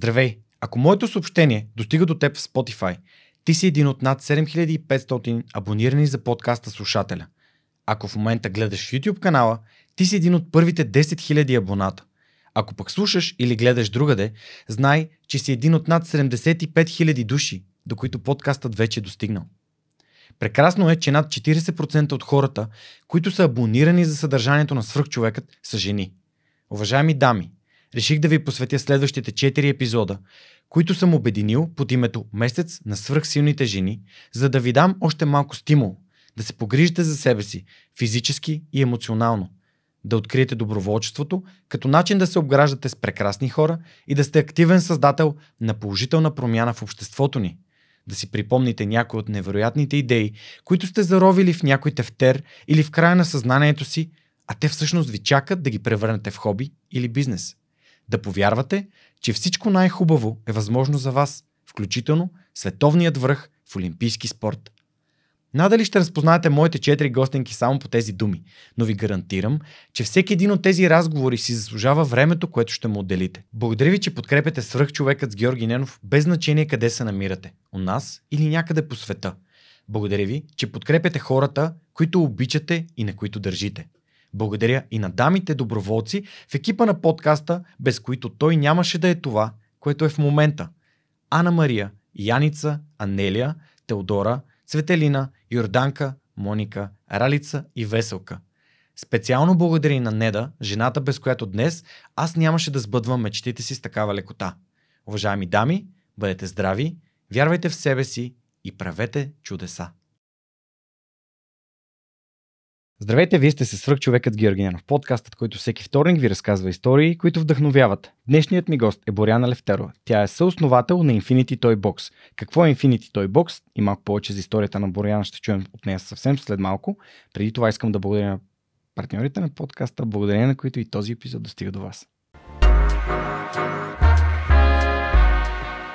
Здравей! Ако моето съобщение достига до теб в Spotify, ти си един от над 7500 абонирани за подкаста слушателя. Ако в момента гледаш YouTube канала, ти си един от първите 10 000 абоната. Ако пък слушаш или гледаш другаде, знай, че си един от над 75 000 души, до които подкастът вече е достигнал. Прекрасно е, че над 40% от хората, които са абонирани за съдържанието на свръхчовекът, са жени. Уважаеми дами, реших да ви посветя следващите 4 епизода, които съм обединил под името Месец на свръхсилните жени, за да ви дам още малко стимул да се погрижите за себе си физически и емоционално, да откриете доброволчеството като начин да се обграждате с прекрасни хора и да сте активен създател на положителна промяна в обществото ни – да си припомните някои от невероятните идеи, които сте заровили в някой тефтер или в края на съзнанието си, а те всъщност ви чакат да ги превърнете в хоби или бизнес. Да повярвате, че всичко най-хубаво е възможно за вас, включително световният връх в олимпийски спорт. Надали ще разпознаете моите четири гостенки само по тези думи, но ви гарантирам, че всеки един от тези разговори си заслужава времето, което ще му отделите. Благодаря ви, че подкрепяте свръхчовекът с Георги Ненов, без значение къде се намирате – у нас или някъде по света. Благодаря ви, че подкрепяте хората, които обичате и на които държите. Благодаря и на дамите доброволци в екипа на подкаста, без които той нямаше да е това, което е в момента. Ана Мария, Яница, Анелия, Теодора, Цветелина, Йорданка, Моника, Ралица и Веселка. Специално благодаря на Неда, жената без която днес аз нямаше да сбъдвам мечтите си с такава лекота. Уважаеми дами, бъдете здрави, вярвайте в себе си и правете чудеса. Здравейте, вие сте се свръх човекът Георгиянов, подкастът, който всеки вторник ви разказва истории, които вдъхновяват. Днешният ми гост е Боряна Левтерова. Тя е съосновател на Infinity Toy Box. Какво е Infinity Toy Box? И малко повече за историята на Боряна ще чуем от нея съвсем след малко. Преди това искам да благодаря на партньорите на подкаста, благодарение на които и този епизод достига до вас.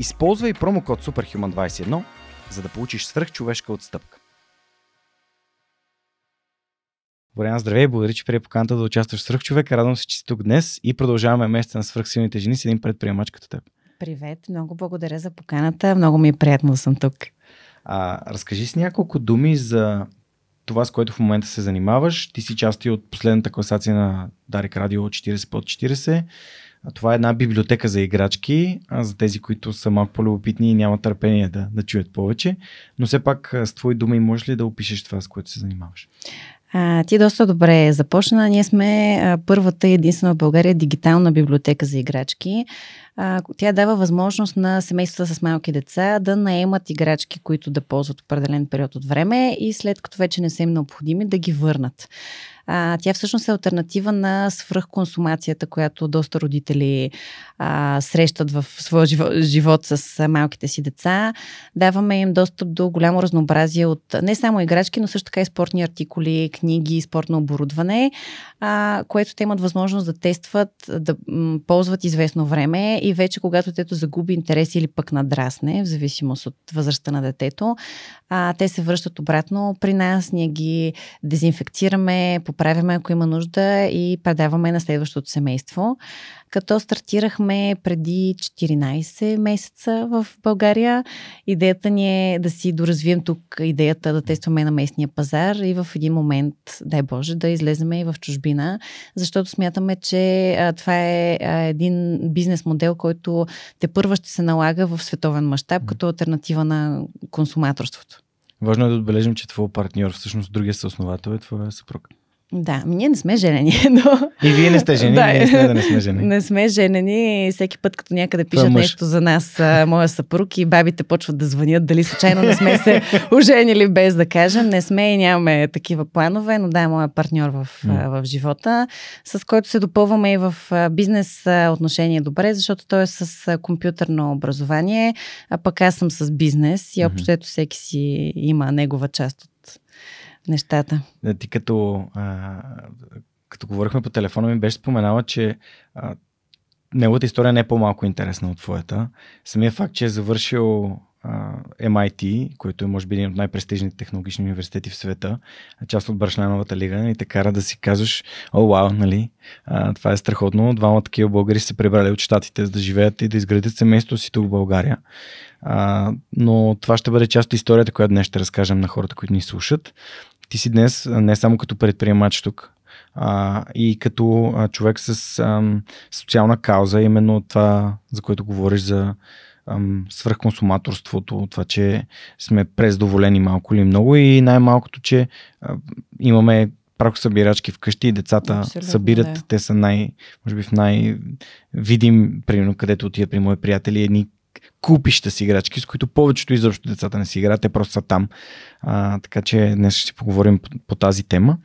Използвай промокод SUPERHUMAN21, за да получиш свръхчовешка отстъпка. Боряна, здравей, благодаря, че прие поканата да участваш в Свръхчовек. Радвам се, че си тук днес и продължаваме месеца на свръхсилните жени с един предприемач като теб. Привет, много благодаря за поканата. Много ми е приятно да съм тук. А, разкажи с няколко думи за това, с което в момента се занимаваш. Ти си части от последната класация на Дарик Радио 40 под 40. Това е една библиотека за играчки, а за тези, които са малко по-любопитни и нямат търпение да, да чуят повече. Но все пак с твои думи можеш ли да опишеш това, с което се занимаваш? А, ти доста добре започна. Ние сме първата и единствена в България дигитална библиотека за играчки. Тя дава възможност на семействата с малки деца да наемат играчки, които да ползват определен период от време и след като вече не са им необходими, да ги върнат. А, тя всъщност е альтернатива на свръхконсумацията, която доста родители а, срещат в своя живот, с малките си деца. Даваме им достъп до голямо разнообразие от не само играчки, но също така и спортни артикули, книги, спортно оборудване, а, което те имат възможност да тестват, да м, ползват известно време и вече когато детето загуби интерес или пък надрасне, в зависимост от възрастта на детето, а, те се връщат обратно при нас, ние ги дезинфекцираме, поправяме ако има нужда и предаваме на следващото семейство. Като стартирахме преди 14 месеца в България, идеята ни е да си доразвием тук идеята да тестваме на местния пазар и в един момент, дай Боже, да излеземе и в чужбина, защото смятаме, че а, това е а, един бизнес модел, който те първа ще се налага в световен мащаб като альтернатива на консуматорството. Важно е да отбележим, че твой партньор, всъщност другия съосновател е твоя съпруг. Да, ми ние не сме женени, но... И вие не сте жени, да, ние сме да не сме жени. Не сме женени. Всеки път, като някъде пишат нещо за нас, моя съпруг и бабите почват да звънят, дали случайно не сме се оженили без да кажем. Не сме и нямаме такива планове, но да, е моя партньор в, mm. в живота, с който се допълваме и в бизнес отношение добре, защото той е с компютърно образование, а пък аз съм с бизнес и общо ето всеки си има негова част от нещата. Ти като, а, като говорихме по телефона ми беше споменала, че а, неговата история не е по-малко интересна от твоята. Самия факт, че е завършил MIT, който е може би един от най-престижните технологични университети в света, част от Брашляновата лига и те кара да си казваш, о, вау, нали, а, това е страхотно. Двама такива българи се прибрали от щатите, за да живеят и да изградят семейството си тук в България. А, но това ще бъде част от историята, която днес ще разкажем на хората, които ни слушат. Ти си днес не само като предприемач тук, а, и като а, човек с а, социална кауза, именно това, за което говориш за свръхконсуматорството, това, че сме прездоволени малко или много и най-малкото, че а, имаме прако събирачки вкъщи и децата Абсолютно, събират. Да. Те са най, може би в най-видим, примерно, където отиват при мои приятели, едни купища си играчки, с които повечето изобщо децата не си играят, те просто са там. А, така че днес ще поговорим по, по тази тема.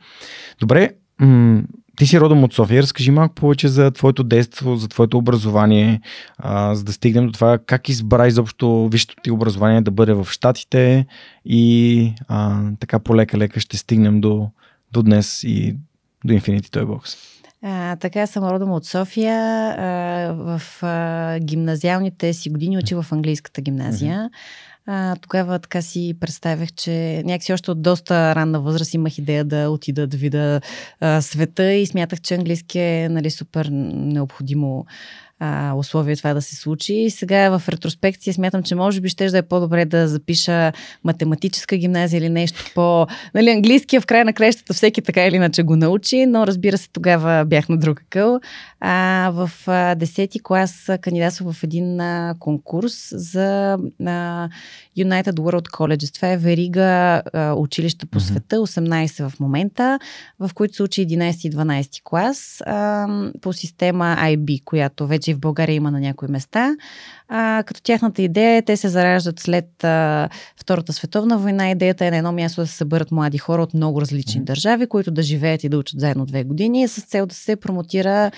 Добре, м- ти си родом от София. Разкажи малко повече за твоето детство, за твоето образование, а, за да стигнем до това как избра изобщо висшето ти образование да бъде в Штатите и а, така полека-лека ще стигнем до, до днес и до Infinity Toy Box. А, така съм родом от София. А, в а, гимназиалните си години учих в английската гимназия. Mm-hmm. А, тогава така си представях, че някакси още от доста ранна възраст имах идея да отида да видя а, света и смятах, че английски е нали, супер необходимо а, условие това да се случи. И сега в ретроспекция смятам, че може би ще да е по-добре да запиша математическа гимназия или нещо по... Нали, английския в края на крещата всеки така или иначе го научи, но разбира се, тогава бях на друг къл. А, в 10-ти клас кандидатствах в един а, конкурс за а, United World Colleges. Това е верига а, училища по света, 18 в момента, в които се учи 11 и 12 клас а, по система IB, която вече и в България има на някои места. А, като тяхната идея е, те се зараждат след а, Втората световна война. Идеята е на едно място да се съберат млади хора от много различни държави, които да живеят и да учат заедно две години, с цел да се промотира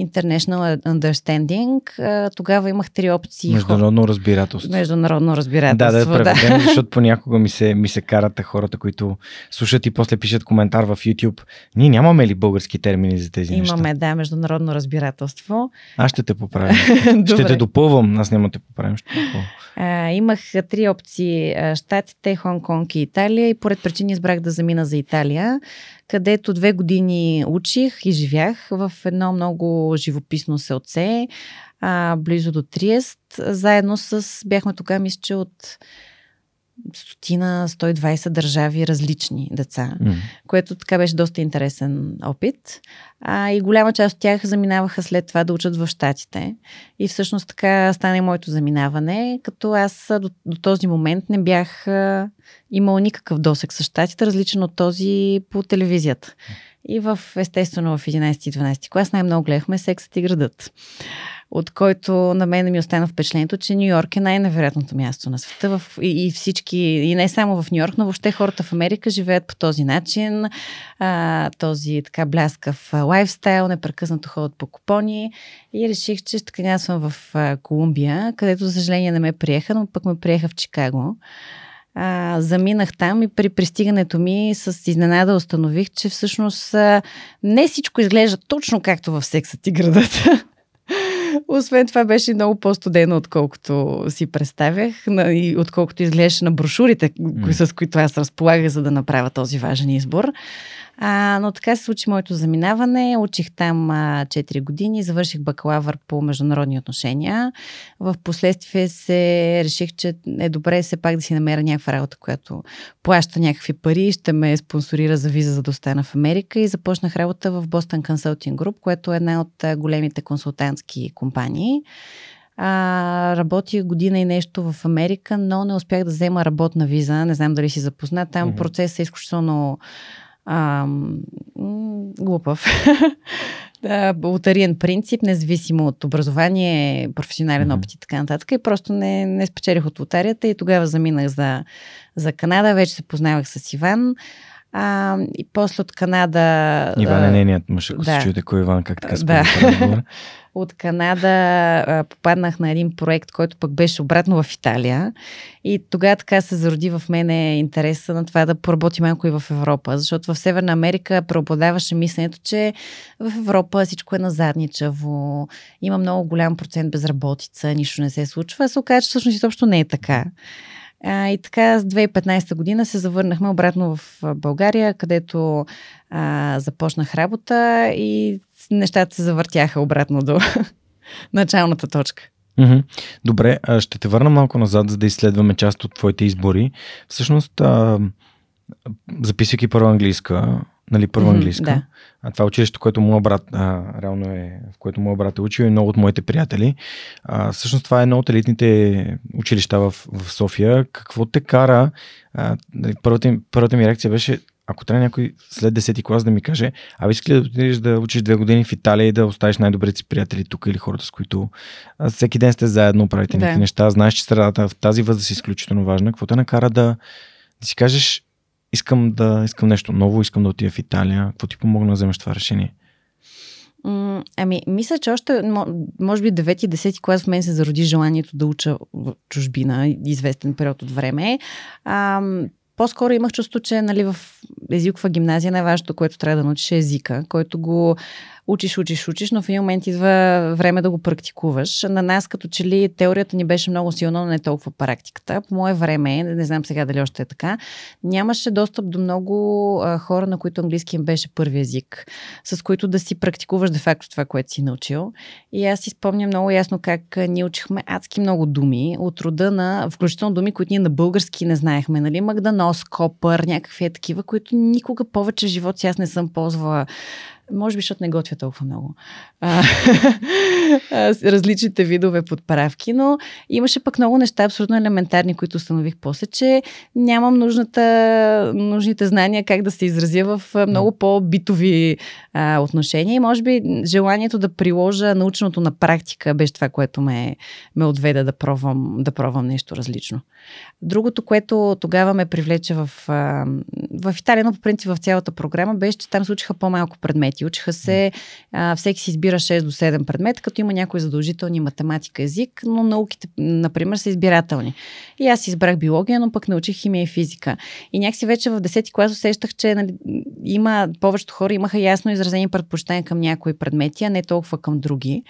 International Understanding. А, тогава имах три опции. Международно разбирателство. Международно разбирателство. Да, да, преведем, да. защото понякога ми се, ми се карат хората, които слушат и после пишат коментар в YouTube. Ние нямаме ли български термини за тези Имаме, неща? Имаме, да, международно разбирателство. Аз ще те поправя. ще те допълвам. Аз няма те поправим. Ще а, имах три опции. Штатите, Хонг-Конг и Италия. И поред причини избрах да замина за Италия, където две години учих и живях в едно много живописно селце, а, близо до Триест. Заедно с... Бяхме тогава, мисля, че от стотина, 120 държави различни деца, mm. което така беше доста интересен опит. А, и голяма част от тях заминаваха след това да учат в Штатите. И всъщност така стана и моето заминаване, като аз до, до този момент не бях а, имал никакъв досек с Штатите, различен от този по телевизията. И в, естествено, в 11 и 12 клас най-много гледахме Сексът и градът от който на мен ми остана впечатлението, че Нью Йорк е най-невероятното място на света. В, и, и всички, и не само в Нью Йорк, но въобще хората в Америка живеят по този начин, а, този така бляскав лайфстайл, непрекъснато ходят по купони. И реших, че ще кандидатствам в а, Колумбия, където, за съжаление, не ме приеха, но пък ме приеха в Чикаго. А, заминах там и при пристигането ми с изненада установих, че всъщност а, не всичко изглежда точно както в сексът и градът. Освен това беше много по-студено, отколкото си представях и отколкото изглеждаше на брошурите, mm. с които аз разполагах, за да направя този важен избор. А, но така се случи моето заминаване. Учих там а, 4 години, завърших бакалавър по международни отношения. В последствие се реших, че е добре все пак да си намеря някаква работа, която плаща някакви пари, ще ме спонсорира за виза за да остана в Америка и започнах работа в Boston Consulting Group, което е една от големите консултантски компании. А, работих година и нещо в Америка, но не успях да взема работна виза. Не знам дали си запознат. Там mm-hmm. процесът е изключително а, глупав. да, лотариен принцип, независимо от образование, професионален mm-hmm. опит и така нататък. И просто не, не спечелих от лотарията и тогава заминах за, за Канада. Вече се познавах с Иван. А, и после от Канада... Иван е нейният мъж, ако да. се чуете кой Иван, как така да. От Канада а, попаднах на един проект, който пък беше обратно в Италия. И тогава така се зароди в мене интереса на това да поработи малко и в Европа. Защото в Северна Америка преобладаваше мисленето, че в Европа всичко е назадничаво, има много голям процент безработица, нищо не се случва. А се оказа, че всъщност изобщо не е така. А, и така, с 2015 година се завърнахме обратно в България, където а, започнах работа и нещата се завъртяха обратно до началната точка. Добре, ще те върна малко назад, за да изследваме част от твоите избори. Всъщност, записвайки първо английска, нали, първо mm-hmm, английска. Да. А това е училище, което моят брат, а, реално е, в което моят брат е учил и много от моите приятели. А, всъщност това е едно от елитните училища в, в София. Какво те кара? А, нали, първата, първата ми реакция беше, ако трябва някой след 10-ти клас да ми каже, а искаш ли да отидеш да учиш две години в Италия и да оставиш най-добрите си приятели тук или хората, с които а, всеки ден сте заедно, правите да. някакви неща, знаеш, че средата в тази възраст е изключително важна. Какво те накара да, да си кажеш, искам да искам нещо ново, искам да отида в Италия. Какво ти помогна да вземеш това решение? Ами, мисля, че още, може би, 9-10 клас в мен се зароди желанието да уча в чужбина, известен период от време. А, по-скоро имах чувство, че нали, в езикова гимназия най-важното, което трябва да научиш е езика, който го учиш, учиш, учиш, но в един момент идва време да го практикуваш. На нас като че ли теорията ни беше много силна, но не толкова практиката. По мое време, не знам сега дали още е така, нямаше достъп до много а, хора, на които английски им беше първи език, с които да си практикуваш де-факто това, което си научил. И аз си спомням много ясно как ние учихме адски много думи от рода на, включително думи, които ние на български не знаехме, нали? Магданос, копър, някакви е такива, които никога повече в живота си аз не съм ползвала може би, защото не готвя толкова много. А, различните видове подправки, но имаше пък много неща абсолютно елементарни, които установих после, че нямам нужната, нужните знания как да се изразя в много по-битови а, отношения. И може би желанието да приложа научното на практика беше това, което ме, ме отведе да пробвам, да пробвам нещо различно. Другото, което тогава ме привлече в, в Италия, но по принцип в цялата програма, беше, че там се учиха по-малко предмети. Учиха се, а, всеки си избира 6 до 7 предмета, като има някои задължителни математика, език, но науките, например, са избирателни. И аз избрах биология, но пък научих химия и физика. И някакси вече в 10 клас усещах, че нали, има, повечето хора имаха ясно изразени предпочитания към някои предмети, а не толкова към други,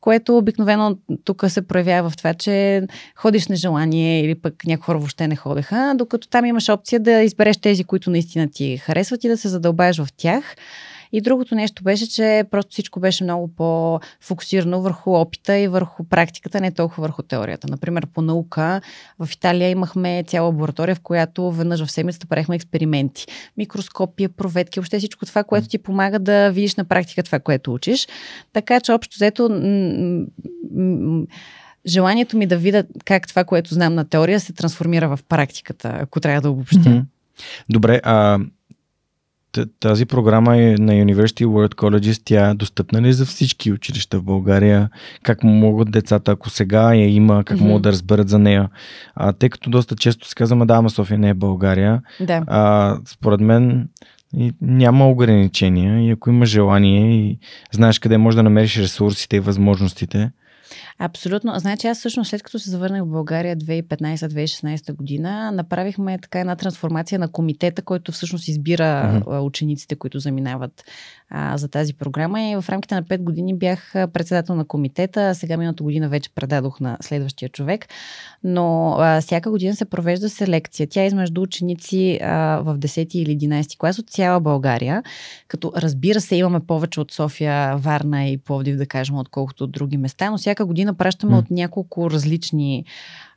което обикновено тук се проявява в това, че ходиш на желание или пък някои хора въобще не ходеха, докато там имаш опция да избереш тези, които наистина ти харесват и да се задълбаеш в тях. И другото нещо беше, че просто всичко беше много по-фокусирано върху опита и върху практиката, не толкова върху теорията. Например, по наука в Италия имахме цяла лаборатория, в която веднъж в седмицата правихме експерименти. Микроскопия, проветки, въобще всичко това, което ти помага да видиш на практика това, което учиш. Така че общо взето желанието ми да видя как това, което знам на теория, се трансформира в практиката, ако трябва да обобщя. Mm-hmm. Добре, а тази програма е на University World Colleges, тя е достъпна ли за всички училища в България? Как могат децата, ако сега я има, как mm-hmm. могат да разберат за нея? А, тъй като доста често се казваме, да, ама София не е България. Да. А, според мен и няма ограничения и ако има желание и знаеш къде можеш да намериш ресурсите и възможностите, Абсолютно. Значи аз всъщност след като се завърнах в България 2015-2016 година, направихме така една трансформация на комитета, който всъщност избира mm-hmm. учениците, които заминават а, за тази програма. И в рамките на 5 години бях председател на комитета, сега миналата година вече предадох на следващия човек. Но а, всяка година се провежда селекция. Тя е измежду ученици а, в 10 или 11 клас от цяла България. Като разбира се, имаме повече от София, Варна и Пловдив, да кажем, отколкото от други места, но всяка година пращаме mm. от няколко различни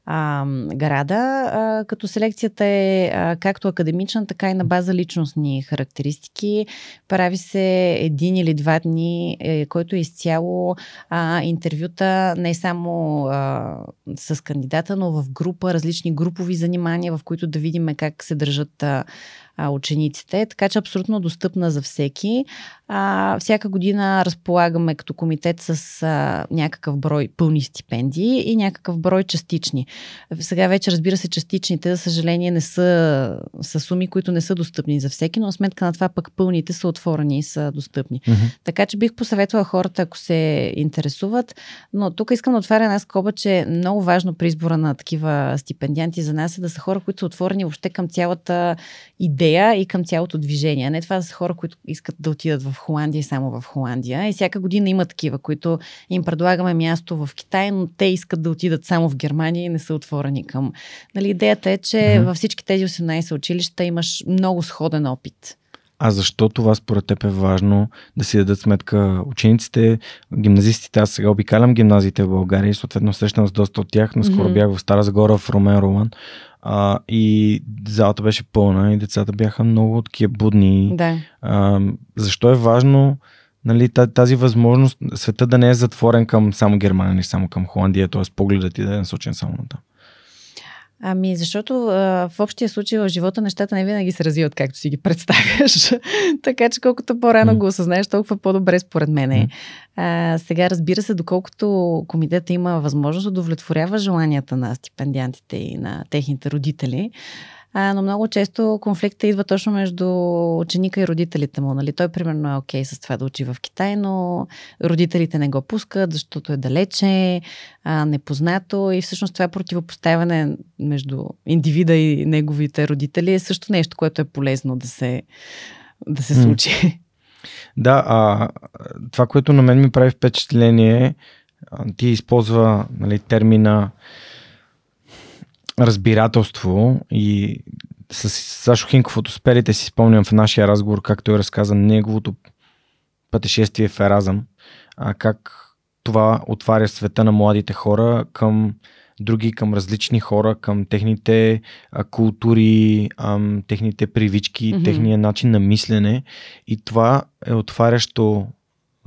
а, града, а, като селекцията е а, както академична, така и на база личностни характеристики. Прави се един или два дни, е, който е изцяло а, интервюта не само а, с кандидата, но в група, различни групови занимания, в които да видим как се държат а, учениците, така че абсолютно достъпна за всеки. А, всяка година разполагаме като комитет с а, някакъв брой пълни стипендии и някакъв брой частични. Сега вече разбира се, частичните, за съжаление, не са, са суми, които не са достъпни за всеки, но сметка на това пък пълните са отворени и са достъпни. Mm-hmm. Така че бих посъветвала хората, ако се интересуват, но тук искам да отваря една скоба, че много важно при избора на такива стипендианти за нас е да са хора, които са отворени въобще към цялата идея и към цялото движение. Не това да са хора, които искат да отидат в Холандия и само в Холандия. И всяка година има такива, които им предлагаме място в Китай, но те искат да отидат само в Германия и не са отворени към. Нали, идеята е, че mm-hmm. във всички тези 18 училища имаш много сходен опит. А защо това според теб е важно да си дадат сметка учениците, гимназистите? Аз сега обикалям гимназиите в България и съответно срещам с доста от тях. Наскоро mm-hmm. бях в Стара Загора в Ромен Роман а, и залата беше пълна и децата бяха много такива будни. Да. А, защо е важно нали, тази възможност света да не е затворен към само Германия или само към Холандия, т.е. погледът ти да е насочен само на там? Ами, защото а, в общия случай в живота нещата не винаги се развиват както си ги представяш. така че колкото по-рано mm. го осъзнаеш, толкова по-добре според мен е. А, сега разбира се, доколкото комитета има възможност да удовлетворява желанията на стипендиантите и на техните родители, а, но много често конфликта идва точно между ученика и родителите му. Нали? Той примерно е окей с това да учи в Китай, но родителите не го пускат, защото е далече, а, непознато и всъщност това противопоставяне между индивида и неговите родители е също нещо, което е полезно да се, да се случи. Да, а, това, което на мен ми прави впечатление, ти използва нали, термина разбирателство и с Сашо Хинков от Успелите си спомням в нашия разговор, как той разказа неговото пътешествие в Еразъм, а как това отваря света на младите хора към други, към различни хора, към техните а, култури, ам, техните привички, mm-hmm. техния начин на мислене. И това е отварящо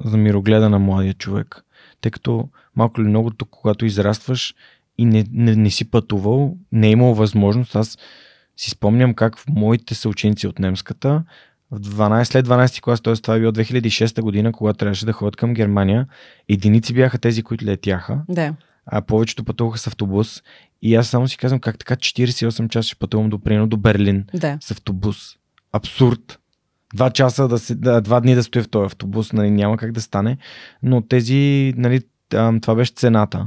за мирогледа на младия човек. Тъй като малко или много тук, когато израстваш, и не, не, не си пътувал, не е имал възможност. Аз си спомням как в моите съученици от немската, в 12, след 12 клас, т.е. това е било 2006 година, когато трябваше да ходят към Германия, единици бяха тези, които летяха. Да. А повечето пътуваха с автобус. И аз само си казвам как така 48 часа ще пътувам до Прино, до Берлин да. с автобус. Абсурд. Два часа да се, да, два дни да стоя в този автобус, нали, няма как да стане. Но тези, нали, това беше цената.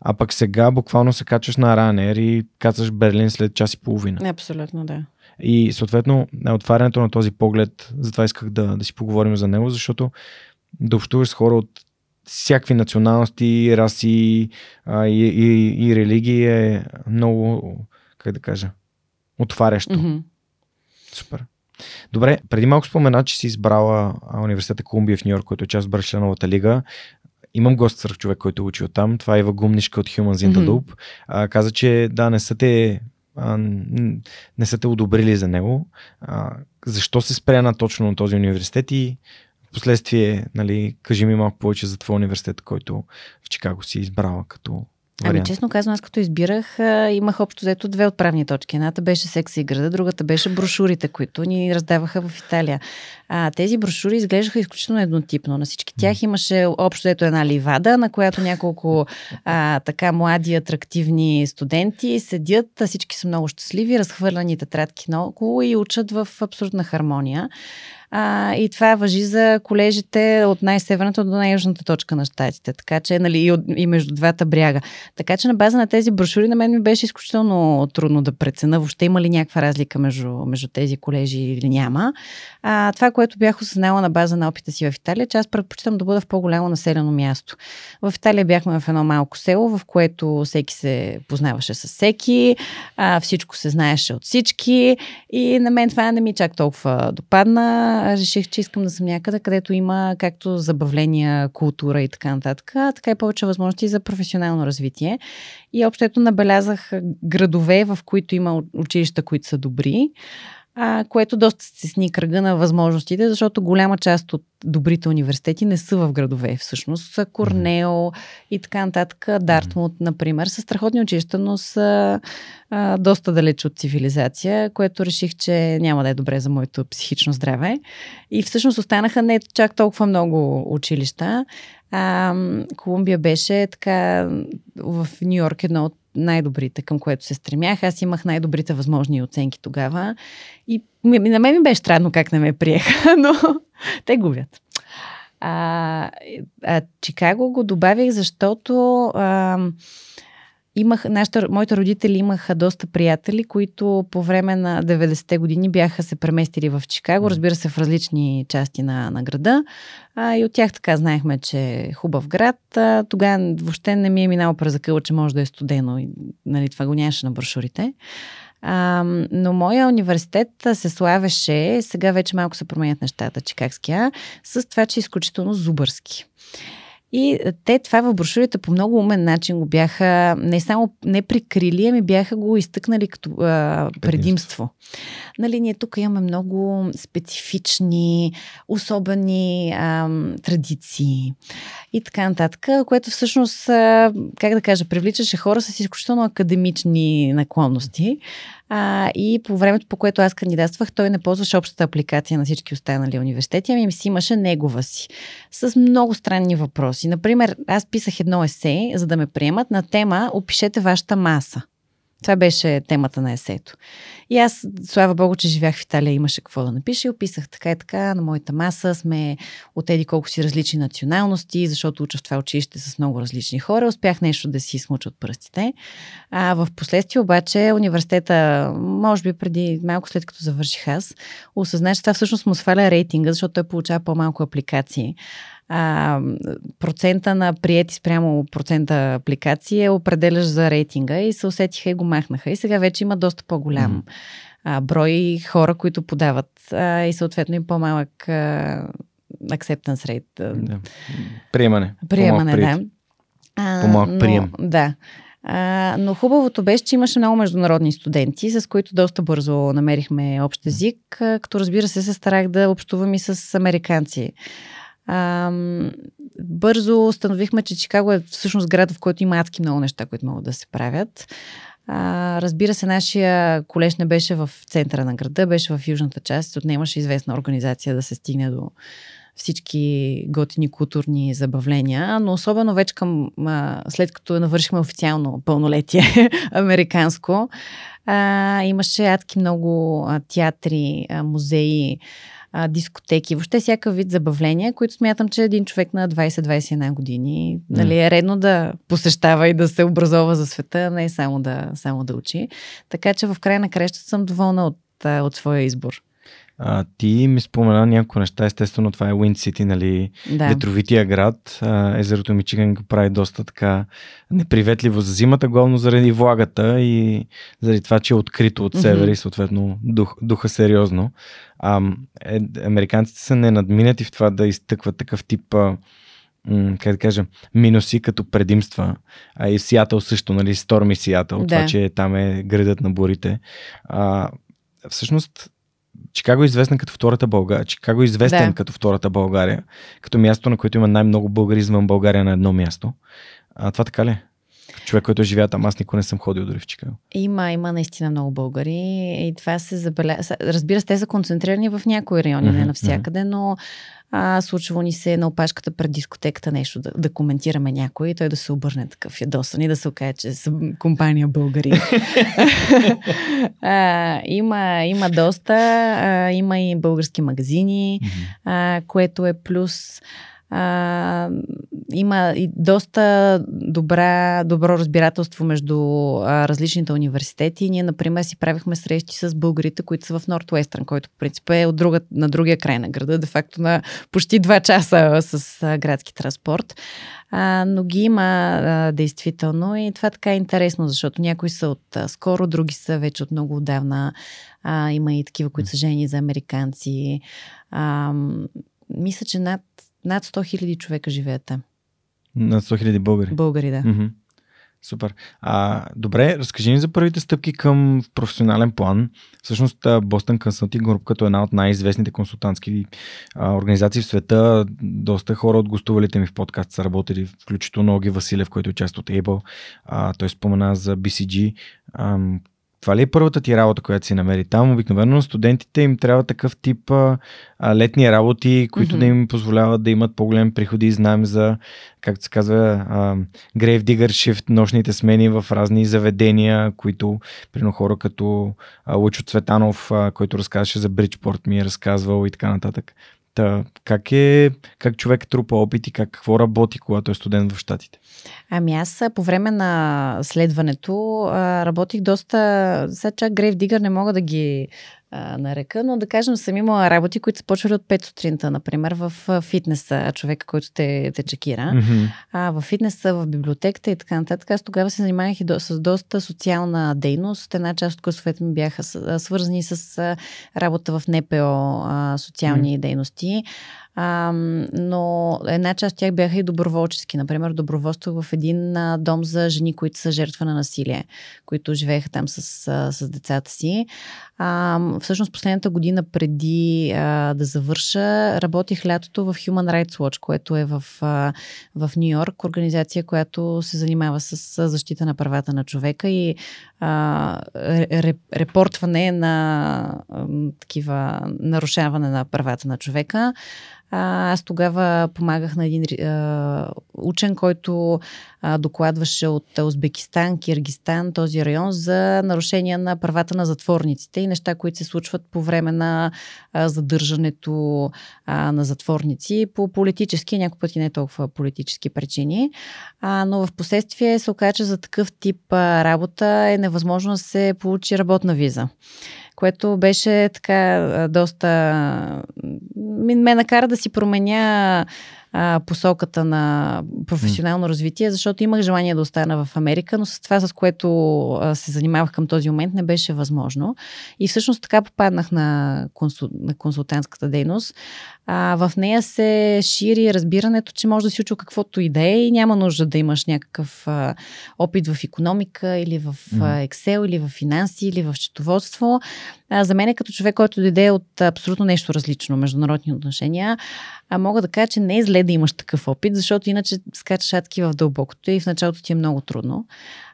А пък сега буквално се качваш на Ryanair и кацаш Берлин след час и половина. Абсолютно, да. И съответно, отварянето на този поглед, затова исках да, да си поговорим за него, защото да общуваш с хора от всякакви националности, раси а, и, и, и религии е много, как да кажа, отварящо. Mm-hmm. Супер. Добре, преди малко спомена, че си избрала университета Колумбия в Нью Йорк, който е част от Барченовата лига имам гост свърх човек, който е учил там. Това е Ива Гумнишка от Humans in the Loop. Mm-hmm. А, каза, че да, не са те а, не са те одобрили за него. А, защо се спря на точно на този университет и последствие, нали, кажи ми малко повече за твой университет, който в Чикаго си избрала като Ами честно казвам, аз като избирах, имах общо взето две отправни точки. Едната беше секса и града, другата беше брошурите, които ни раздаваха в Италия. А, тези брошури изглеждаха изключително еднотипно. На всички тях имаше общо взето една ливада, на която няколко а, така млади, атрактивни студенти седят, всички са много щастливи, разхвърляни тетрадки наоколо и учат в абсолютна хармония. А, и това въжи за колежите от най-северната до най-южната точка на щатите. Така че, нали, и, от, и между двата бряга. Така че на база на тези брошури на мен ми беше изключително трудно да прецена въобще има ли някаква разлика между, между тези колежи или няма. А, това, което бях осъзнала на база на опита си в Италия, че аз предпочитам да бъда в по-голямо населено място. В Италия бяхме в едно малко село, в което всеки се познаваше с всеки, а, всичко се знаеше от всички и на мен това не ми чак толкова допадна реших, че искам да съм някъде, където има както забавления, култура и така нататък, така и повече възможности за професионално развитие. И общото набелязах градове, в които има училища, които са добри. А, което доста стесни кръга на възможностите, защото голяма част от добрите университети не са в градове. Всъщност са Корнео mm-hmm. и така нататък. Дартмут, например, са страхотни училища, но са а, доста далеч от цивилизация, което реших, че няма да е добре за моето психично здраве. И всъщност останаха не чак толкова много училища. А, Колумбия беше така в Нью Йорк едно от най-добрите, към което се стремях. Аз имах най-добрите възможни оценки тогава. И на мен ми беше странно как не ме приеха, но те губят. А, а Чикаго го добавих, защото а, имах, нашите, моите родители имаха доста приятели, които по време на 90-те години бяха се преместили в Чикаго, разбира се, в различни части на, на града. А, и от тях така знаехме, че е хубав град. А, тогава въобще не ми е минало през закъла, че може да е студено. И, нали, това го нямаше на брошурите. А, но моя университет се славеше, сега вече малко се променят нещата, чикагския, с това, че е изключително зубърски. И те това в брошурите по много умен начин го бяха не само не прикрили, ами бяха го изтъкнали като а, предимство. Нали, ние тук имаме много специфични, особени а, традиции и така нататък, което всъщност, как да кажа, привличаше хора с изключително академични наклонности. А, и по времето, по което аз кандидатствах, той не ползваше общата апликация на всички останали университети, ами си имаше негова си. С много странни въпроси. Например, аз писах едно есе, за да ме приемат на тема Опишете вашата маса. Това беше темата на есето. И аз, слава богу, че живях в Италия, имаше какво да напиша и описах така и така. На моята маса сме от еди колко си различни националности, защото уча в това училище с много различни хора. Успях нещо да си смуча от пръстите. А в последствие обаче университета, може би преди малко след като завърших аз, осъзнах, че това всъщност му сваля рейтинга, защото той получава по-малко апликации а, процента на приети спрямо процента апликации е определяш за рейтинга и се усетиха и го махнаха. И сега вече има доста по-голям mm-hmm. а, брой хора, които подават а, и съответно и по-малък а, acceptance rate. Да. Приемане. Приемане, да. А, по-малък прием. Но, да. А, но хубавото беше, че имаше много международни студенти, с които доста бързо намерихме общ език, като разбира се се старах да общувам и с американци. А, бързо установихме, че Чикаго е всъщност град, в който има адски много неща, които могат да се правят. А, разбира се, нашия колеж не беше в центъра на града, беше в южната част. Отнемаше известна организация да се стигне до всички готини културни забавления, но особено вече към, а, след като навършихме официално пълнолетие американско, а, имаше адски много а, театри, а, музеи, а, дискотеки, въобще всякакъв вид забавления, които смятам, че един човек на 20-21 години нали, е редно да посещава и да се образова за света, не само да, само да учи. Така че в края на кращата съм доволна от, от своя избор. А, ти ми спомена някои неща, естествено това е Уинд Сити, нали, да. ветровития град. А, езерото Мичиган го прави доста така неприветливо за зимата, главно заради влагата и заради това, че е открито от север mm-hmm. и съответно дух, духа сериозно. А, е, американците са ненадминати в това да изтъкват такъв тип а, как да кажа, минуси като предимства. А и Сиатъл също, нали, Сторми Сиатъл, да. това, че там е градът на бурите. А, всъщност, Чикаго е известна като втората България. Чикаго е известен да. като втората България, като място, на което има най-много българи извън България на едно място. А, това така ли е? Човек, който живее там. Аз никога не съм ходил дори в Чикаго. Има, има наистина много българи и това се забелязва. Разбира се, те са концентрирани в някои райони, mm-hmm, не навсякъде, но а, случвало ни се на опашката пред дискотеката нещо да, да коментираме някой и той да се обърне такъв ядосан и да се окаже, че са компания българи. а, има, има доста, а, има и български магазини, mm-hmm. а, което е плюс. А, има и доста добра, добро разбирателство между а, различните университети. Ние, например, си правихме срещи с българите, които са в Нортуестърн, който по принцип е от друга, на другия край на града, де факто на почти два часа с а, градски транспорт. А, но ги има а, действително и това така е интересно, защото някои са от а, скоро, други са вече от много отдавна. А, има и такива, които са жени за американци. А, мисля, че над над 100 хиляди човека живеят там. Над 100 хиляди българи? Българи, да. Mm-hmm. Супер. А, добре, разкажи ни за първите стъпки към професионален план. Всъщност Boston Consulting Group като една от най-известните консултантски а, организации в света, доста хора от гостувалите ми в подкаст са работили, включително Оги Василев, който е част от Able. А, той спомена за BCG. А, това ли е първата ти работа, която си намери там? Обикновено на студентите им трябва такъв тип а, летни работи, които mm-hmm. да им позволяват да имат по-големи приходи. Знаем за, както се казва, а, Grave Digger Shift, нощните смени в разни заведения, които, прино хора като а, Лучо Цветанов, а, който разказваше за Бриджпорт, ми е разказвал и така нататък. Та, как, е, как човек трупа опит и как, какво работи, когато е студент в Штатите? Ами аз по време на следването работих доста, сега чак Грейв Дигър не мога да ги а, на река, но да кажем съм имала работи, които са почвали от 5 сутринта, например в фитнеса, човека, който те, те чекира, mm-hmm. а, в фитнеса, в библиотеката и така нататък. Аз тогава се занимавах и до, с доста социална дейност. Една част от курсовете ми бяха свързани с работа в НПО, а, социални mm-hmm. дейности. А, но една част от тях бяха и доброволчески. Например, доброволство в един а, дом за жени, които са жертва на насилие, които живееха там с, а, с децата си. А, всъщност последната година преди а, да завърша, работих лятото в Human Rights Watch, което е в, в Нью Йорк, организация, която се занимава с защита на правата на човека и а, репортване на а, такива нарушаване на правата на човека. А, аз тогава помагах на един а, учен, който докладваше от Узбекистан, Киргистан, този район за нарушения на правата на затворниците и неща, които се случват по време на задържането на затворници по политически, някои пъти не толкова политически причини. Но в последствие се оказа, за такъв тип работа е невъзможно да се получи работна виза което беше така доста... Ме накара да си променя а, посоката на професионално развитие, защото имах желание да остана в Америка, но с това, с което а, се занимавах към този момент, не беше възможно. И всъщност така попаднах на, консул, на консултантската дейност. А, в нея се шири разбирането, че може да си учил каквото и да е и няма нужда да имаш някакъв а, опит в економика или в а, Excel или в финанси или в счетоводство. А, за мен е като човек, който дойде от абсолютно нещо различно, международни отношения, а мога да кажа, че не е зле да имаш такъв опит, защото иначе скачаш адски в дълбокото и в началото ти е много трудно.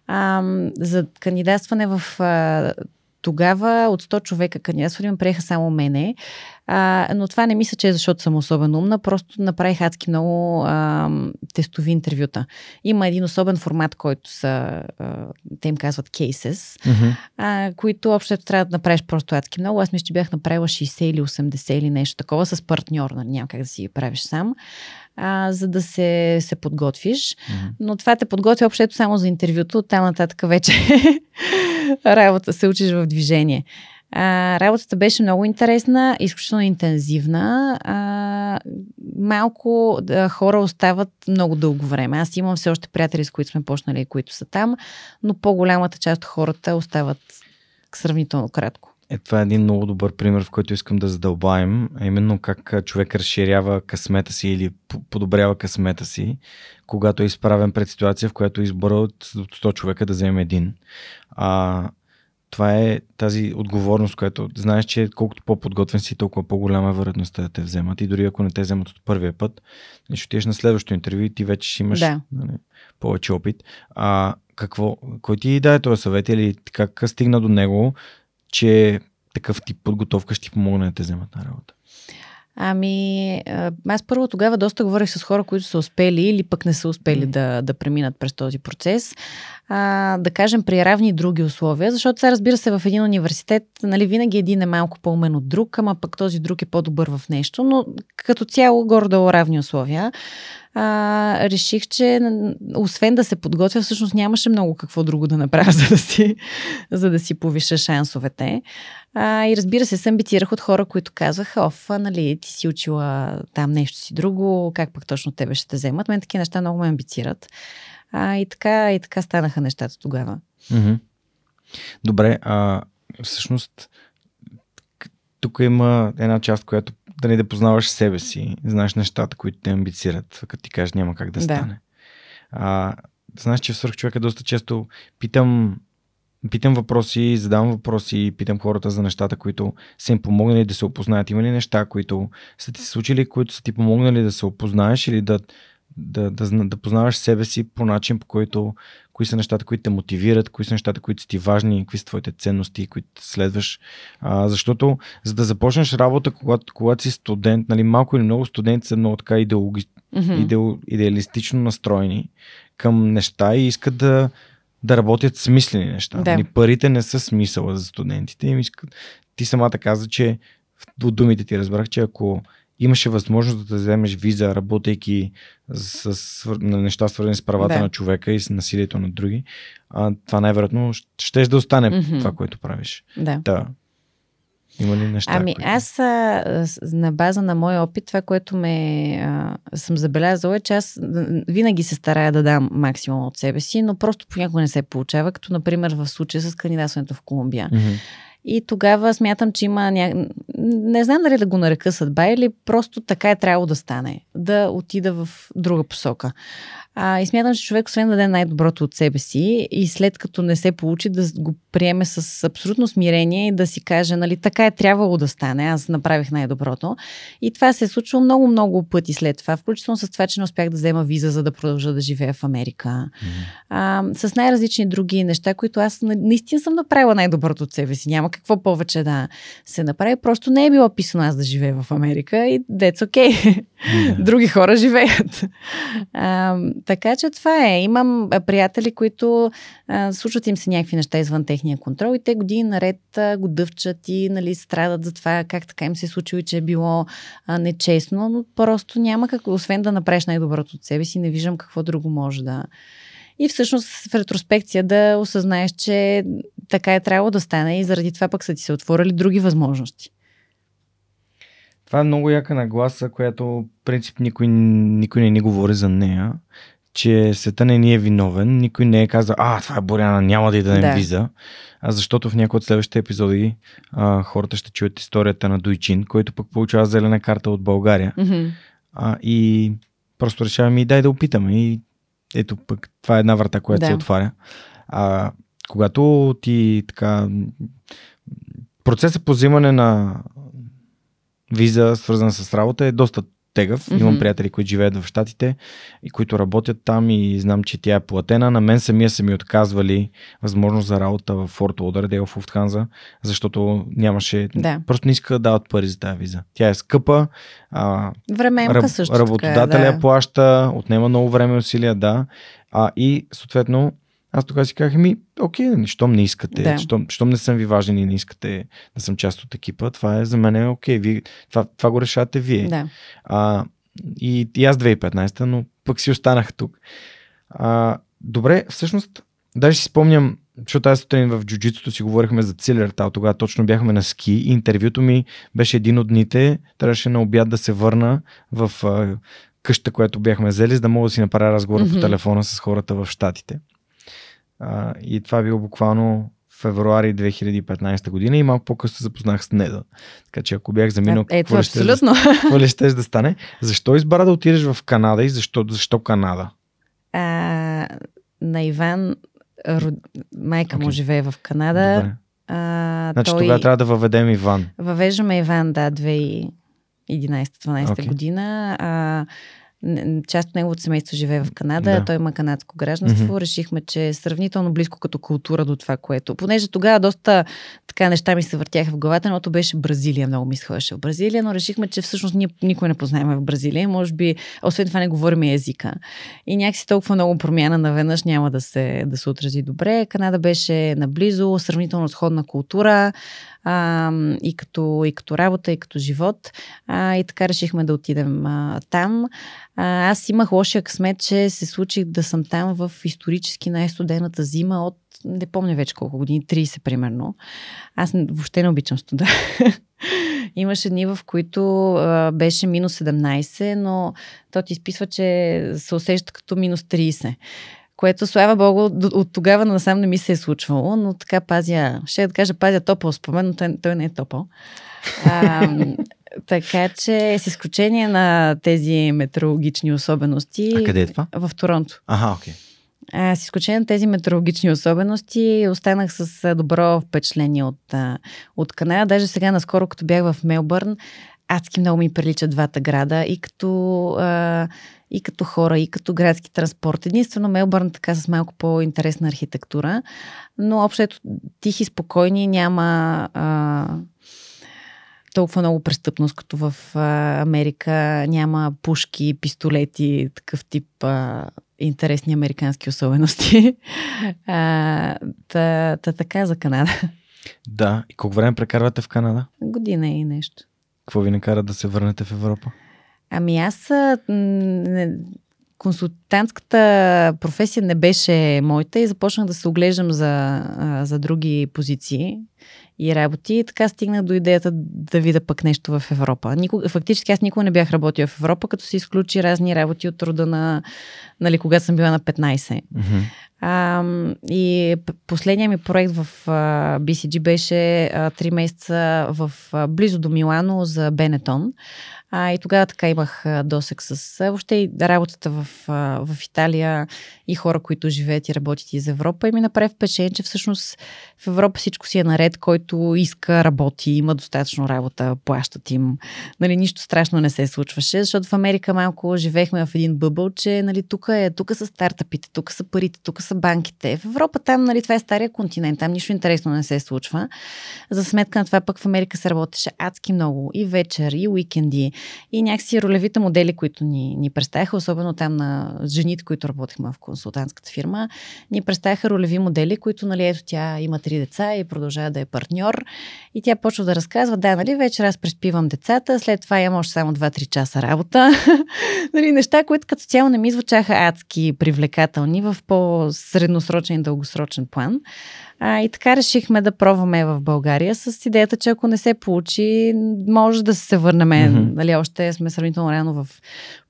А, за кандидатстване в а, тогава от 100 човека кандидатствали ме приеха само мене. А, но това не мисля, че е защото съм особено умна, просто направих адски много а, тестови интервюта. Има един особен формат, който са, а, те им казват cases, mm-hmm. а, които общо трябва да направиш просто адски много. Аз мисля, че бях направила 60 или 80 или нещо такова с партньор, нали, няма как да си правиш сам а, за да се, се подготвиш. Mm-hmm. Но това те подготвя общото само за интервюто, там нататък вече работа се учиш в движение. А, работата беше много интересна, изключително интензивна. А, малко да, хора остават много дълго време. Аз имам все още приятели, с които сме почнали, които са там, но по-голямата част от хората остават сравнително кратко. Е, това е един много добър пример, в който искам да задълбаем, а именно как човек разширява късмета си или подобрява късмета си, когато е изправен пред ситуация, в която е избора от 100 човека да вземе един. А, това е тази отговорност, която знаеш, че колкото по-подготвен си, толкова по-голяма е вероятността да те вземат. И дори ако не те вземат от първия път, ще отидеш на следващото интервю и ти вече ще имаш да. нали, повече опит. А какво, кой ти даде този съвет или как стигна до него, че такъв тип подготовка ще ти помогне да те вземат на работа? Ами, аз първо тогава доста говорих с хора, които са успели или пък не са успели да, да преминат през този процес. А, да кажем, при равни други условия, защото сега разбира се в един университет, нали, винаги един е малко по-умен от друг, ама пък този друг е по-добър в нещо, но като цяло горе-долу равни условия а, реших, че освен да се подготвя, всъщност нямаше много какво друго да направя, за да си, за да си повиша шансовете. А, и разбира се, се амбицирах от хора, които казаха, оф, нали, ти си учила там нещо си друго, как пък точно тебе ще те вземат. Мен такива неща много ме амбицират. А, и, така, и така станаха нещата тогава. Добре, а всъщност тук има една част, която да не да познаваш себе си, знаеш нещата, които те амбицират, като ти кажеш няма как да, да. стане. А, знаеш, че в свърх човека доста често питам, питам въпроси, задавам въпроси, питам хората за нещата, които са им помогнали да се опознаят. Има ли неща, които са ти се случили, които са ти помогнали да се опознаеш или да, да, да, да, познаваш себе си по начин, по който кои са нещата, които те мотивират, кои са нещата, които са ти важни, какви са твоите ценности, които следваш. А, защото за да започнеш работа, когато, когато си студент, нали, малко или много студенти са много така идеологи, mm-hmm. идеал, идеалистично настроени към неща и искат да, да работят смислени неща. Да. Нали, парите не са смисъла за студентите. Им искат... Ти самата каза, че от думите ти разбрах, че ако имаше възможност да вземеш виза, работейки с, с на неща свързани с правата да. на човека и с насилието на други, а, това най-вероятно ще да остане mm-hmm. това, което правиш. Да. да. Има ли неща? Ами които... аз а, на база на моя опит, това, което ме а, съм забелязала е, че аз винаги се старая да дам максимум от себе си, но просто понякога не се получава, като например в случая с кандидатстването в Колумбия. Mm-hmm. И тогава смятам, че има ня... Не знам дали да го нарека съдба или просто така е трябвало да стане. Да отида в друга посока. А, и смятам, че човек, освен да даде най-доброто от себе си и след като не се получи, да го приеме с абсолютно смирение и да си каже, нали, така е трябвало да стане, аз направих най-доброто. И това се е случило много-много пъти след това, включително с това, че не успях да взема виза, за да продължа да живея в Америка. Mm-hmm. А, с най-различни други неща, които аз наистина съм направила най-доброто от себе си. Няма какво повече да се направи. Просто не е било писано аз да живея в Америка и that's okay. Mm-hmm. Други хора живеят. А, така че това е. Имам приятели, които а, случват им се някакви неща извън техния контрол и те години наред а, го дъвчат и нали, страдат за това как така им се е случило и че е било а, нечестно, но просто няма как, освен да направиш най-доброто от себе си, не виждам какво друго може да... И всъщност в ретроспекция да осъзнаеш, че така е трябвало да стане и заради това пък са ти се отворили други възможности. Това е много яка нагласа, която принцип никой, никой не ни говори за нея, че света не ни е виновен. Никой не е казал, а, това е Боряна, няма да дадем да. виза. А защото в някои от следващите епизоди а, хората ще чуят историята на Дойчин, който пък получава зелена карта от България. Mm-hmm. А, и просто решаваме и дай да опитаме. И ето пък това е една врата, която да. се отваря. А, когато ти така процесът по взимане на виза, свързана с работа, е доста тегъв. Mm-hmm. Имам приятели, които живеят в Штатите и които работят там и знам, че тя е платена. На мен самия са ми отказвали възможност за работа в Форт Лодърдейл в Уфтханза, защото нямаше... Да. Просто не иска да дават пари за тази виза. Тя е скъпа. А, Временка раб, също Работодателя така, е, да. плаща, отнема много време и усилия, да. А, и съответно аз тогава си казах, ми, окей, нали, щом не искате, да. щом, щом не съм ви важен и не искате да съм част от екипа, това е за мен е окей, ви, това, това го решавате вие. Да. А, и, и аз 2015, но пък си останах тук. А, добре, всъщност, даже си спомням, защото аз сутрин в джуджитото си говорихме за Цилертал, тогава точно бяхме на ски и интервюто ми беше един от дните, трябваше на обяд да се върна в а, къща, която бяхме взели, за да мога да си направя разговор mm-hmm. по телефона с хората в Штатите. А, и това било буквално февруари 2015 година и малко по-късно се запознах с Неда. Така че ако бях заминал, е, какво, абсолютно. Ще, какво ли ще да стане? Защо избра да отидеш в Канада и защо, защо Канада? А, на Иван, род... майка okay. му живее в Канада. Добре. А, значи той... тогава трябва да въведем Иван. Въвеждаме Иван, да, 2011-12 okay. година. А, част от неговото семейство живее в Канада, да. той има канадско гражданство. Mm-hmm. Решихме, че е сравнително близко като култура до това, което. Понеже тогава доста така неща ми се въртяха в главата, но беше Бразилия, много ми сходеше в Бразилия, но решихме, че всъщност ние никой не познаем в Бразилия. Може би, освен това не говорим езика. И някакси толкова много промяна наведнъж няма да се, да се отрази добре. Канада беше наблизо, сравнително сходна култура а, и, като, и като работа, и като живот. А, и така решихме да отидем а, там. А, аз имах лошия късмет, че се случих да съм там в исторически най-студената зима от не помня вече колко години, 30 примерно. Аз въобще не обичам студа. Имаше дни, в които а, беше минус 17, но то ти изписва, че се усеща като минус 30 което, слава богу, от тогава насам не ми се е случвало, но така пазя, ще да кажа, пазя топъл спомен, но той, той не е топъл. А, така че, с изключение на тези метеорологични особености. А къде е това? В Торонто. Ага, окей. Okay. А, с изключение на тези метеорологични особености, останах с добро впечатление от, от Канада. Даже сега, наскоро, като бях в Мелбърн, адски много ми приличат двата града и като, а, и като хора, и като градски транспорт. Единствено Мелбърн така с малко по-интересна архитектура, но общо ето тихи, спокойни, няма а, толкова много престъпност, като в а, Америка, няма пушки, пистолети, такъв тип а, интересни американски особености. а, та, та така за Канада. Да. И колко време прекарвате в Канада? Година и нещо. Какво ви накара да се върнете в Европа? Ами аз не, консултантската професия не беше моята и започнах да се оглеждам за, за други позиции и работи. И така стигнах до идеята да видя пък нещо в Европа. Никога, фактически аз никога не бях работила в Европа, като се изключи разни работи от рода на, нали, когато съм била на 15. Mm-hmm. А, и последният ми проект в а, BCG беше а, 3 месеца в, а, близо до Милано за Бенетон. А, и тогава така имах досек с въобще и работата в, в Италия и хора, които живеят и работят из Европа. И ми направи впечатление, че всъщност в Европа всичко си е наред, който иска, работи, има достатъчно работа, плащат им. Нали, нищо страшно не се случваше, защото в Америка малко живеехме в един бъбъл, че нали, тук, е, тук са стартъпите, тук са парите, тук са банките. В Европа там, нали, това е стария континент, там нищо интересно не се случва. За сметка на това пък в Америка се работеше адски много и вечер, и уикенди, и някакси ролевите модели, които ни, ни представяха, особено там на жените, които работихме в консултантската фирма, ни представяха ролеви модели, които, нали, ето тя има три деца и продължава да е партньор. И тя почва да разказва, да, нали, вечер аз преспивам децата, след това имам още само 2-3 часа работа. нали, неща, които като цяло не ми звучаха адски привлекателни в по-средносрочен и дългосрочен план. А, и така решихме да пробваме в България с идеята, че ако не се получи, може да се върнем. Mm-hmm. Нали, още сме сравнително рано в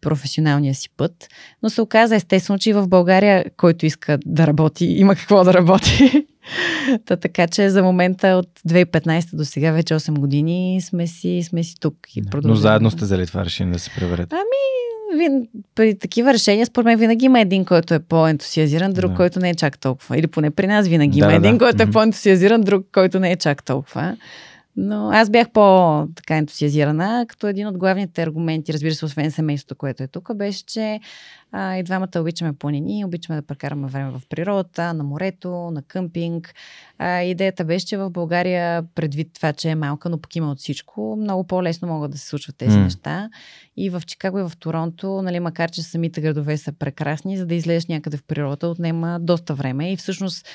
професионалния си път. Но се оказа естествено, че и в България, който иска да работи, има какво да работи. Та, така че за момента от 2015 до сега, вече 8 години, сме си, сме си тук и продължаваме. Но заедно сте взели това решение да се превърнете? Ами, при такива решения, според мен, винаги има един, който е по-ентусиазиран, друг, да. който не е чак толкова. Или поне при нас винаги да, има един, да. който е по-ентусиазиран, друг, който не е чак толкова. Но аз бях по-така ентусиазирана, като един от главните аргументи, разбира се, освен семейството, което е тук, беше, че а, и двамата обичаме планини, обичаме да прекараме време в природата, на морето, на къмпинг. А, идеята беше, че в България, предвид това, че е малка, но пък има от всичко, много по-лесно могат да се случват тези mm. неща. И в Чикаго и в Торонто, нали, макар че самите градове са прекрасни, за да излезеш някъде в природа, отнема доста време. И всъщност,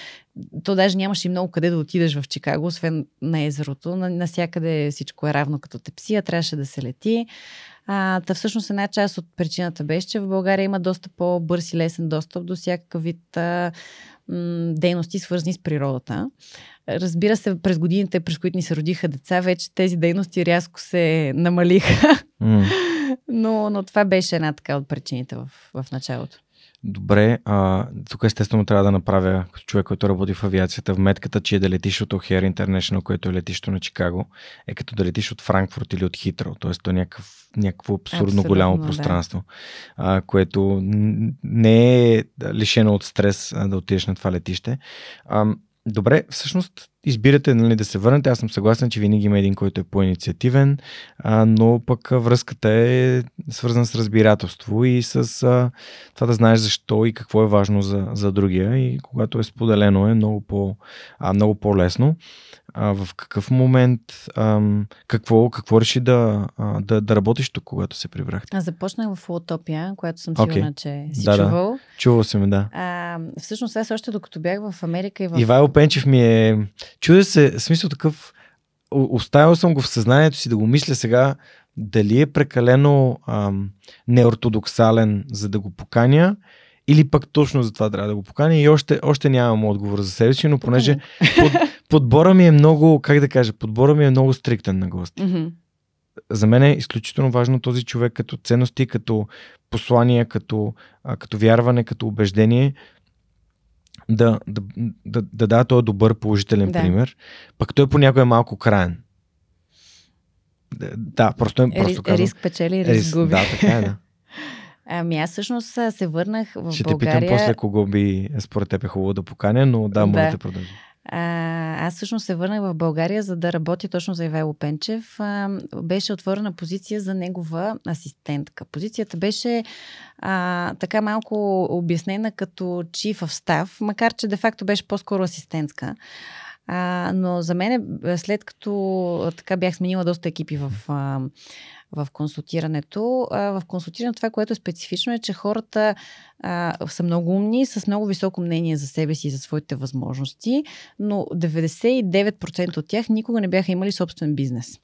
то даже нямаше и много къде да отидеш в Чикаго, освен на езерото. Насякъде всичко е равно като тепсия, трябваше да се лети. А, та всъщност една част от причината беше, че в България има доста по-бърз и лесен достъп до всякакъв вид а, м, дейности, свързани с природата. Разбира се, през годините, през които ни се родиха деца, вече тези дейности рязко се намалиха. Mm. но, но това беше една така от причините в, в началото. Добре, а, тук естествено трябва да направя като човек, който работи в авиацията, вметката, че е да летиш от O'Hare International, което е летището на Чикаго, е като да летиш от Франкфурт или от Хитро. Тоест, то е някакъв, някакво абсурдно Абсолютно, голямо пространство, да. а, което не е лишено от стрес а, да отидеш на това летище. А, добре, всъщност избирате нали, да се върнете. Аз съм съгласен, че винаги има един, който е по-инициативен, а, но пък връзката е свързана с разбирателство и с а, това да знаеш защо и какво е важно за, за другия. И когато е споделено, е много, по, а, много по-лесно. А, в какъв момент, а, какво, какво реши да, а, да, да работиш тук, когато се прибрахте? Аз започнах в Утопия, която съм сигурна, okay. че си да, чувал. Да. Чувал съм, да. А, всъщност аз още докато бях в Америка и в... Ивайло Пенчев ми е Чудя се, смисъл такъв, оставил съм го в съзнанието си да го мисля сега, дали е прекалено ам, неортодоксален, за да го поканя, или пък точно за това трябва да го поканя и още, още нямам отговор за себе си, но понеже под, подбора ми е много, как да кажа, подбора ми е много стриктен на гости. Mm-hmm. За мен е изключително важно този човек като ценности, като послание, като, а, като вярване, като убеждение да, да, да, да дава този добър положителен да. пример, пък той понякога е малко краен. Да, просто е. Просто казвам, риск печели, риск, риск губи. Да, така е, да. Ами аз всъщност се върнах в Ще България. те питам после кого би според теб е хубаво да поканя, но да, може да, да продължи. А, аз всъщност се върнах в България, за да работя точно за Ивайло Пенчев. А, беше отворена позиция за негова асистентка. Позицията беше а, така малко обяснена като chief of staff, макар че де-факто беше по-скоро асистентска. А, но за мен, след като така бях сменила доста екипи в, а, в консултирането, в консултирането това, което е специфично е, че хората а, са много умни, с много високо мнение за себе си и за своите възможности, но 99% от тях никога не бяха имали собствен бизнес.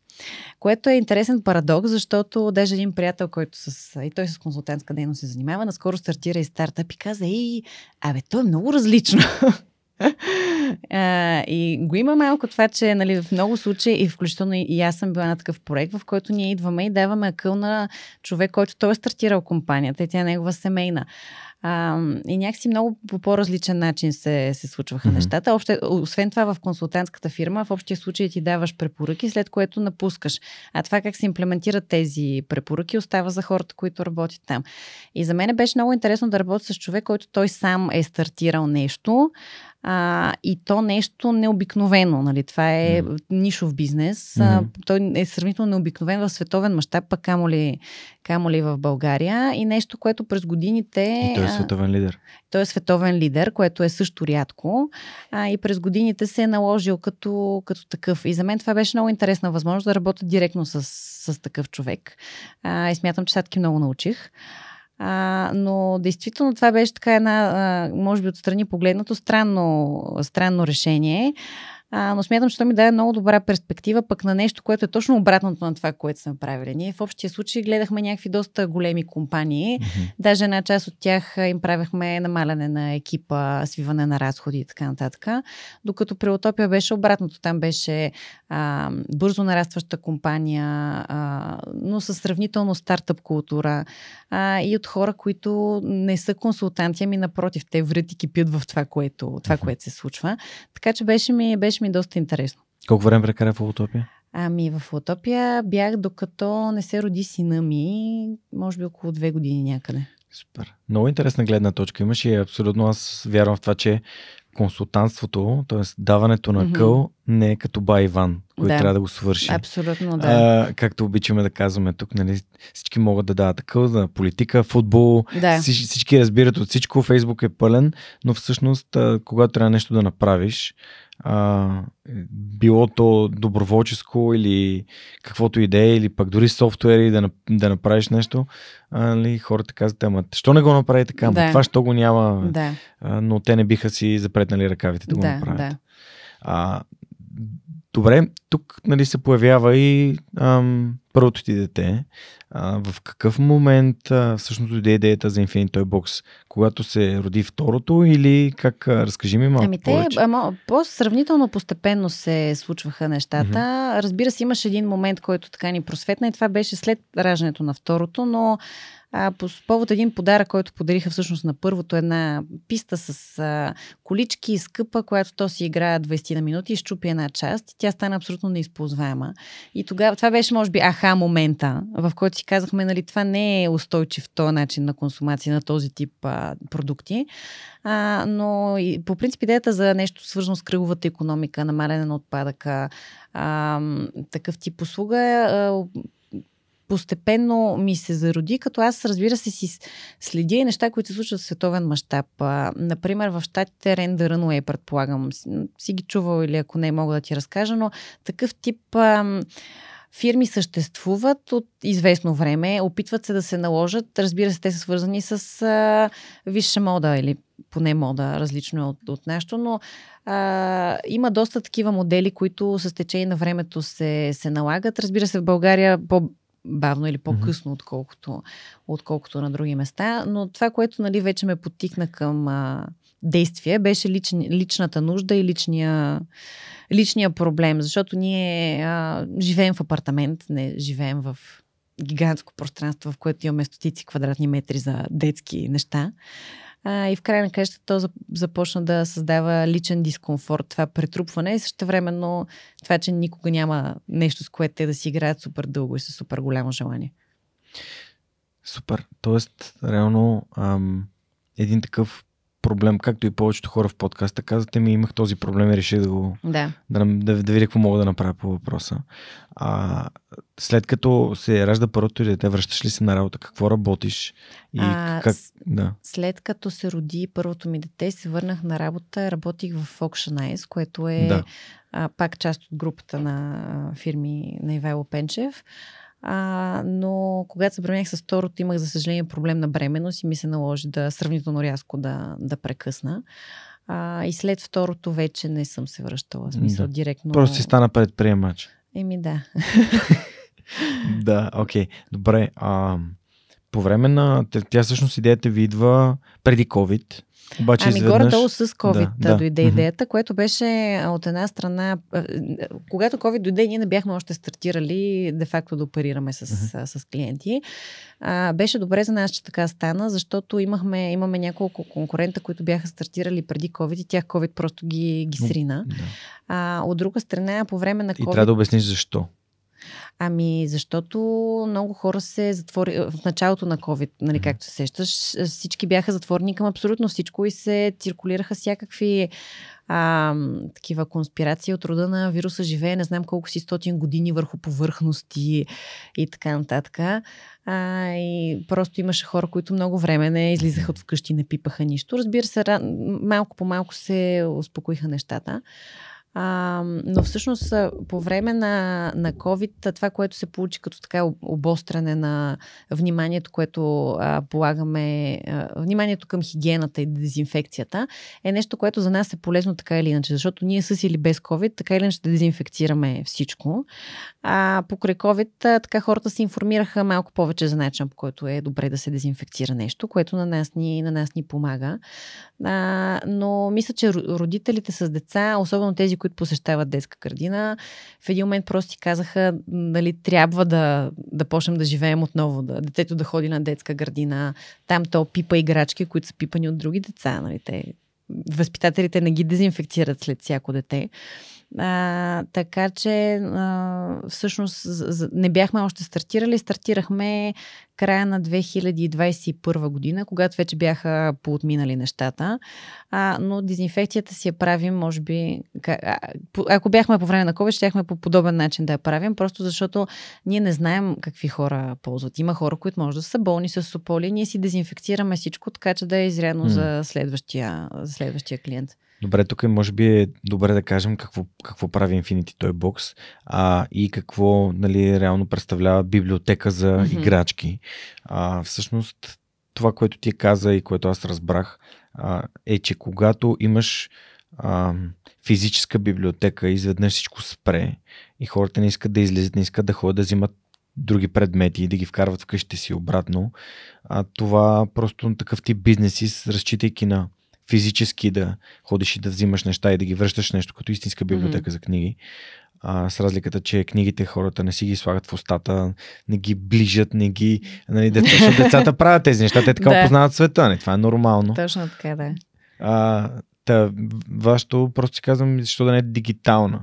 Което е интересен парадокс, защото даже един приятел, който с, и той с консултантска дейност се занимава, наскоро стартира и стартъп и каза, ей, абе, то е много различно. а, и го има малко това, че нали, в много случаи, и включително и аз съм била на такъв проект, в който ние идваме и даваме акъл на човек, който той е стартирал компанията и тя е негова семейна. А, и някакси много по по-различен начин се, се случваха mm-hmm. нещата. Общо, освен това в консултантската фирма, в общия случай ти даваш препоръки, след което напускаш. А това как се имплементират тези препоръки остава за хората, които работят там. И за мен беше много интересно да работя с човек, който той сам е стартирал нещо, а, и то нещо необикновено. Нали? Това е mm. нишов бизнес. Mm-hmm. А, той е сравнително необикновен в световен мащаб, пък камо ли, камо ли в България. И нещо, което през годините... И той е световен лидер. Той е световен лидер, което е също рядко. А, и през годините се е наложил като, като такъв. И за мен това беше много интересна възможност да работя директно с, с такъв човек. А, и смятам, че сега много научих. А, но действително това беше така една, а, може би отстрани погледнато, странно, странно решение. А, но смятам, че то ми даде много добра перспектива пък на нещо, което е точно обратното на това, което сме правили. Ние в общия случай гледахме някакви доста големи компании. Mm-hmm. Даже една част от тях им правихме намаляне на екипа, свиване на разходи и така нататък. Докато при Утопия беше обратното. Там беше а, бързо нарастваща компания, а, но с сравнително стартъп култура а, и от хора, които не са консултанти, ами напротив, те врат и кипят в това, което, това, което се случва. Така че беше ми, беше ми доста интересно. Колко време прекара в Утопия? Ами в Утопия бях докато не се роди сина ми, може би около две години някъде. Супер. Много интересна гледна точка имаш и абсолютно аз вярвам в това, че консултантството, т.е. даването на mm-hmm. къл, не е като ба Иван, който да. трябва да го свърши. Абсолютно, да. А, както обичаме да казваме тук, нали, всички могат да дават къл за политика, футбол, да. всички, всички разбират от всичко, Фейсбук е пълен, но всъщност, когато трябва нещо да направиш, а, било то доброволческо или каквото и да е, или пък дори софтуери да, да направиш нещо, а, нали, хората казват, ама, що не го направи така? Да. Това, що го няма, да. а, но те не биха си запретнали ръкавите да го да, направят. Да. А, добре, тук нали, се появява и ам, първото ти дете. А, в какъв момент а, всъщност дойде идеята за Infinity Toy Box? Когато се роди второто или как? А, разкажи ми малко ами те. Ама, по-сравнително постепенно се случваха нещата. Mm-hmm. Разбира се, имаше един момент, който така ни просветна и това беше след раждането на второто, но а, по повод един подарък, който подариха всъщност на първото, една писта с а, колички, скъпа, която то си играе 20 на минути и щупи една част. Тя стана абсолютно неизползваема. И тогава, това беше може би аха момента, в който си казахме, нали, това не е устойчив този начин на консумация на този тип а, продукти. А, но и, по принцип идеята за нещо свързано с кръговата економика, намаляне на отпадъка, а, такъв тип услуга а, постепенно ми се зароди, като аз разбира се си следя и неща, които се случват в световен мащаб. Например, в щатите Render Runway, предполагам, си ги чувал или ако не мога да ти разкажа, но такъв тип а, фирми съществуват от известно време, опитват се да се наложат. Разбира се, те са свързани с а, висша мода или поне мода, различно е от, от нашото, но а, има доста такива модели, които с течение на времето се, се налагат. Разбира се, в България по бавно или по-късно, mm-hmm. отколкото, отколкото на други места. Но това, което нали, вече ме потикна към а, действие, беше лични, личната нужда и личния, личния проблем. Защото ние а, живеем в апартамент, не живеем в гигантско пространство, в което имаме стотици квадратни метри за детски неща. А, и в край на кращата то започна да създава личен дискомфорт, това претрупване и също времено това, че никога няма нещо, с което те да си играят супер дълго и с супер голямо желание. Супер. Тоест, реално, ам, един такъв проблем, както и повечето хора в подкаста казвате ми, имах този проблем и реших да го Да. да, да, да видя какво мога да направя по въпроса. А, след като се ражда първото дете, връщаш ли се на работа? Какво работиш? И А, как... Да. След като се роди първото ми дете, се върнах на работа, работих в Auction Eyes, което е Да. а, пак част от групата на фирми на Ивайло Пенчев. А, но когато се бременях с второто, имах за съжаление проблем на бременност и ми се наложи да сравнително рязко да, да прекъсна. А, и след второто вече не съм се връщала. В смисъл, Да. директно. Просто си стана предприемач. Еми да. да, окей. Добре. А, по време на... Тя всъщност идеята ви идва преди COVID. Обаче Ами изведнъж... горе-долу с COVID Да, да, дойде идеята, което беше от една страна... Когато COVID дойде, ние не бяхме още стартирали де-факто да оперираме с, а, с клиенти. А, беше добре за нас, че така стана, защото имахме, имаме няколко конкурента, които бяха стартирали преди COVID и тях COVID просто ги, ги срина. Да. А, от друга страна, по време на И COVID... трябва да обясниш защо. Ами, защото много хора се затвори в началото на COVID, нали, както се сещаш, всички бяха затворени към абсолютно всичко и се циркулираха всякакви а, такива конспирации от рода на вируса живее не знам колко си стотин години върху повърхности и така нататък. А, и просто имаше хора, които много време не излизаха от вкъщи, не пипаха нищо. Разбира се, малко по малко се успокоиха нещата. А, но всъщност по време на, на COVID, това, което се получи като така обостране на вниманието, което а, полагаме, а, вниманието към хигиената и дезинфекцията, е нещо, което за нас е полезно така или иначе, защото ние с или без COVID, така или иначе ще дезинфекцираме всичко. А покрай COVID, а, така хората се информираха малко повече за начина, по който е добре да се дезинфекцира нещо, което на нас ни, на нас ни помага. А, но мисля, че ро- родителите с деца, особено тези, които посещават детска градина, в един момент просто си казаха, нали, трябва да, да почнем да живеем отново, да, детето да ходи на детска градина, там то пипа играчки, които са пипани от други деца. Нали, те, възпитателите не ги дезинфекцират след всяко дете. А, така че а, всъщност не бяхме още стартирали. Стартирахме края на 2021 година, когато вече бяха поотминали нещата. А, но дезинфекцията си я правим, може би, а, ако бяхме по време на COVID, щяхме по подобен начин да я правим, просто защото ние не знаем какви хора ползват. Има хора, които може да са болни с сополи, ние си дезинфекцираме всичко, така че да е изрядно М. за следващия, за следващия клиент. Добре, тук може би е добре да кажем какво, какво прави Infinity Toy Box а, и какво нали, реално представлява библиотека за Мгм. играчки. А, всъщност, това, което ти каза и което аз разбрах, а, е, че когато имаш а, физическа библиотека, изведнъж всичко спре и хората не искат да излизат, не искат да ходят да взимат други предмети и да ги вкарват вкъщи си обратно. А, това просто такъв тип бизнеси, разчитайки на физически да ходиш и да взимаш неща и да ги връщаш нещо като истинска библиотека за книги. А, с разликата, че книгите хората не си ги слагат в устата, не ги ближат, не ги... Нали, деца, защото децата правят тези неща, те така Да. опознават света, не? това е нормално. Точно така, да. А, та, вашето, просто си казвам, защо да не е дигитална.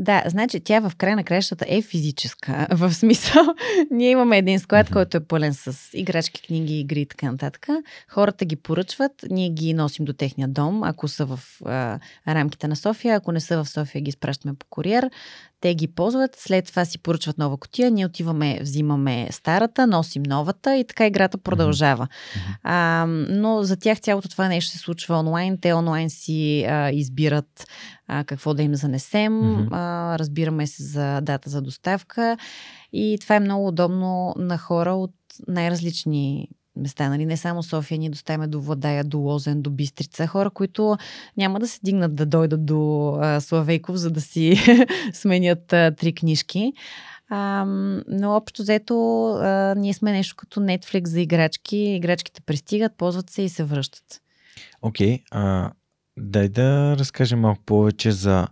Да, значи тя в край на краищата е физическа. В смисъл, ние имаме един склад, който е пълен с играчки, книги, игри и така нататък. Хората ги поръчват, ние ги носим до техния дом, ако са в а, рамките на София, ако не са в София, ги изпращаме по куриер. Те ги ползват, след това си поръчват нова котия, ние отиваме, взимаме старата, носим новата и така играта продължава. Мгм. А, но за тях цялото това нещо се случва онлайн. Те онлайн си а, избират а, какво да им занесем, Мгм. а, разбираме се за дата за доставка и това е много удобно на хора от най-различни места, нали? Не само София, ние доставяме до Владая, до Лозен, до Бистрица. Хора, които няма да се дигнат да дойдат до а, Славейков, за да си сменят а, три книжки. А, но общо взето а, ние сме нещо като Netflix за играчки. Играчките пристигат, ползват се и се връщат. Окей, а, дай да разкажем малко повече за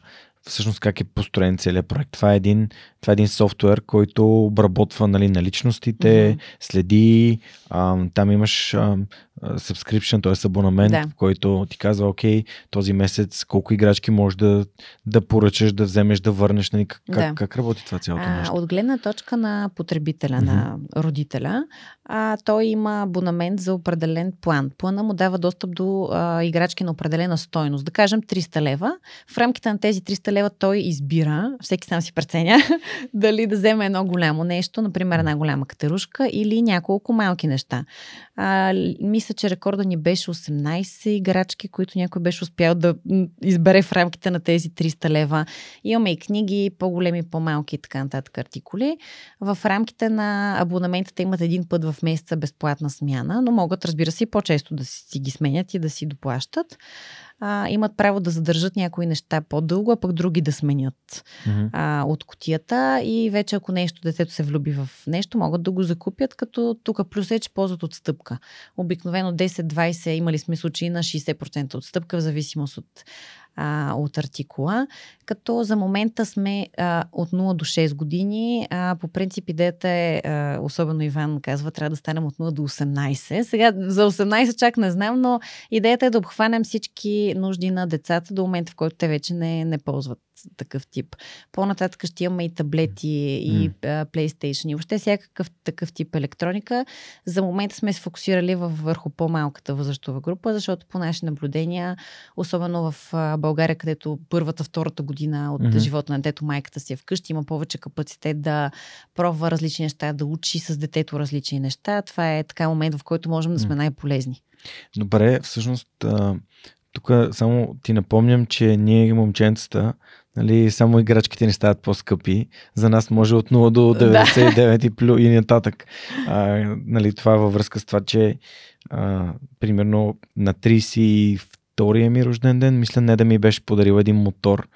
всъщност как е построен целият проект. Това е един, това е един софтуер, който обработва нали, наличностите, Мгм. следи, а, там имаш а, subscription, т.е. абонамент, Да. в който ти казва, окей, този месец колко играчки можеш да, да поръчаш, да вземеш, да върнеш. Нали, как, Да. как, как работи това цялото А, нещо? от гледна точка на потребителя, Мгм. на родителя, а, той има абонамент за определен план. Плана му дава достъп до а, играчки на определена стойност. Да кажем 300 лева. В рамките на тези 300 лева той избира, всеки сам си преценя, дали да вземе едно голямо нещо, например една голяма катерушка или няколко малки неща. А, мисля, че рекорда ни беше 18 играчки, които някой беше успял да избере в рамките на тези 300 лева. Имаме и книги, по-големи, по-малки и така нататък артикули. В рамките на абонаментите имат един път в месеца безплатна смяна, но могат, разбира се, и по-често да си ги сменят и да си доплащат. А, имат право да задържат някои неща по-дълго, а пък други да сменят mm-hmm. а, от котията и вече ако нещо, детето се влюби в нещо, могат да го закупят, като тук плюс е, че ползват отстъпка. Обикновено 10-20 имали сме случаи на 60% отстъпка в зависимост от а, от артикула, като за момента сме а, от 0 до 6 години. А, по принцип идеята е, а, особено Иван казва, трябва да станем от 0 до 18. Сега за 18 чак не знам, но идеята е да обхванем всички нужди на децата до момента, в който те вече не, не ползват такъв тип. По-нататък ще имаме и таблети, и mm. PlayStation, и въобще всякакъв такъв тип електроника. За момента сме се фокусирали върху по-малката възрастова група, защото по наши наблюдения, особено в България, където първата, втората година от mm-hmm. живота на детето майката си е вкъщи, има повече капацитет да пробва различни неща, да учи с детето различни неща. Това е така момент, в който можем да сме най-полезни. Добре, всъщност тук само ти напомням, че ние момченцата, нали, само играчките ни стават по-скъпи. За нас може от 0 до 99 и, плю, и нататък. А, нали, това е във връзка с това, че а, примерно на 32-я ми рожден ден, мисля не да ми беше подарил един мотор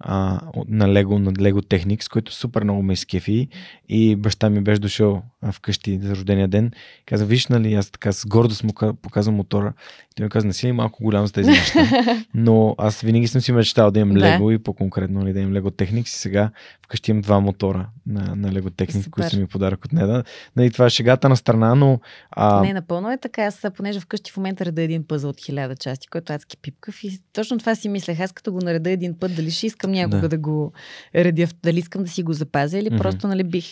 а, на Лего, на Лего Technics, който супер много ме изкефи и баща ми беше дошъл вкъщи за рождения ден. Каза, виж, нали, аз така с гордост му показвам мотора. И той ми каза, не си ли малко голям за тези неща? Но аз винаги съм си мечтал да имам да. И по-конкретно нали, да имам Лего Technics и сега вкъщи имам два мотора на, на Лего Technics, които са ми подарък от неда. Нали, това е шегата на страна, но... А... Не, напълно е така. Аз, понеже вкъщи в момента реда един пъзъл от хиляда части, който адски пипкав и точно това си мислех. Аз като го нареда един път, дали ще искам някога да, да го редя, дали искам да си го запазя или mm-hmm. просто нали, бих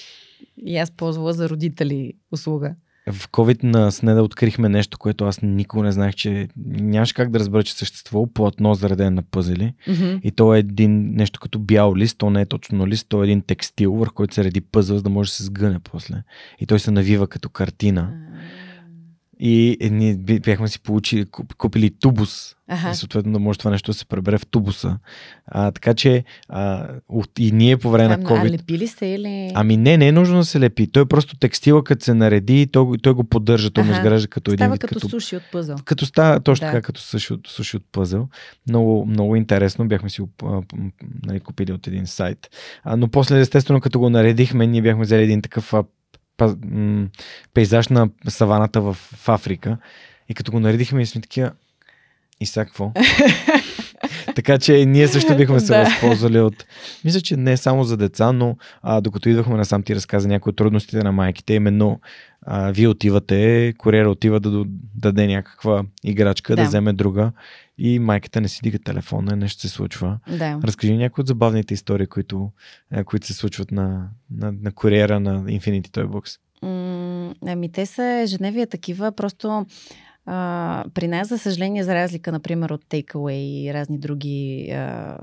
и аз ползвала за родители услуга. В COVID на Снеда открихме нещо, което аз никога не знаех, че нямаше как да разбера, че съществува платно зареден на пъзели. Mm-hmm. И то е един нещо като бял лист, то не е точно лист, то е един текстил, върху който се реди пъзъл, за да може да се сгъне после. И той се навива като картина. И е, ние бяхме си получили, купили тубус. Ага. И съответно да може това нещо да се пребере в тубуса. А, така че а, и ние по време на COVID... А лепили сте или... Ами не, не е нужно да се лепи. Той просто текстила, като се нареди, той, той го поддържа, той ага. му изгражда като става един като, като суши от пъзъл. Като става точно да. така, като суши от, суши от пъзъл. Много, много интересно. Бяхме си а, нали, купили от един сайт. А, но после, естествено, като го наредихме, ние бяхме взели един такъв пейзаж на саваната в, в Африка. И като го наредихме, и сме такива, и сега какво? така че ние също бихме се възползвали от... Мисля, че не само за деца, но а, докато идвахме насам ти разказа някои от трудностите на майките, именно а, вие отивате, куриера отива да даде някаква играчка, да. да вземе друга и майката не си дига телефона, нещо се случва. Да. Разкажи някои от забавните истории, които, които се случват на, на, на куриера на Infinity Toy Box. ами те са ежедневия такива, просто а, при нас, за съжаление, за разлика, например, от Takeaway и разни други а,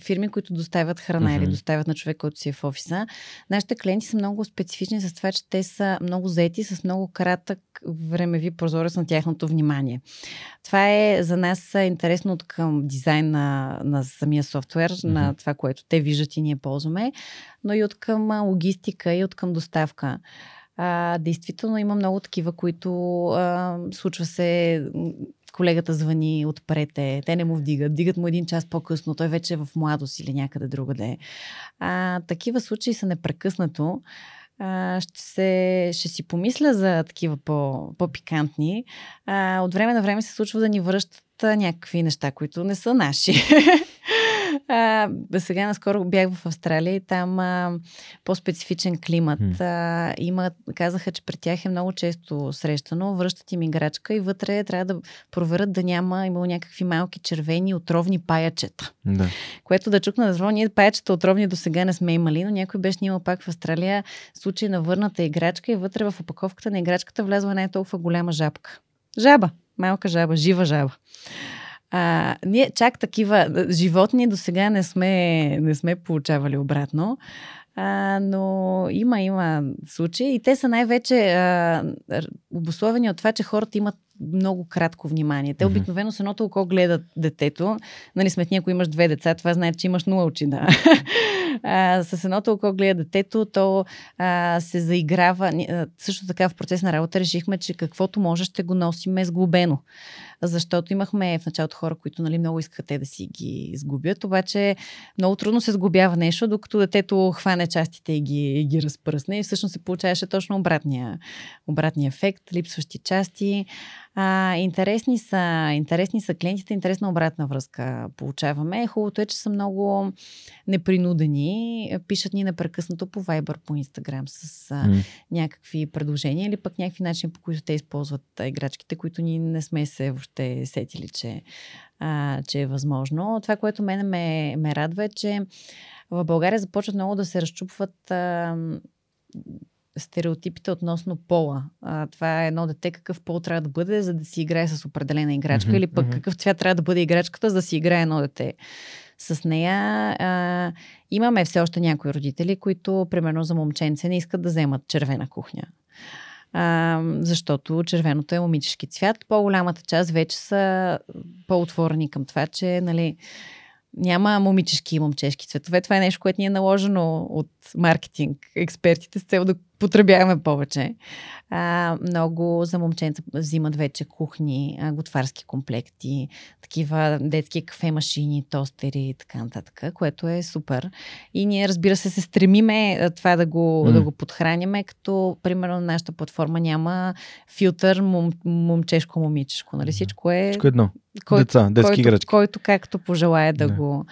фирми, които доставят храна mm-hmm. или доставят на човек, който си е в офиса, нашите клиенти са много специфични с това, че те са много заети с много кратък времеви прозорец на тяхното внимание. Това е за нас интересно от към дизайн на, на самия софтуер, mm-hmm. на това, което те виждат и ние ползваме, но и от към логистика и от към доставка. А, действително има много такива, които а, случва се колегата звъни отпрете, те не му вдигат, вдигат му един час по-късно, той вече е в младост или някъде другаде. А, такива случаи са непрекъснато. А, ще, се, ще си помисля за такива по, по-пикантни. А, от време на време се случва да ни връщат някакви неща, които не са наши. А, сега наскоро бях в Австралия и там а, по-специфичен климат. А, има, казаха, че при тях е много често срещано. Връщат им играчка и вътре трябва да проверят да няма имало някакви малки червени отровни паячета. Да. Което да чукна да звън. Ние паячета отровни до сега не сме имали, но някой беше имал пак в Австралия случай на върната играчка и вътре в опаковката на играчката влязла не толкова голяма жабка. Жаба, малка жаба, жива жаба. А, ние чак такива животни до сега не сме, не сме получавали обратно. А, но има, има случаи и те са най-вече а, обусловени от това, че хората имат много кратко внимание. Те обикновено с едното око гледат детето. Нали, сметни, ако имаш две деца, това знае, че имаш нула очи, да. а, с едното око гледа детето, то а, се заиграва. Също така в процес на работа решихме, че каквото може ще го носиме сглобено защото имахме в началото хора, които нали, много искаха те да си ги сгубят, обаче много трудно се сгубява нещо, докато детето хване частите и ги, и ги разпръсне и всъщност се получаваше точно обратния, обратния ефект, липсващи части. А, интересни, са, интересни са клиентите, интересна обратна връзка получаваме. Хубавото е, че са много непринудени. Пишат ни непрекъснато по Viber, по Instagram с а, mm. някакви предложения или пък някакви начини, по които те използват играчките, които ние не сме се въобще сетили, че, а, че е възможно. Това, което мене ме, ме радва е, че в България започват много да се разчупват а, стереотипите относно пола. А, това е едно дете, какъв пол трябва да бъде, за да си играе с определена играчка, mm-hmm, или пък mm-hmm. какъв цвят трябва да бъде играчката, за да си играе едно дете. С нея а, имаме все още някои родители, които, примерно за момченце, не искат да вземат червена кухня. А, защото червеното е момичешки цвят. По-голямата част вече са по-отворени към това, че нали, няма момичешки и момчешки цветове. Това е нещо, което ни е наложено от маркетинг експертите с цел да потребяваме повече. А, много за момченца взимат вече кухни, а, готварски комплекти, такива детски кафе машини, тостери и така нататък, което е супер. И ние, разбира се, се стремиме това да го, mm. да го подхраняме, като, примерно, нашата платформа няма филтър мом, момчешко-момичешко. Нали? Всичко е... Всичко едно. Който, Деца, детски който, играчки. Който както пожелая да, да. го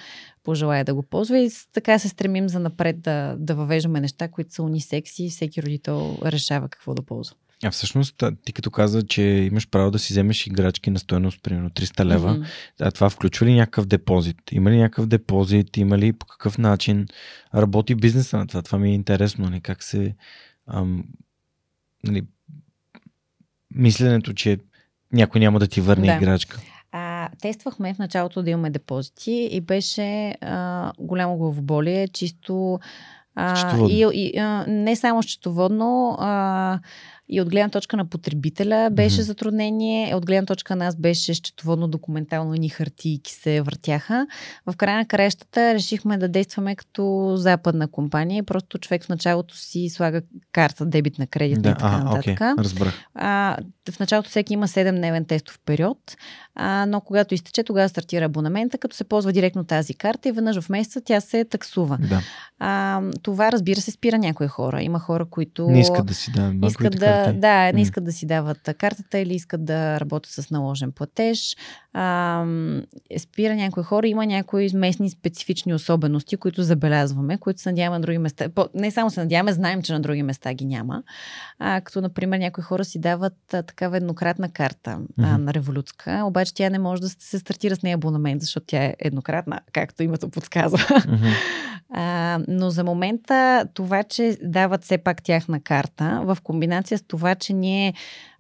пожелая да го ползва и така се стремим за напред да, да въвеждаме неща, които са унисекси и всеки родител решава какво да ползва. А всъщност, ти като каза, че имаш право да си вземеш играчки на стоеност, примерно 300 лева, mm-hmm. а това включва ли някакъв депозит? Има ли някакъв депозит? Има ли по какъв начин работи бизнеса на това? Това ми е интересно, нали? как се... Ам, нали, мисленето, че някой няма да ти върне да. играчка. Тествахме в началото да имаме депозити и беше а, голямо главоболие, чисто а, и, и а, не само счетоводно, а, и от гледна точка на потребителя беше mm-hmm. затруднение, от гледна точка на нас беше счетоводно документално ни хартийки се въртяха. В края на краищата решихме да действаме като западна компания. Просто човек в началото си слага карта дебит на кредит да, и така нататък. Okay, разбрах. А, в началото всеки има 7-дневен тестов период, а, но когато изтече, тогава стартира абонамента, като се ползва директно тази карта и веднъж в месеца тя се таксува. Да. А, това, разбира се, спира някои хора. Има хора, които не искат да си дават искат да, карти. да, не искат да си дават картата или искат да работят с наложен платеж. А, спира някои хора. Има някои местни специфични особености, които забелязваме, които се надяваме на други места. Не само се надяваме, знаем, че на други места ги няма. А, като, например, някои хора си дават а, такава еднократна карта mm-hmm. а, на революцка, обаче тя не може да се стартира с нея абонамент, защото тя е еднократна, както името подсказва. Mm-hmm. А, но за момента това, че дават все пак тяхна карта, в комбинация с това, че ние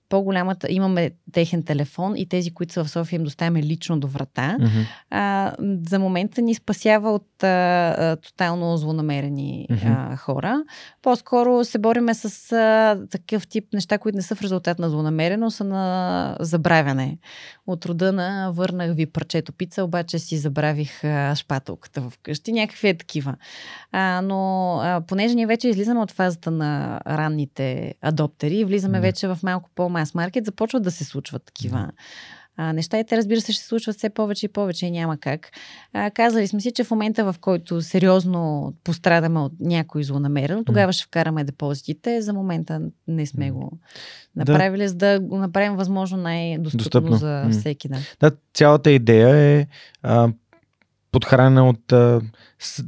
по-голямата, имаме техен телефон и тези, които са в София, им доставяме лично до врата. Mm-hmm. А, за момента ни спасява от а, а, тотално злонамерени mm-hmm. а, хора. По-скоро се бориме с а, такъв тип неща, които не са в резултат на злонамерено, са на забравяне. От рода на върнах ви парчето пица, обаче си забравих а, шпателката вкъщи. Някакви е такива. А, но а, понеже ние вече излизаме от фазата на ранните адоптери, влизаме mm-hmm. вече в малко по мас маркет, започват да се случват такива а, неща и те, разбира се, ще се случват все повече и повече и няма как. А, казали сме си, че в момента, в който сериозно пострадаме от някой злонамерено, тогава ще вкараме депозитите. За момента не сме го направили, да. за да го направим възможно най-достъпно Достъпно. за всеки. Да. да, цялата идея е а, подхранена от а, с,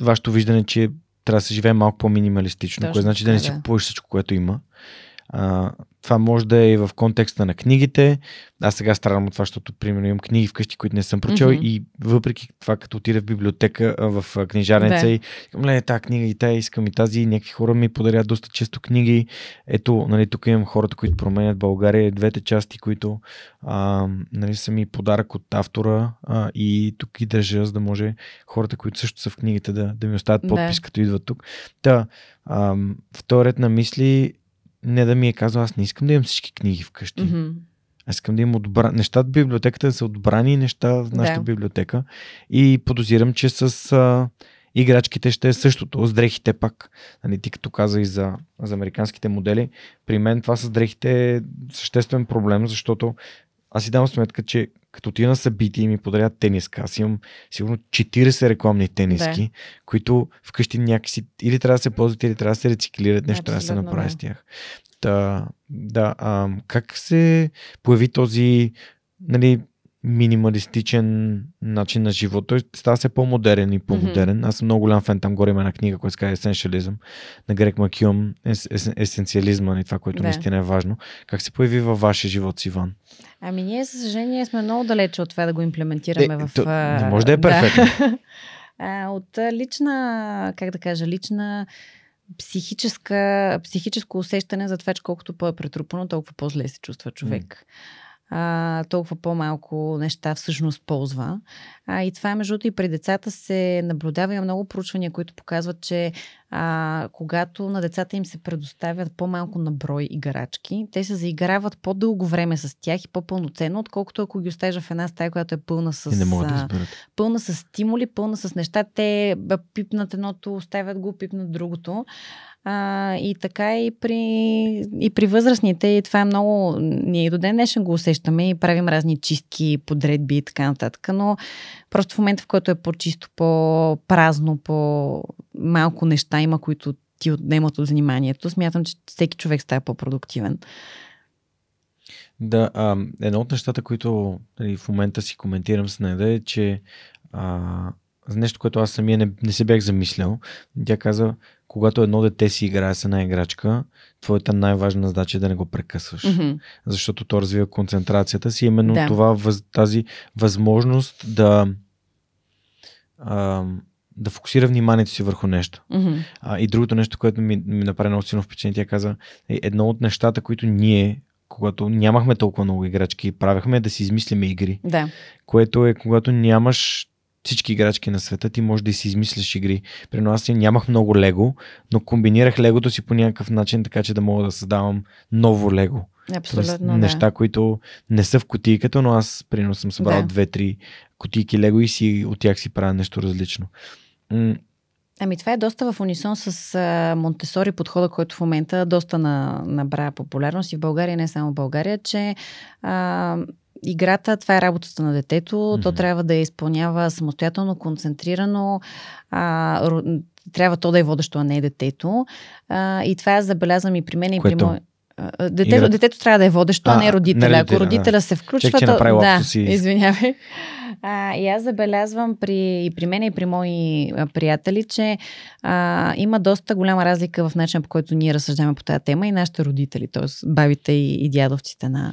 вашето виждане, че трябва да се живее малко по-минималистично, Точно което значи да не си да. купуваш всичко, което има. А, това може да е и в контекста на книгите. Аз сега страдам от това, защото примерно имам книги вкъщи, които не съм прочел Мгм. и въпреки това, като отида в библиотека, а, в а, книжарница Да. и искам, ле, тази книга и тая, искам и тази, и някакви хора ми подарят доста често книги. Ето, нали, тук имам хората, които променят България, двете части, които а, нали, са ми подарък от автора а, и тук ги държа, за да може хората, които също са в книгите, да, да ми оставят Да. подпис, като идват тук. Та, ам, в този ред на мисли, не да ми е казал, аз не искам да имам всички книги вкъщи. Мгм. Аз искам да имам отбра... неща в библиотеката да са отбрани неща в нашата Да. библиотека. И подозирам, че с а, играчките ще е същото. С дрехите пак. Нали, ти като каза и за, за американските модели, при мен това с дрехите е съществен проблем, защото аз си давам сметка, че като отида на събитие и ми подарят тениска, аз имам сигурно 40 рекламни тениски, да. които вкъщи някакси или трябва да се ползват, или трябва да се рециклират, нещо трябва да се направи да. с тях. Да, да а, как се появи този нали, минималистичен начин на живот. Той става се по-модерен и по-модерен. Mm-hmm. Аз съм много голям фен. Там горе има една книга, която се казва Есеншализъм на Грек Макюм. Ес, ес, есенциализма и това, което Да. да. наистина е важно. Как се появи във вашия живот, Сиван? Ами ние, за съжаление, сме много далече от това да го имплементираме Е, в... то не може да е перфектно. а, от лична, как да кажа, лична психическа, психическо усещане за това, че колкото по-е претрупано, толкова по-зле се чувства човек. А, толкова по-малко неща всъщност ползва. А, и това, между другото, и при децата се наблюдава. Има много проучвания, които показват, че а, когато на децата им се предоставят по-малко на брой играчки, те се заиграват по-дълго време с тях и по-пълноценно, отколкото ако ги оставиш в една стая, която е пълна с, не могат да пълна с стимули, пълна с неща. Те пипнат едното, оставят го, пипнат другото. А, и така и при, и при възрастните. И това е много... Ние и до ден днешен го усещаме и правим разни чистки, подредби и така нататък. Но просто в момента, в който е по-чисто, по-празно, по-малко неща има, които ти отнемат от вниманието, смятам, че всеки човек става по-продуктивен. Да, а, едно от нещата, които нали, в момента си коментирам с нея е, че а, нещо, което аз самия не, не се бях замислял, тя каза, когато едно дете си играе с една играчка, твоята най-важна задача е да не го прекъсваш. Мгм. Защото то развива концентрацията си. Именно Да. това, тази възможност да, а, да фокусира вниманието си върху нещо. Мгм. А, и другото нещо, което ми, ми направи много силно впечатление, тя каза, е едно от нещата, които ние, когато нямахме толкова много играчки, правехме е да си измислиме игри. Да. Което е, когато нямаш всички играчки на света, ти можеш да си измисляш игри. При аз нямах много лего, но комбинирах легото си по някакъв начин, така че да мога да създавам ново лего. Тоест, Абсолютно, да. неща, които не са в кутийката, но аз примерно съм събрал Да. две-три кутийки лего и си, от тях си правя нещо различно. Ами това е доста в унисон с а, Монтесори подхода, който в момента доста на, набра популярност и в България, не само в България, че а, играта, това е работата на детето, mm-hmm. то трябва да я изпълнява самостоятелно, концентрирано, а, трябва то да е водещо, а не детето. А, и това забелязвам и при мен и при Което? мой... А, Детето, Играта. детето трябва да е водещо, а, А, не родителя. не Ако родителя, да. родителя се включва, Чех, че то... да, лапсуси. извинявай. А, и аз забелязвам при, и при мен и при мои приятели, че а, има доста голяма разлика в начина по който ние разсъждаваме по тази тема и нашите родители, т.е. бабите и, и дядовците на,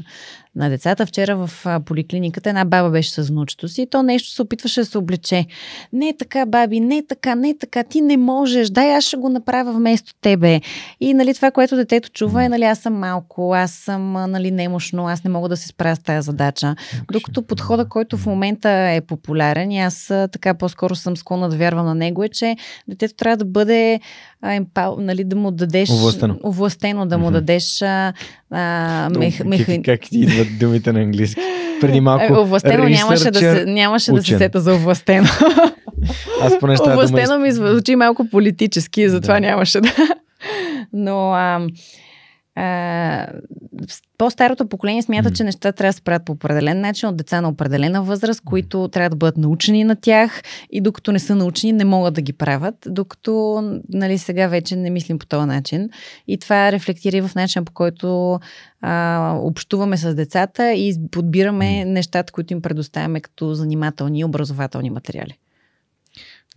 на децата. Вчера в поликлиниката една баба беше с внучето си и то нещо се опитваше да се облече. Не е така, баби, не е така, не е така, ти не можеш, дай аз ще го направя вместо тебе. И нали, това, което детето чува е, нали, аз съм малко, аз съм нали, немощно, аз не мога да се справя с тази задача. Докато подхода, който в момента е популярен и аз така по-скоро съм склонна да вярвам на него, е, че детето трябва да бъде емпал, нали, да му дадеш... Овластено. овластено да му дадеш а, а, мех, Как-. Как ти идват думите на английски? Преди малко. Е, Овластено нямаше да се, нямаше да се учен. сета за овластено. Аз поне тази дума Овластено ми звучи малко политически, затова Да. нямаше да. Но а, а, по-старото поколение смята, че неща трябва да се правят по определен начин от деца на определена възраст, които трябва да бъдат научени на тях и докато не са научени, не могат да ги правят, докато нали, сега вече не мислим по този начин. И това рефлектира и в начина по който а, общуваме с децата и подбираме нещата, които им предоставяме като занимателни и образователни материали.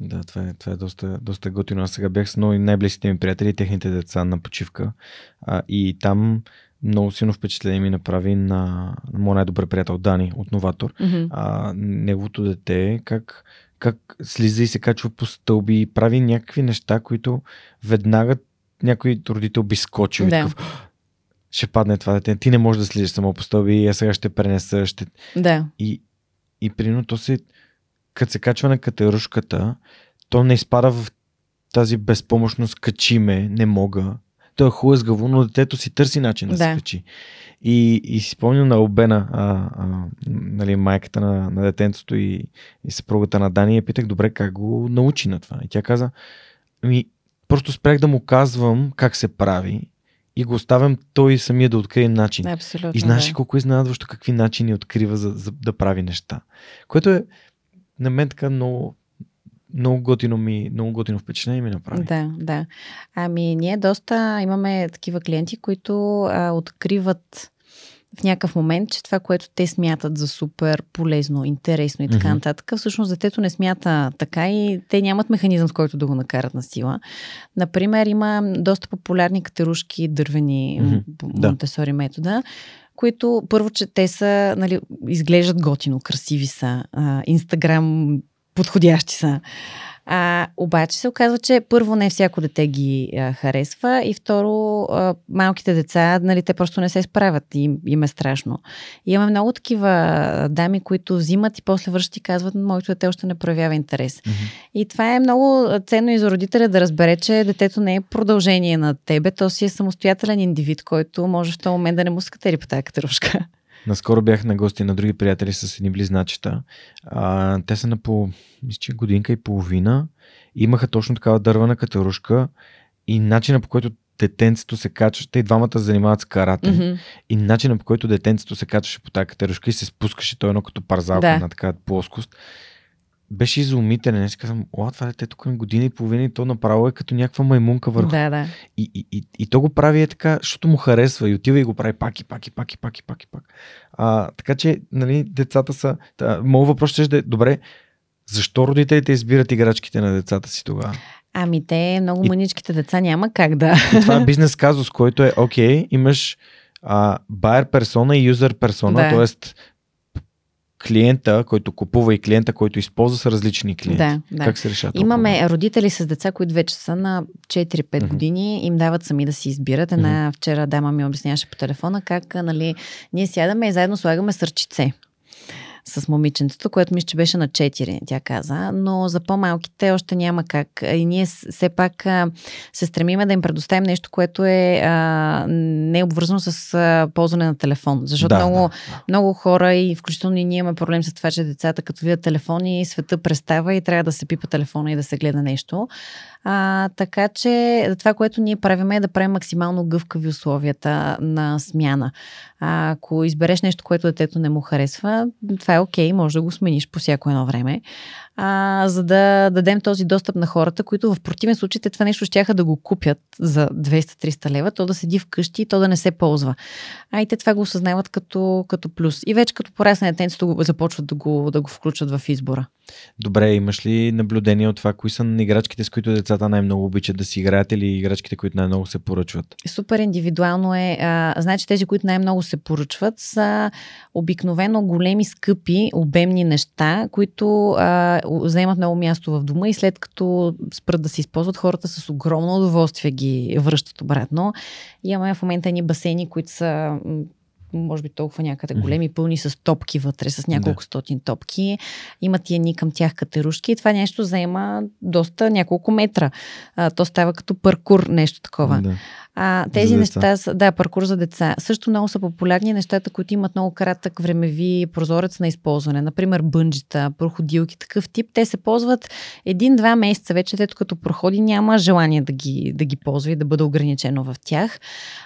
Да, това е, това е доста, доста готино. Аз сега бях с много най-близките ми приятели и техните деца на почивка. А, и там много силно впечатление ми направи на, на моят най-добър приятел Дани от Новатор. Мгм. А, неговото дете, как, как слиза и се качва по стълби и прави някакви неща, които веднага някой родител би скочил. и Да. такъв, «А, ще падне това дете. Ти не можеш да слизаш само по стълби, а сега ще пренеса. Ще... Да. И, и примерно то се, като се качва на катерушката, то не изпада в тази безпомощност, качиме, не мога. То е хлъзгаво, но детето си търси начин да, Да. се качи. И, и си спомням на Обена, а, а, нали, майката на, на детенцето и, и съпругата на Дани, я питах, добре, как го научи на това? И тя каза, ами, просто спрях да му казвам как се прави и го оставям той самия да открие начин. Абсолютно. И знаеш да. колко е изненадващо какви начини открива за, за да прави неща. Което е на мен така много, много готино, ми, много готино впечатление ми направи. Да, да. Ами ние доста имаме такива клиенти, които а, откриват в някакъв момент, че това, което те смятат за супер полезно, интересно и така Мгм. нататък, всъщност детето не смята така и те нямат механизъм, с който да го накарат на сила. Например, има доста популярни катерушки дървени Мгм. по Да. Монтесори метода, които първо, че те са, нали, изглеждат готино, красиви са, инстаграм подходящи са. А, обаче се оказва, че първо не всяко дете ги а, харесва и второ а, малките деца, нали, те просто не се справят и им, им е страшно. И имаме много такива дами, които взимат и после връщат и казват, моето дете още не проявява интерес. Мгм. И това е много ценно и за родителя да разбере, че детето не е продължение на тебе, то си е самостоятелен индивид, който може в този момент да не му скатери по тази катерушка. Наскоро бях на гости на други приятели с едни близначета. А, те са на по мисля, годинка и половина. Имаха точно такава дървена катерушка и начина по който детенцето се качва, те двамата се занимават с карате. Мгм. И начина по който детенцето се качваше по тази катерушка и се спускаше той едно като парзалка Да. на такава плоскост, беше изумителен. Аз казвам, о, това дете тук на година и половина и то направо е като някаква маймунка върху. Да, да. И, и, и, и то го прави е така, защото му харесва и отива и го прави пак и пак и пак и пак и пак и пак. А, така че, нали, децата са... Та, моят въпрос ще е, добре, защо родителите избират играчките на децата си тогава? Ами те, много И- мъничките деца няма как да. И това е бизнес казус, който е, окей, имаш а, buyer персона и юзер персона, Да. т.е. клиента, който купува и клиента, който използва са различни клиенти. Да, да. Как се решава? Имаме родители с деца, които вече са на 4-5 Мгм. години, им дават сами да си избират. Една вчера дама ми обясняваше по телефона как нали, ние сядаме и заедно слагаме сърчице с момиченцето, което мисля, че беше на 4, тя каза, но за по-малките още няма как. И ние все пак а, се стремиме да им предоставим нещо, което е а, не е обвързано с а, ползване на телефон. Защото Да, много, да. много хора и включително и ние имаме проблем с това, че децата като видят телефони, света престава и трябва да се пипа телефона и да се гледа нещо. А, така че това, което ние правим е да правим максимално гъвкави условията на смяна. А, ако избереш нещо, което детето не му харесва, това е окей, може да го смениш по всяко едно време. А, за да дадем този достъп на хората, които в противен случай те това нещо щяха да го купят за 200-300 лева, то да седи вкъщи и то да не се ползва. А и те това го осъзнават като, като плюс. И вече като порасне детенцето започват да го, да го включват в избора. Добре, имаш ли наблюдение от това, кои са играчките, с които децата най-много обичат да си играят или играчките, които най-много се поръчват? Супер индивидуално е. А, значи тези, които най-много се поръчват, са обикновено големи, скъпи, обемни неща, които а, заемат много място в дома и след като спрат да се използват, хората с огромно удоволствие ги връщат обратно. Имаме в момента едни басейни, които са може би толкова някъде големи, пълни с топки вътре, с няколко стотин топки. Имат и едни към тях катерушки и това нещо заема доста няколко метра. А, то става като паркур, нещо такова. Да. А, тези За деца. неща да, паркур за деца. Също много са популярни нещата, които имат много кратък времеви прозорец на използване. Например, бънджета, проходилки, такъв тип. Те се ползват един-два месеца вече, тето като проходи няма желание да ги, да ги ползва и да бъде ограничено в тях.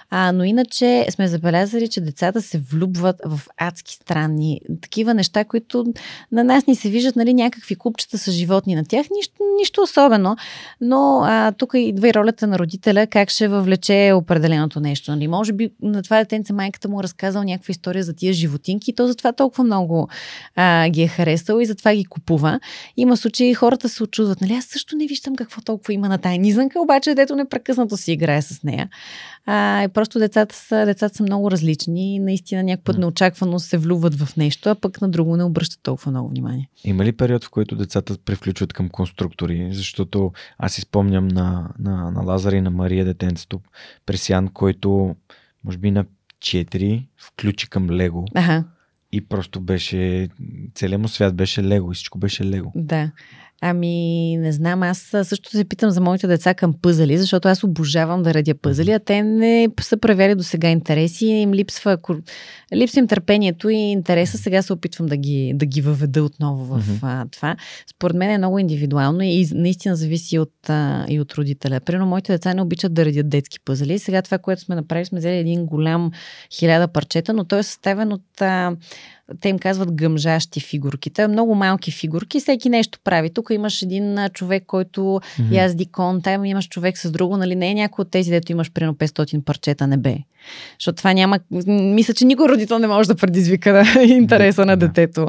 А, но иначе сме забелязали, че децата се влюбват в адски странни такива неща, които на нас ни се виждат нали, някакви купчета с животни на тях. Нищо, нищо особено. Но а, тук идва и ролята на родителя, как ще въвлече определеното нещо. Нали? Може би на това детенце майката му е разказал някаква история за тия животинки и то затова толкова много а, ги е харесало и затова ги купува. Има случаи хората се очудват. Нали? Аз също не виждам какво толкова има на тая низанка, обаче дето непрекъснато си играе с нея. А, и просто децата са, децата са много различни и наистина някой път неочаквано се влюват в нещо, а пък на друго не обръщат толкова много внимание. Има ли период, в който децата превключват към конструктори? Защото аз си спомням на, на, на Лазар и на Мария детенцето Пресян, който може би на 4 включи към Лего Ага, и просто беше, целият му свят беше Лего и всичко беше Лего. да. Ами, не знам, аз също се питам за моите деца към пъзели, защото аз обожавам да радя пъзели, а те не са проявяли до сега интереси, им липсва, липсва им търпението и интереса. Сега се опитвам да ги, да ги въведа отново в а, това. Според мен е много индивидуално и наистина зависи от, а, и от родителя. Примерно, моите деца не обичат да радят детски пъзели. Сега това, което сме направили, сме взели един голям хиляда парчета, но той е съставен от а, те им казват гъмжащи фигурки. Те много малки фигурки, всеки нещо прави. Тук имаш един човек, който Мгм. язди кон, там имаш човек с друго, нали? Не е някой от тези, дето имаш примерно 500 парчета, не бе. Защото това няма... Мисля, че никой родител не може да предизвика да, интереса на Да. детето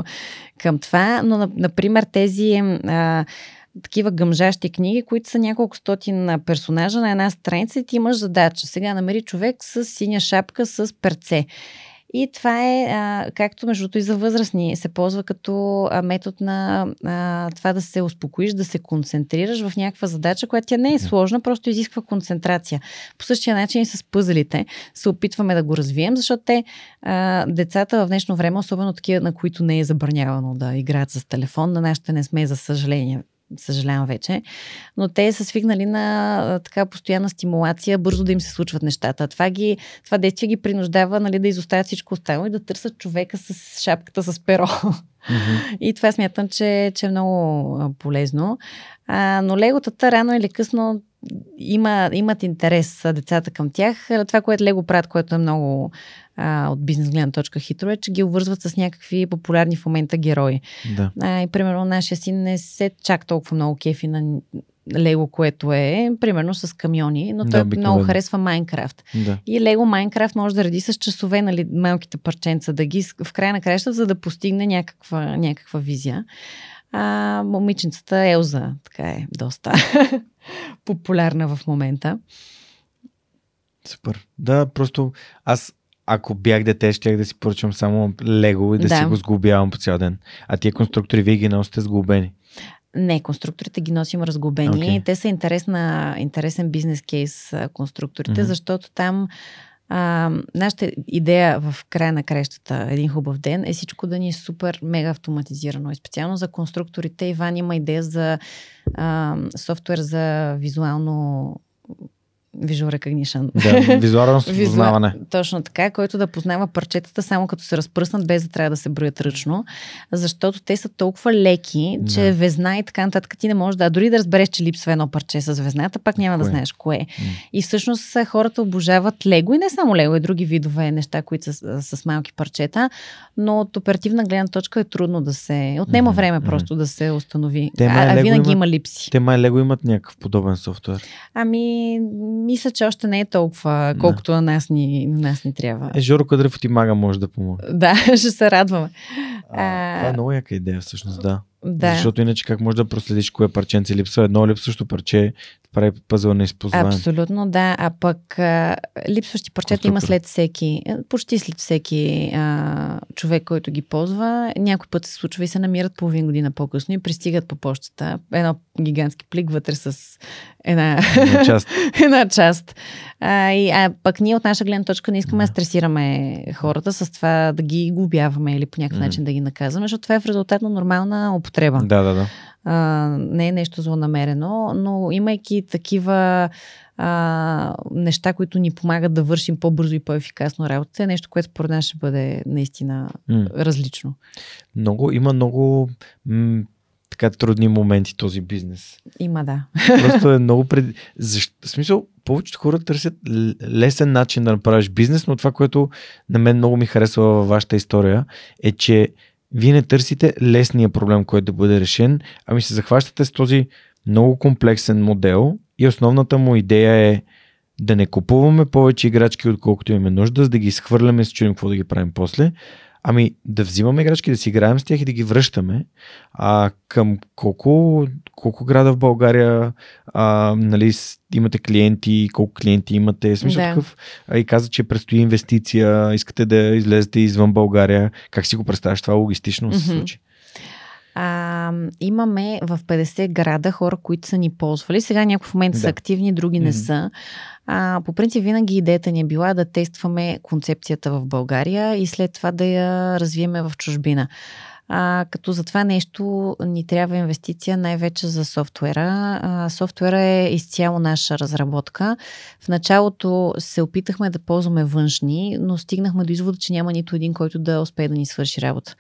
към това. Но, на- например, тези а, такива гъмжащи книги, които са няколко стотин персонажа на една страница и ти имаш задача. Сега намери човек с синя шапка с перце. И това е, а, както между другото и за възрастни, се ползва като а, метод на а, това да се успокоиш, да се концентрираш в някаква задача, която тя не е сложна, просто изисква концентрация. По същия начин и с пъзелите се опитваме да го развием, защото те, а, децата в днешно време, особено такива, на които не е забранявано да играят с телефон, на нашите не сме, за съжаление, съжалявам вече, но те са свикнали на така постоянна стимулация, бързо да им се случват нещата. Това, ги, това действие ги принуждава нали, да изоставят всичко останало и да търсят човека с шапката с перо. И това смятам, че, че е много полезно. А, но леготата рано или късно има, имат интерес децата към тях. А, Това, което Лего правят, което е много а, от бизнес гледна точка хитро, е, че ги обвързват с някакви популярни в момента герои. Да. А, и примерно нашия син не се чак толкова много кефи на Лего, което е, примерно с камиони, но Да, той обикновено. много харесва Майнкрафт. да. И Лего Майнкрафт може да ради с часове, нали, малките парченца, да ги в края на краищата, за да постигне някаква, някаква визия. А, момиченцата Елза, така е, доста популярна в момента. Супер. Да, просто аз ако бях дете, щях да си поръчам само Лего и да, Да. си го сглобявам по цял ден. А тия конструктори вие ги носите сглобени. Не, конструкторите ги носим разглобени. Окей. Те са интересна, интересен бизнес кейс, конструкторите, Мгм. защото там а, нашата идея в края на крещата, един хубав ден, е всичко да ни е супер мега автоматизирано. И специално за конструкторите Иван има идея за а, софтуер за визуално visual recognition. Да, визуално Визуа- познаване. Точно така, който да познава парчетата само като се разпръснат, без да трябва да се броят ръчно, защото те са толкова леки, че Да. везна и така нататък ти не можеш да, дори да разбереш, че липсва едно парче с везната, пак няма да Кое? знаеш кое. е. М. И всъщност хората обожават лего и не само лего, и други видове неща, които са с, с малки парчета, но от оперативна гледна точка е трудно да се... Отнема Мгм, време мгм. просто да се установи. Те, а, а винаги имат- има липси. Те май Лего имат някакъв подобен софтуер. Ами, мисля, че още не е толкова, колкото на нас ни, на нас ни трябва. Е, Жоро Кадрев ти мага може да помогне. Да, ще се радваме. А, А, това е много яка идея всъщност, да. Да, Защото иначе как можеш да проследиш кое парченце липсва? Едно липсващо парче прави пъзъл неизползваем. абсолютно да. А пък а, липсващи парчета има след всеки, е, почти след всеки а, човек, който ги ползва. Някой път се случва и се намират половин година по-късно и пристигат по почтата. Едно гигантски плик вътре с една, На част. една част. А, и, а пък ние от наша гледна точка не искаме да стресираме хората с това да ги глобяваме или по някакъв начин да ги наказваме, защото това е в резултат на нормална употреба. да, да, да. а, не е нещо злонамерено, но имайки такива а, неща, които ни помагат да вършим по-бързо и по-ефикасно работата, е нещо, което според нас ще бъде наистина м- различно. Много, има много м- така трудни моменти този бизнес. Има, да. Просто е много пред... Защо? В смисъл, повечето хора търсят лесен начин да направиш бизнес, но това, което на мен много ми харесва във вашата история, е, че вие не търсите лесния проблем, който да бъде решен, ами се захващате с този много комплексен модел и основната му идея е да не купуваме повече играчки, отколкото имаме нужда, за да ги изхвърляме и се чудим какво да ги правим после, Ами да взимаме играчки, да си играем с тях и да ги връщаме. А към колко, колко града в България а, нали, имате клиенти, колко клиенти имате, смисъл да. такъв. А, и каза, че предстои инвестиция, искате да излезете извън България. Как си го представяш това логистично mm-hmm. се случи? А, имаме в 50 града хора, които са ни ползвали. Сега някои в момента да. са активни, други не mm-hmm. са. А, по принцип, винаги идеята ни е била да тестваме концепцията в България и след това да я развиеме в чужбина. А, като за това нещо ни трябва инвестиция най-вече за софтуера. А, софтуера е изцяло наша разработка. В началото се опитахме да ползваме външни, но стигнахме до извода, че няма нито един, който да успее да ни свърши работа.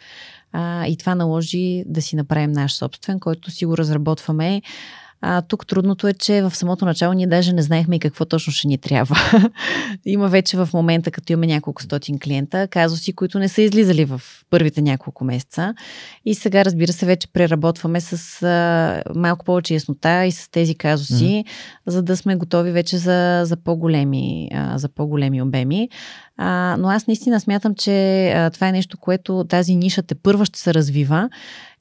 А, и това наложи да си направим наш собствен, който си го разработваме а, тук трудното е, че в самото начало ние даже не знаехме и какво точно ще ни трябва. Има вече в момента, като имаме няколко стотин клиента, казуси, които не са излизали в първите няколко месеца. И сега, разбира се, вече преработваме с а, малко повече яснота и с тези казуси, mm-hmm. за да сме готови вече за, за, по-големи, а, за по-големи обеми. А, но аз наистина смятам, че а, това е нещо, което тази ниша те първа ще се развива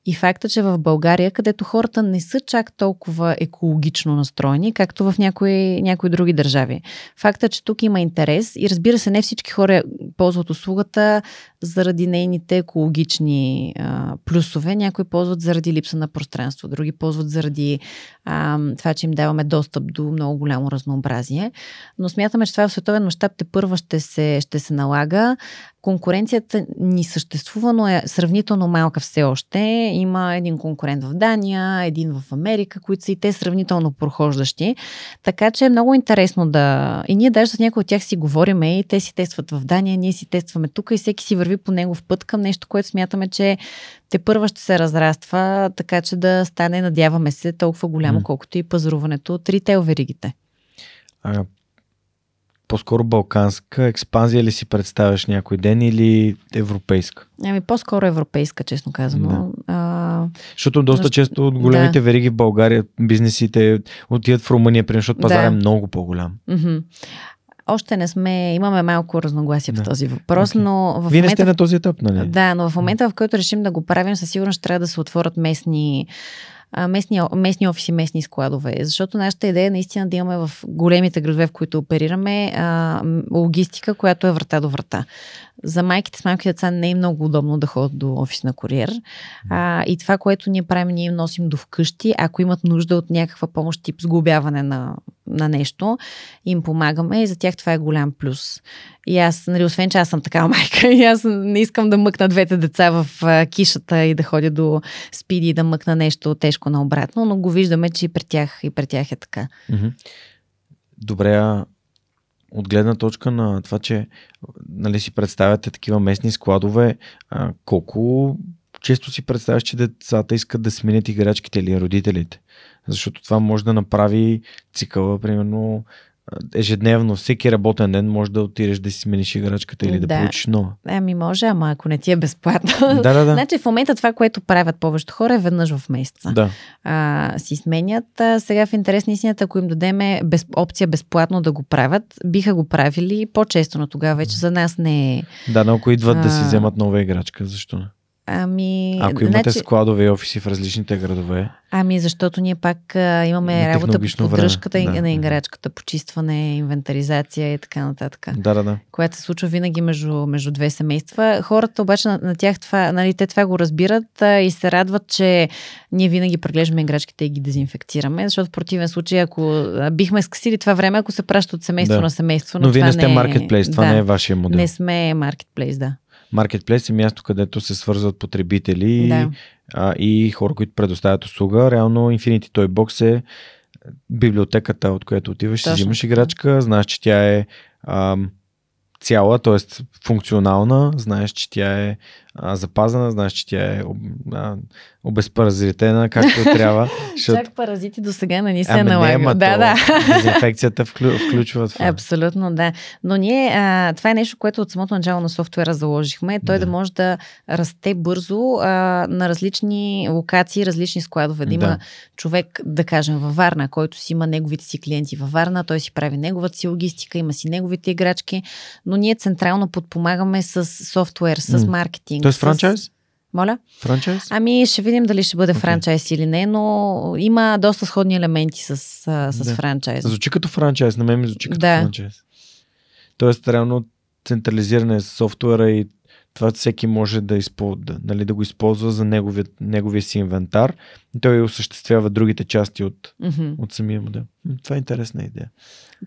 и факта, че в България, където хората не са чак толкова екологично настроени, както в някои, някои други държави. Факта, че тук има интерес и разбира се, не всички хора ползват услугата заради нейните екологични а, плюсове. Някои ползват заради липса на пространство, други ползват заради а, това, че им даваме достъп до много голямо разнообразие. Но смятаме, че това в световен мащаб те първа ще се, ще се налага. Конкуренцията ни съществува, но е сравнително малка все още. Има един конкурент в Дания, един в Америка, които са и те сравнително прохождащи. Така че е много интересно да... И ние даже с някои от тях си говориме и те си тестват в Дания, ние си тестваме тук и всеки си върви по негов път към нещо, което смятаме, че те първа ще се разраства, така че да стане, надяваме се, толкова голямо, mm. колкото и пазаруването от ритейл веригите. А, по-скоро балканска експанзия ли си представяш някой ден или европейска? Ами по-скоро европейска, честно казано. Да. А... Защото доста но... често от големите да. вериги в България бизнесите отиват в Румъния, защото пазар да. е много по-голям. Mm-hmm. Още не сме, имаме малко разногласие да. в този въпрос, okay. но в Вие не сте на този етап, нали? Да, но в момента, в който решим да го правим, със сигурност ще трябва да се отворят местни местни, местни офиси, местни складове. Защото нашата идея е наистина да имаме в големите градове, в които оперираме, а, логистика, която е врата до врата. За майките с малки деца не е много удобно да ходят до офис на куриер. А, и това, което ние правим, ние им носим до вкъщи. Ако имат нужда от някаква помощ, тип сглобяване на, на нещо, им помагаме и за тях това е голям плюс. И аз, нали, освен че аз съм такава майка, и аз не искам да мъкна двете деца в а, кишата и да ходя до спиди и да мъкна нещо тежко наобратно, но го виждаме, че и при тях, и при тях е така. Добре, от гледна точка на това, че нали, си представяте такива местни складове, а, колко често си представяш, че децата искат да сменят играчките или родителите? Защото това може да направи цикъла, примерно, ежедневно, всеки работен ден може да отидеш да си смениш играчката или да, да получиш нова. Ами може, ама ако не ти е безплатно. Да, да, да. значи в момента това, което правят повечето хора е веднъж в месеца. Да. А, си сменят. А, сега в интерес на истината, ако им дадеме без, опция безплатно да го правят, биха го правили по-често, но тогава вече за нас не е. Да, но ако идват а... да си вземат нова играчка, защо не? Ами, Ако имате значи... складове и офиси в различните градове. Ами, защото ние пак а, имаме работа по поддръжката да. на играчката, почистване, инвентаризация и така нататък. Да, да, да. Която се случва винаги между, между две семейства. Хората обаче на, на тях това, нали, те това го разбират а, и се радват, че ние винаги преглеждаме играчките и ги дезинфекцираме, защото в противен случай, ако бихме скъсили това време, ако се праща от семейство да. на семейство. Но, но вие не сте маркетплейс, това да, не е вашия модел. Не сме маркетплейс, да. Marketplace е място, където се свързват потребители Да. а, и хора, които предоставят услуга. Реално Infinity Toy Box е библиотеката, от която отиваш, Точно взимаш играчка, знаеш, че тя е ам, цяла, т.е. функционална, знаеш, че тя е а, запазена, знаеш, че тя е об, а, обезпаразитена, както трябва. защото- Чак паразити до сега не ни се Ами не, налага. да, да. Дезинфекцията вклю, включва това. Абсолютно, да. Но ние, а, това е нещо, което от самото начало на софтуера заложихме. Той да, Да. може да расте бързо а, на различни локации, различни складове. Да има Да. човек, да кажем, във Варна, който си има неговите си клиенти във Варна, той си прави неговата си логистика, има си неговите играчки, но ние централно подпомагаме с софтуер, с маркетинг. Тоест франчайз? Моля? Франчайз? Ами ще видим дали ще бъде Окей. франчайз или не, но има доста сходни елементи с, с Да. франчайз. Звучи като франчайз, на мен ми звучи като Да. франчайз. Тоест, реално централизиране с софтуера и това всеки може да, изпол... да, нали, да го използва за неговия, неговия си инвентар. Той осъществява другите части от, Мгм. от самия модел. Това е интересна идея.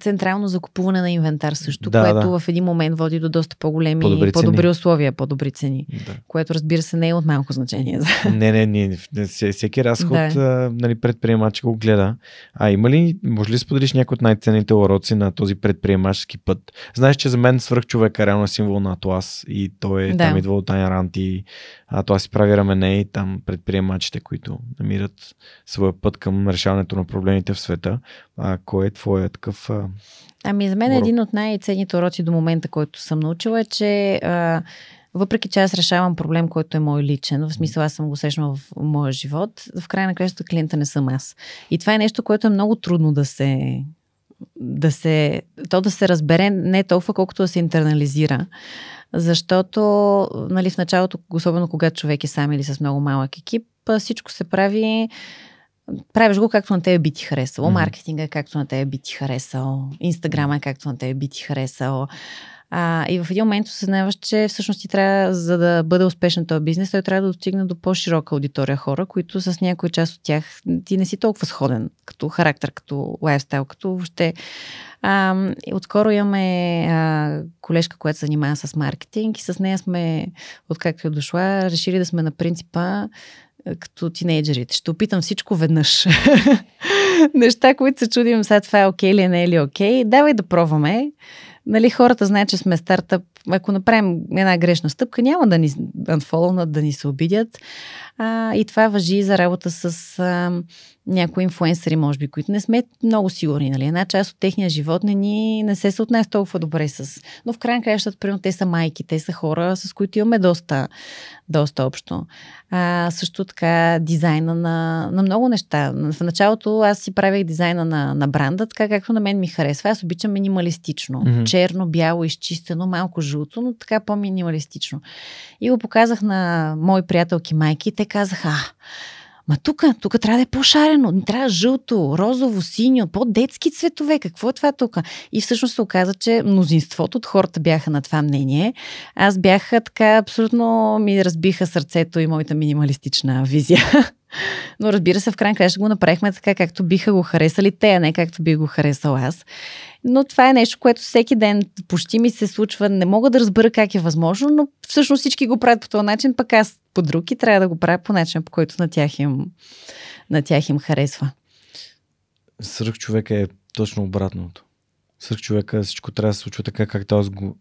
Централно закупуване на инвентар също, Да, което да. в един момент води до доста по-големи, По-добри по-добри, условия, по-добри цени. Да. Което разбира се не е от малко значение. не, не, не, не, всеки- разход Да. а, нали, предприемач го гледа. А има ли, може ли споделиш някои от най-ценните уроци на този предприемачески път? Знаеш, че за мен свърх човек е реално символ на Атлас и той е, Да. там идва от Айн Рант и Атлас си прави рамене и там предприемачите, които намират своя път към решаването на проблемите в света. А, кой е твоя такъв... А... Ами за мен Урок. един от най-ценните уроци до момента, който съм научила е, че а, въпреки че аз решавам проблем, който е мой личен, в смисъл аз съм го срещнала в моя живот, в края на кращата клиента не съм аз. И това е нещо, което е много трудно да се да се, то да се разбере не толкова, колкото да се интернализира. Защото, нали, в началото, особено когато човек е сам или с много малък екип, всичко се прави правиш го както на тебе би ти харесало. Мгм. Маркетинга е както на тебе би ти харесал. Инстаграма е както на тебе би ти харесал. А, и в един момент осъзнаваш, че всъщност ти трябва, за да бъде успешен този бизнес, той трябва да достигне до по-широка аудитория хора, които с някоя част от тях ти не си толкова сходен като характер, като лайфстайл, като въобще. А, отскоро имаме а, колежка, която се занимава с маркетинг и с нея сме, откакто е дошла, решили да сме на принципа като тинейджерите. Ще опитам всичко веднъж. Неща, които се чудим сега това е окей или не е ли окей. Давай да пробваме. Нали, хората знаят, че сме стартъп. Ако направим една грешна стъпка, няма да ни анфолнат, да ни се обидят. А, и това въжи и за работа с а, някои инфуенсъри, може би, които не сме много сигурни. Нали? Една част от техния живот не, ни, не се съотнесе толкова добре с... Но в крайна кращата, примерно, те са майки, те са хора, с които имаме доста, доста общо. А, също така дизайна на, на много неща. В началото аз си правих дизайна на, на бранда, така както на мен ми харесва. Аз обичам минималистично. Мгм. Черно, бяло, изчистено, малко жълто, но така по-минималистично. И го показах на мои приятелки майки те казаха, а, Ма тук, тук трябва да е по-шарено, трябва жълто, розово, синьо, по-детски цветове. Какво е това тук? И всъщност се оказа, че мнозинството от хората бяха на това мнение. Аз бях така, абсолютно ми разбиха сърцето и моята минималистична визия. Но разбира се, в крайна края ще го направихме така, както биха го харесали те, а не както би го харесал аз. Но това е нещо, което всеки ден почти ми се случва. Не мога да разбера как е възможно, но всъщност всички го правят по този начин, пък аз по друг и трябва да го правя по начин, по който на тях им, на тях им харесва. Свърх човека е точно обратното. Свърх човека всичко трябва да се случва така, както аз го...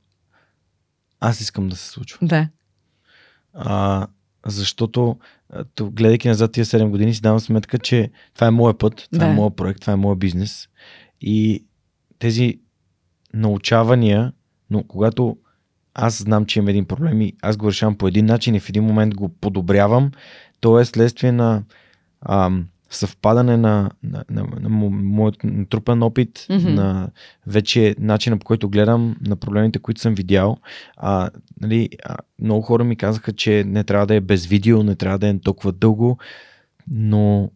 Аз искам да се случва. Да. А, защото, гледайки назад тия 7 години, си давам сметка, че това е моят път, това Да. е моят проект, това е моят бизнес. И тези научавания, но когато аз знам, че имам един проблем и аз го решавам по един начин и в един момент го подобрявам, то е следствие на ам, съвпадане на, на, на, на, мо- моят натрупан опит, Мгм. на вече начина по който гледам на проблемите, които съм видял. А, нали, а, много хора ми казаха, че не трябва да е без видео, не трябва да е толкова дълго, но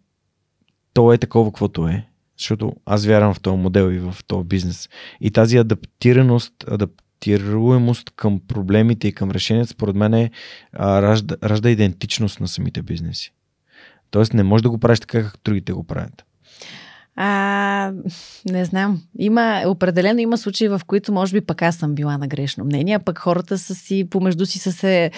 то е такова, каквото е. Защото аз вярвам в този модел и в този бизнес. И тази адаптираност, адаптируемост към проблемите и към решенията, според мен е, а, ражда, ражда идентичност на самите бизнеси. Тоест не можеш да го правиш така, както другите го правят. А, не знам. Има, определено има случаи, в които може би пък аз съм била на грешно мнение, а пък хората са си, помежду си са се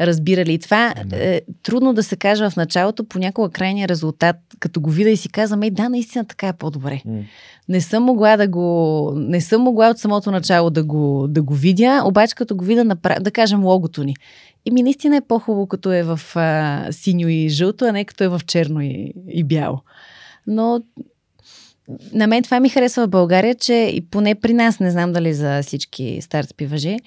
разбирали. И това да. е трудно да се каже в началото, понякога крайния резултат, като го видя и си казвам, ей да, наистина така е по-добре. Mm. Не съм могла да го, не съм могла от самото начало да го, да го видя, обаче като го видя, да кажем логото ни. И ми наистина е по-хубаво, като е в а, синьо и жълто, а не като е в черно и, и бяло. Но на мен това ми харесва в България, че и поне при нас, не знам дали за всички стартъпи въжи,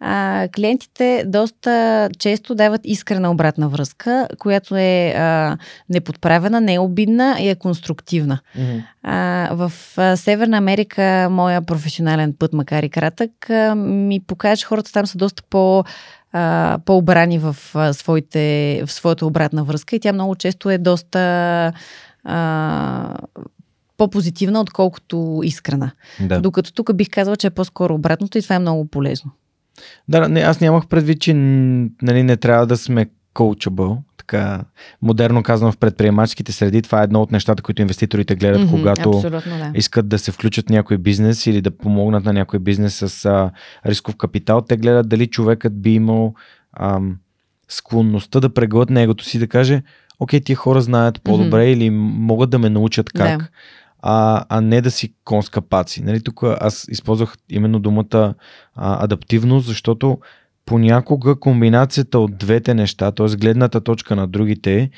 а, клиентите доста често дават искрена обратна връзка, която е а, неподправена, не е обидна и е конструктивна. Mm-hmm. А, в а, Северна Америка, моя професионален път, макар и кратък, а, ми покаже, че хората там са доста по- а, по-обрани в, а, своите, в своята обратна връзка и тя много често е доста а, по-позитивна, отколкото искрена. Да. Докато тук бих казала, че е по-скоро обратното и това е много полезно. Да, не, аз нямах предвид, че нали, не трябва да сме coachable, така модерно казано в предприемаческите среди. Това е едно от нещата, които инвеститорите гледат, mm-hmm, когато да. искат да се включат в някой бизнес или да помогнат на някой бизнес с а, рисков капитал. Те гледат дали човекът би имал ам, склонността да преглътне негото си, да каже, окей, тия хора знаят по-добре mm-hmm. или могат да ме научат как. Да а, а не да си конска паци. Нали, тук аз използвах именно думата а, адаптивност, защото понякога комбинацията от двете неща, т.е. гледната точка на другите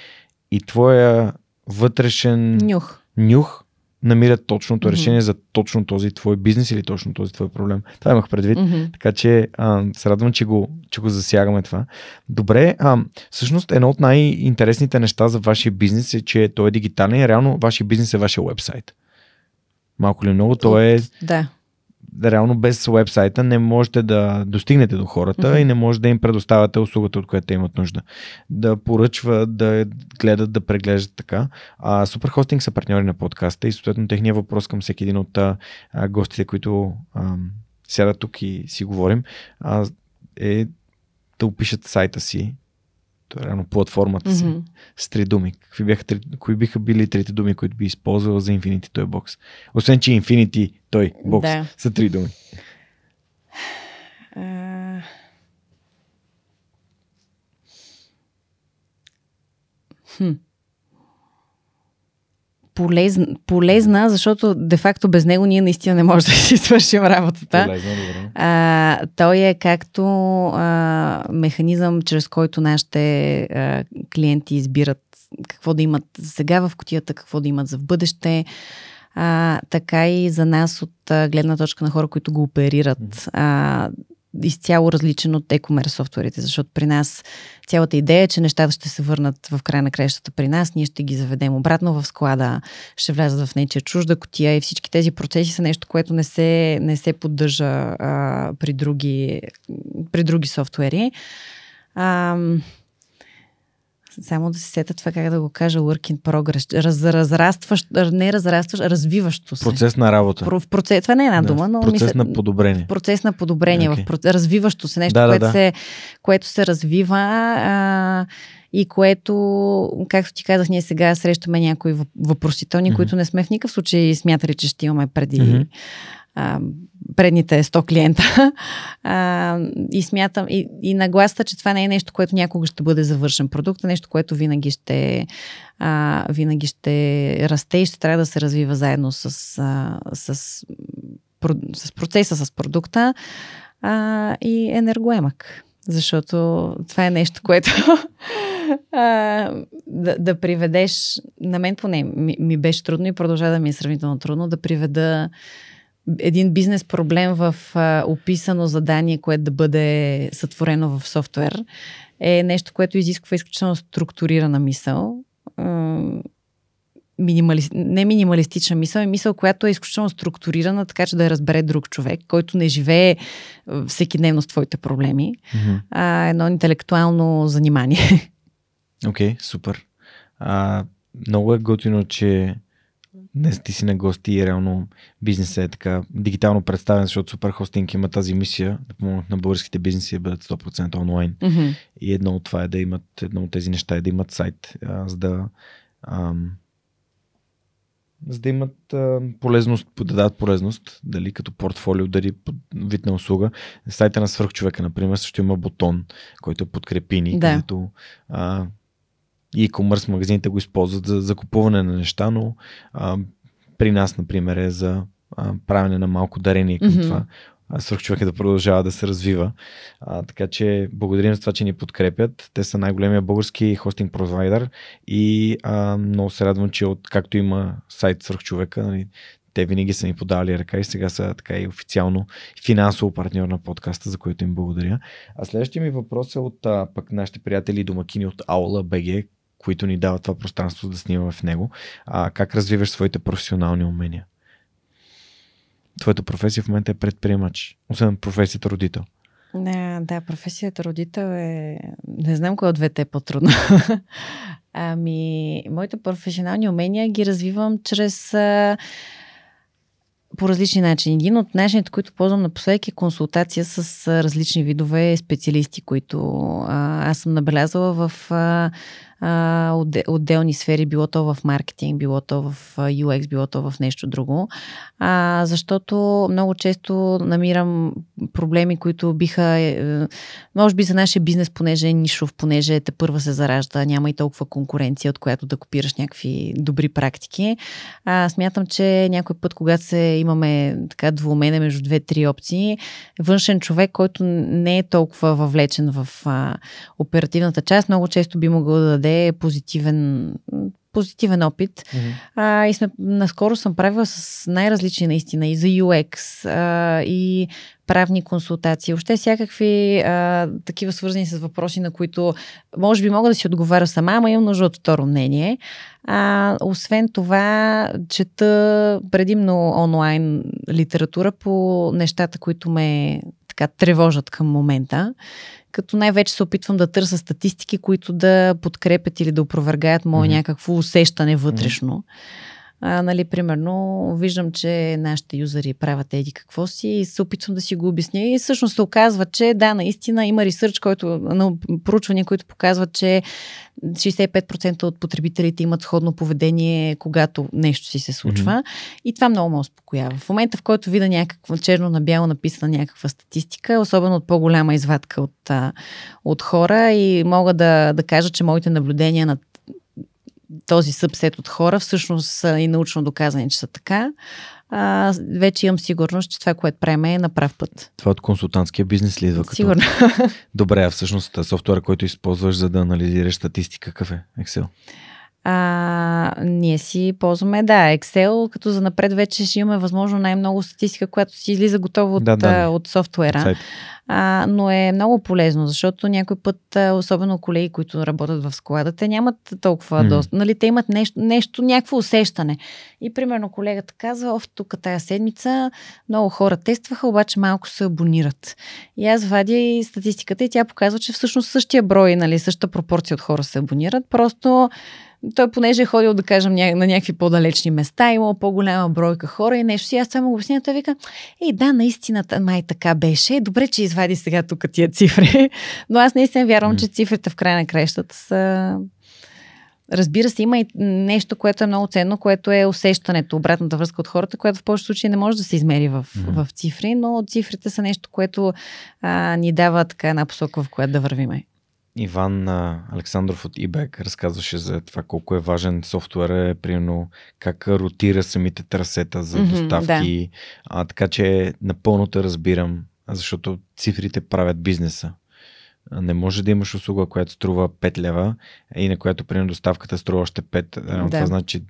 и твоя вътрешен нюх, нюх намират точното mm-hmm. решение за точно този твой бизнес или точно този твой проблем. Това имах предвид. Mm-hmm. Така че а, се радвам, че го, че го засягаме това. Добре, а, всъщност едно от най-интересните неща за вашия бизнес е, че той е дигитален и реално вашия бизнес е вашия вебсайт. Малко ли много, то е да реално без вебсайта не можете да достигнете до хората mm-hmm. и не може да им предоставяте услугата, от която имат нужда. Да поръчват, да гледат, да преглеждат така. А, Суперхостинг са партньори на подкаста и съответно техният въпрос към всеки един от а, гостите, които а, сядат тук и си говорим, а, е да опишат сайта си, реално платформата си, mm-hmm. с три думи. Какви бяха, кои биха били трите думи, които би използвал за Infinity той бокс? Освен, че Infinity той бокс да. са три думи. Uh... Хм полезна, полезна, защото де-факто без него ние наистина не можем да си свършим работата. Полезна, добре. А, той е както а, механизъм, чрез който нашите а, клиенти избират какво да имат сега в котията, какво да имат за в бъдеще, а, така и за нас от а, гледна точка на хора, които го оперират. А, изцяло различен от e-commerce софтуерите, защото при нас цялата идея е, че нещата ще се върнат в края на крещата при нас, ние ще ги заведем обратно в склада, ще влязат в нечия чужда котия и всички тези процеси са нещо, което не се, не се поддържа а, при, други, при други софтуери. А, само да се сета това, как да го кажа, work in progress. Раз, разрастващ, не разрастващ, развиващо се. Процес на работа. Про, в процес, това не е една да, дума, но... Процес мисля, на подобрение. Процес на подобрение, okay. в процес, развиващо се, нещо, да, което, да. Се, което се развива а, и което, както ти казах, ние сега срещаме някои въпросителни, mm-hmm. които не сме в никакъв случай смятали, че ще имаме преди... Mm-hmm предните 100 клиента. А, и смятам, и, и нагласта, че това не е нещо, което някога ще бъде завършен продукт, а нещо, което винаги ще, а, винаги ще расте и ще трябва да се развива заедно с, а, с, с процеса, с продукта а, и енергоемък. Защото това е нещо, което а, да, да приведеш, на мен поне ми, ми беше трудно и продължава да ми е сравнително трудно да приведа един бизнес проблем в а, описано задание, което да бъде сътворено в софтуер, е нещо, което изисква изключително структурирана мисъл. минимали... Не минималистична мисъл, а мисъл, която е изключително структурирана, така че да я разбере друг човек, който не живее всеки дневно с твоите проблеми. Mm-hmm. А, едно интелектуално занимание. Окей, okay, супер. А, много е готино, че Днес ти си на гости и реално бизнесът е така дигитално представен, защото Супер Хостинг има тази мисия да помогнат на българските бизнеси да бъдат 100% онлайн. Mm-hmm. И едно от това е да имат, едно от тези неща е да имат сайт, а, за да ам, за да имат а, полезност, да дадат полезност, дали като портфолио, дали вид на услуга. Сайта на свърхчовека, например, също има бутон, който е подкрепини, Да. където а, e-commerce магазините го използват за закупуване на неща, но а, при нас, например, е за а, правене на малко дарение към Мгм. това. А, Свърхчовека да продължава да се развива. А, така че благодарим за това, че ни подкрепят. Те са най-големия български хостинг провайдер и а, много се радвам, че от както има сайт Свърхчовека, нали, те винаги са ни подавали ръка и сега са така и официално финансово партньор на подкаста, за което им благодаря. А следващия ми въпрос е от а, пък нашите приятели и домакини от Аула БГ, които ни дават това пространство да снимаме в него. А, как развиваш своите професионални умения? Твоята професия в момента е предприемач, освен професията родител. Да, да, професията родител е... Не знам кое от двете е по-трудно. ами, моите професионални умения ги развивам чрез... По различни начини. Един от начините, които ползвам напоследък е консултация с различни видове специалисти, които аз съм набелязала в а, а, отде- отделни сфери, било то в маркетинг, било то в UX, било то в нещо друго. А, защото много често намирам проблеми, които биха, е, може би за нашия бизнес, понеже е нишов, понеже те първа се заражда, няма и толкова конкуренция, от която да копираш някакви добри практики. А, смятам, че някой път, когато се имаме така двумене между две-три опции, външен човек, който не е толкова въвлечен в а, оперативната част, много често би могъл да даде позитивен позитивен опит. Mm-hmm. А, и сме, наскоро съм правила с най-различни наистина и за UX, а, и правни консултации, въобще всякакви а, такива свързани с въпроси, на които може би мога да си отговаря сама, ама имам нужда от второ мнение. А, освен това, чета предимно онлайн литература по нещата, които ме така тревожат към момента като най-вече се опитвам да търся статистики, които да подкрепят или да опровергаят мое mm-hmm. някакво усещане вътрешно. Mm-hmm. А, нали, примерно, виждам, че нашите юзери правят еди какво си и се опитвам да си го обясня. И всъщност се оказва, че да, наистина има ресърч, който, на проучвания, които показват, че 65% от потребителите имат сходно поведение, когато нещо си се случва. Mm-hmm. И това много ме успокоява. В момента, в който видя някаква черно на бяло написана някаква статистика, особено от по-голяма извадка от, от хора и мога да, да кажа, че моите наблюдения на този събсет от хора всъщност са и научно доказани, че са така. А, вече имам сигурност, че това, което правим е на прав път. Това от консултантския бизнес ли идва? Като... Сигурно. Добре, а всъщност софтуера, който използваш за да анализираш статистика, какъв е? Excel? А, ние си ползваме, да, Excel, като за напред вече ще имаме възможно най-много статистика, която си излиза готова от, Да, да. от софтуера. А, но е много полезно, защото някой път, особено колеги, които работят в склада, те нямат толкова mm. доста. Нали, те имат нещо, нещо, някакво усещане. И примерно колегата казва, оф, тук тая седмица много хора тестваха, обаче малко се абонират. И аз вадя и статистиката и тя показва, че всъщност същия брой, нали, същата пропорция от хора се абонират. Просто той, понеже е ходил, да кажем, ня- на някакви по-далечни места, има по-голяма бройка хора и нещо си. Аз му го обясня, той вика, ей, да, наистина, май така беше. Добре, че извади сега тук тия цифри. Но аз наистина вярвам, че цифрите в края на краищата са... Разбира се, има и нещо, което е много ценно, което е усещането, обратната връзка от хората, което в повечето случаи не може да се измери в, Мгм. в цифри, но цифрите са нещо, което а, ни дава така една посока, в която да вървиме. Иван Александров от eBay разказваше за това колко е важен софтуера, е, примерно как ротира самите трасета за доставки. а, така че напълно те разбирам, защото цифрите правят бизнеса. Не може да имаш услуга, която струва 5 лева и на която, примерно, доставката струва още 5. Да. Да. Това значи,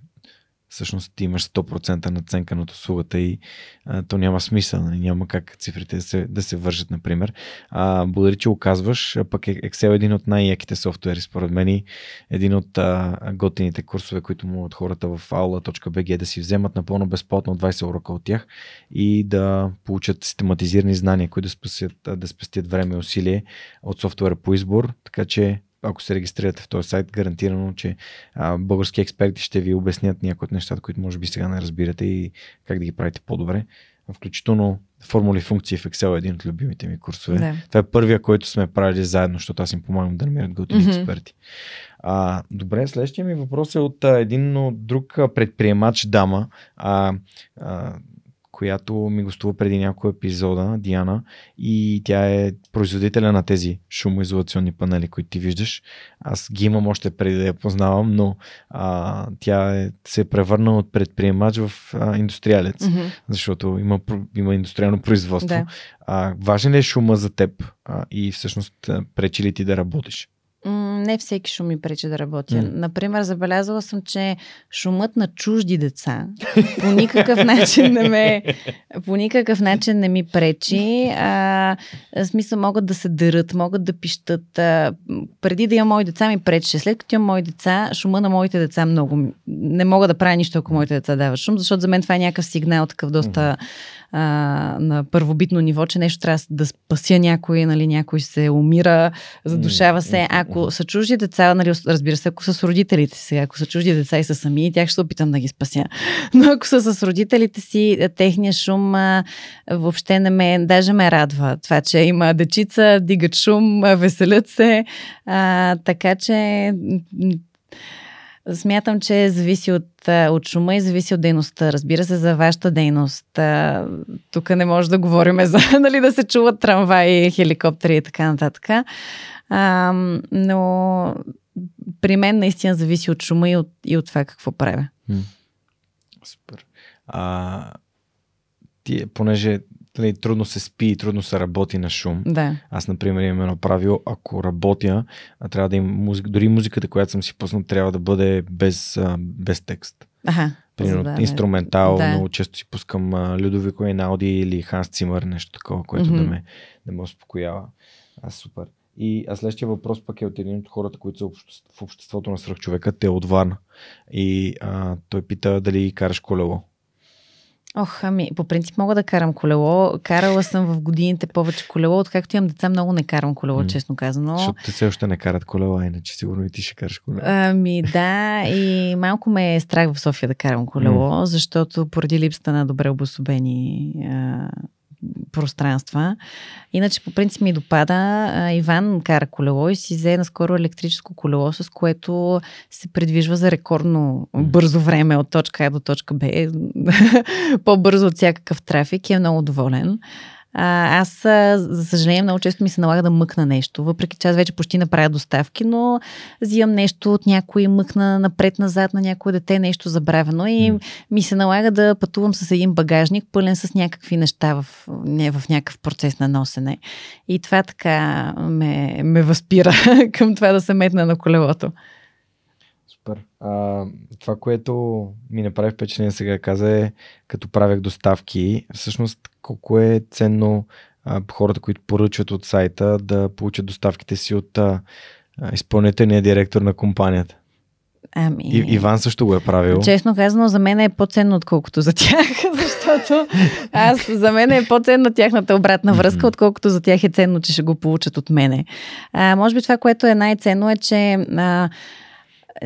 всъщност ти имаш 100% наценка над услугата и а, то няма смисъл. нали? Няма как цифрите да се, да се вържат, например. А, благодаря, че го казваш. А пък Excel е един от най-яките софтуери, според мен. и Един от а, готините курсове, които могат хората в aula.bg да си вземат напълно безплатно 20 урока от тях и да получат систематизирани знания, които да спестят, да спестят време и усилие от софтуера по избор. Така че ако се регистрирате в този сайт, гарантирано, че а, български експерти ще ви обяснят някои от нещата, които може би сега не разбирате и как да ги правите по-добре. включително формули функции в Excel е един от любимите ми курсове. Да. Това е първия, който сме правили заедно, защото аз им помагам да намерят готини Мгм. експерти. А, добре, следващия ми въпрос е от а, един от друг предприемач дама, а, а, която ми гостува преди няколко епизода, Диана, и тя е производителя на тези шумоизолационни панели, които ти виждаш. Аз ги имам още преди да я познавам, но а, тя е, се е превърнала от предприемач в а, индустриалец, Мгм. защото има, има индустриално производство. Да. А, важен ли е шума за теб а, и всъщност пречи ли ти да работиш? М, Не всеки шум ми пречи да работя. М. Например, забелязала съм, че шумът на чужди деца по никакъв начин не ме, по никакъв начин не ми пречи. А, в смисъл могат да се дърат, могат да пищат. А, преди да имам мои деца ми пречеше. След като имам мои деца, шума на моите деца много... Не мога да правя нищо, ако моите деца дават шум, защото за мен това е някакъв сигнал, такъв доста а, на първобитно ниво, че нещо трябва да спася някой, нали, някой се умира, задушава се. Ако са чужди деца, нали, разбира се, ако са с родителите си, ако са чужди деца и са сами, тях ще опитам да ги спася. Но ако са с родителите си, е, техния шум а, въобще не ме, даже ме радва. Това, че има дечица, дигат шум, веселят се. А, така че Смятам, че зависи от, от шума и зависи от дейността. Разбира се, за вашата дейност. Тук не може да говорим за нали, да се чуват трамваи, хеликоптери и така нататък. А, но при мен наистина зависи от шума и от, и от това какво правя. Супер. А, ти, понеже нали, трудно се спи и трудно се работи на шум. Да. Аз, например, имам едно правило, ако работя, а трябва да има музика, дори музиката, която съм си пуснал, трябва да бъде без, без текст. Аха. Примерно да, инструментал, да. много често си пускам Людовико Енауди или Ханс Цимър, нещо такова, което да, Мгм. ме, да ме успокоява. А, супер. И а следващия въпрос пък е от един от хората, които са в обществото на свръхчовека, те от Варна. И а, той пита дали караш колело. Ох, ами, по принцип мога да карам колело. Карала съм в годините повече колело. Откакто имам деца, много не карам колело, М. честно казано. Защото те все още не карат колела, иначе сигурно и ти ще караш колело. Ами да, и малко ме е страх в София да карам колело, защото поради липсата на добре обособени а, пространства. Иначе по принцип ми допада. Иван кара колело и си взе наскоро електрическо колело, с което се придвижва за рекордно бързо време от точка А до точка Б. По-бързо от всякакъв трафик и е много доволен. А, аз, за съжаление, много често ми се налага да мъкна нещо, въпреки че аз вече почти направя доставки, но взимам нещо от някой, мъкна напред-назад на някое дете, нещо забравено и ми се налага да пътувам с един багажник, пълен с някакви неща в, не, в някакъв процес на носене. И това така ме, ме възпира към това да се метна на колелото. Супер. А, това, което ми направи впечатление сега каза е, като правях доставки, всъщност колко е ценно а, хората, които поръчват от сайта, да получат доставките си от а, изпълнителния директор на компанията. Ами... И, Иван също го е правил. Честно казано, за мен е по-ценно, отколкото за тях, защото аз, за мен е по-ценна тяхната обратна връзка, отколкото за тях е ценно, че ще го получат от мене. А, може би това, което е най-ценно е, че а,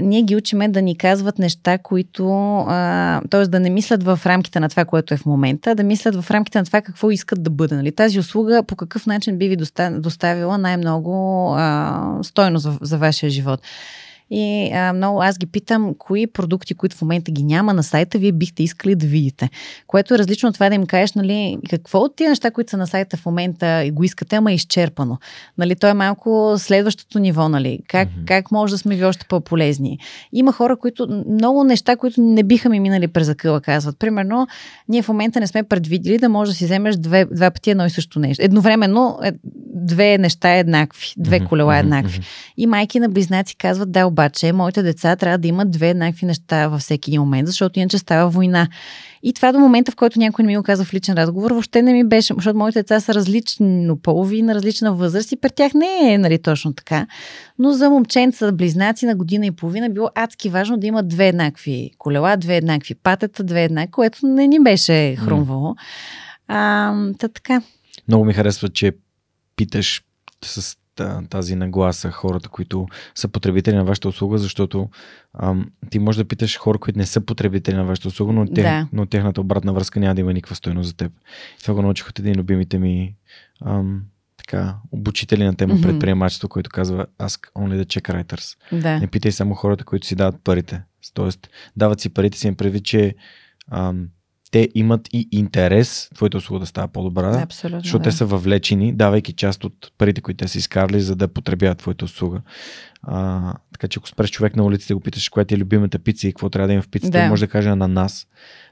ние ги учиме да ни казват неща, които, т.е. да не мислят в рамките на това, което е в момента, а да мислят в рамките на това какво искат да бъде. Нали? Тази услуга по какъв начин би ви доста- доставила най-много а, стойност в, за вашия живот. И а, много аз ги питам, кои продукти, които в момента ги няма на сайта, вие бихте искали да видите. Което е различно от това да им кажеш, нали, какво от тия неща, които са на сайта в момента и го искате, ама е изчерпано. Нали, то е малко следващото ниво, нали, как, Мгм. как може да сме ви още по-полезни. Има хора, които, много неща, които не биха ми минали през акъла, казват. Примерно, ние в момента не сме предвидели да можеш да си вземеш две, два пъти едно и също нещо. Едновременно е, две неща еднакви, две колела еднакви. мгм. И майки на близнаци казват, да, обаче, моите деца трябва да имат две еднакви неща във всеки един момент, защото иначе става война. И това до момента, в който някой не ми го каза в личен разговор, въобще не ми беше, защото моите деца са различно полови, на различна възраст и при тях не е нали, точно така. Но за момченца, близнаци на година и половина било адски важно да имат две еднакви колела, две еднакви патета, две еднакви, което не ни беше хрумвало. А, та така. Много ми харесва, че питаш с тази нагласа хората, които са потребители на вашата услуга, защото ам, ти можеш да питаш хора, които не са потребители на вашата услуга, но, тех, Да. но техната обратна връзка няма да има никаква стойност за теб. И това го научих от един от любимите ми ам, така, обучители на тема Мгм. предприемачество, който казва Ask only the check writers. Да. Не питай само хората, които си дават парите. Тоест, дават си парите си им предвид, че ам, те имат и интерес твоята услуга да става по-добра, Абсолютно. защото да. те са въвлечени, давайки част от парите, които те са изкарали, за да потребяват твоята услуга. А, така че ако спреш човек на улицата и го питаш, коя ти е любимата пица и какво трябва да има в пицата, Да. може да каже ананас,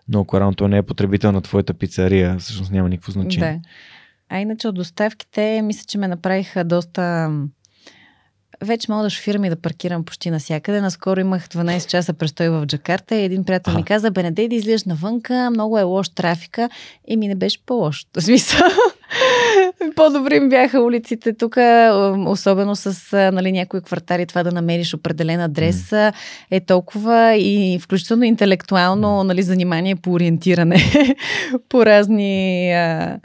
но ако реално той не е потребител на твоята пицария, всъщност няма никакво значение. Да. А иначе от доставките, мисля, че ме направиха доста... Вече мога да шофирам и да паркирам почти навсякъде. Наскоро имах 12 часа престой в Джакарта и един приятел ми Аха. каза, бе, не дей да излизаш навънка, много е лош трафика. И ми не беше по-лош. В смисъл, по-добри им бяха улиците тук, особено с а, нали, някои квартали, това да намериш определен адрес а, е толкова и включително интелектуално нали, занимание по ориентиране по разни а,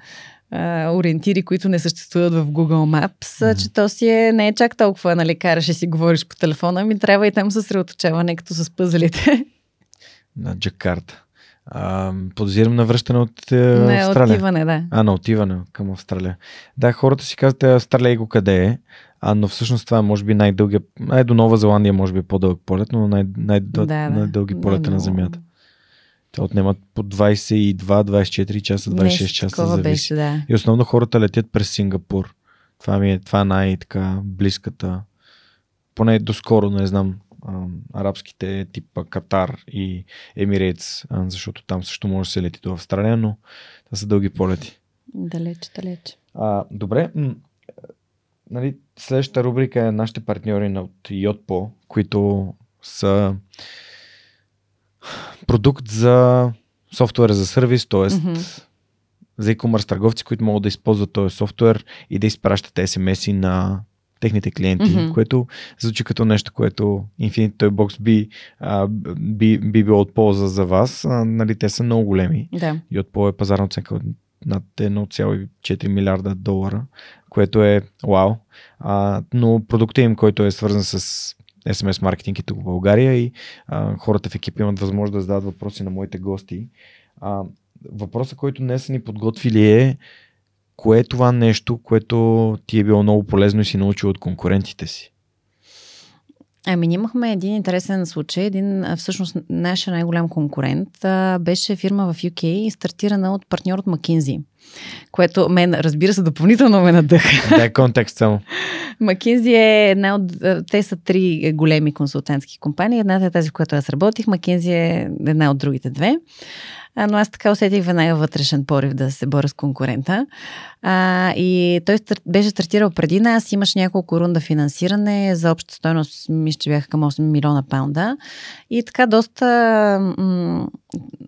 а, ориентири, които не съществуват в Google Maps, Мгм. че то си е, не е чак толкова, нали, караш и си говориш по телефона, ми трябва и там съсредоточаване, като с пъзелите. На Джакарта. А, подозирам на връщане от е, Не, Австралия. отиване, да. А, на отиване към Австралия. Да, хората си казват, «Е, Австралия го къде е, а, но всъщност това е може би най-дългия, ай до Нова Зеландия може би е по-дълъг полет, но най- най- Да, да. най-дълги полета на. Земята. Те отнемат по 22-24 часа, 26 Нещо часа зависи. беше, да. И основно хората летят през Сингапур. Това ми е това е най-така близката. Поне доскоро, не знам, ам, арабските типа Катар и Емирейтс, а, защото там също може да се лети до Австралия, но това са дълги полети. Далеч, далеч. А, добре, нали, следващата рубрика е нашите партньори от Yotpo, които са продукт за софтуер за сервис, т.е. Мгм. за e-commerce търговци, които могат да използват този софтуер и да изпращат SMS-и на техните клиенти, Мгм. което звучи като нещо, което Infinity Toy Box би, а, би, би било от полза за вас. А, нали, те са много големи. Да. Yotpo е пазарна оценка от над 1,4 милиарда долара, което е вау. А, но продуктът им, който е свързан с SMS маркетинг и тук в България и а, хората в екипа имат възможност да зададат въпроси на моите гости. А, въпросът, който днес са ни подготвили е кое е това нещо, което ти е било много полезно и си научил от конкурентите си? Ами, имахме един интересен случай. Един, всъщност, нашия най-голям конкурент а, беше фирма в UK, стартирана от партньор от McKinsey, което мен, разбира се, допълнително ме надъха. Дай контекст само. McKinsey е една от... а, Те са три големи консултантски компании. Едната е тази, в която аз работих. McKinsey е една от другите две. А, но аз така усетих веднага вътрешен порив да се боря с конкурента. А, и той стар... беше стартирал преди нас. Имаше няколко рунда финансиране за обща стойност, мисля, че бяха към 8 милиона паунда. И така доста м-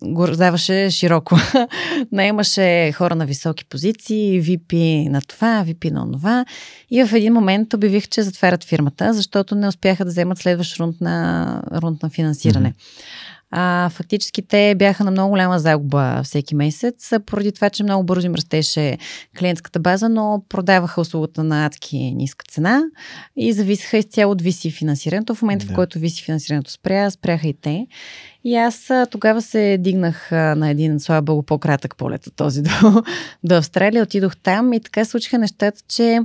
го раздаваше широко. Наемаше хора на високи позиции, VP на това, VP на това. И в един момент обявих, че затварят фирмата, защото не успяха да вземат следващ рунд на, рунд на финансиране. А, фактически те бяха на много голяма загуба всеки месец, поради това, че много бързо им растеше клиентската база, но продаваха услугата на адски ниска цена и зависеха изцяло от VC финансирането. В момента, Да. в който VC финансирането спря, спряха и те. И аз тогава се дигнах на един, слава богу, по-кратък полет от този до, до Австралия. Отидох там и така случиха нещата, че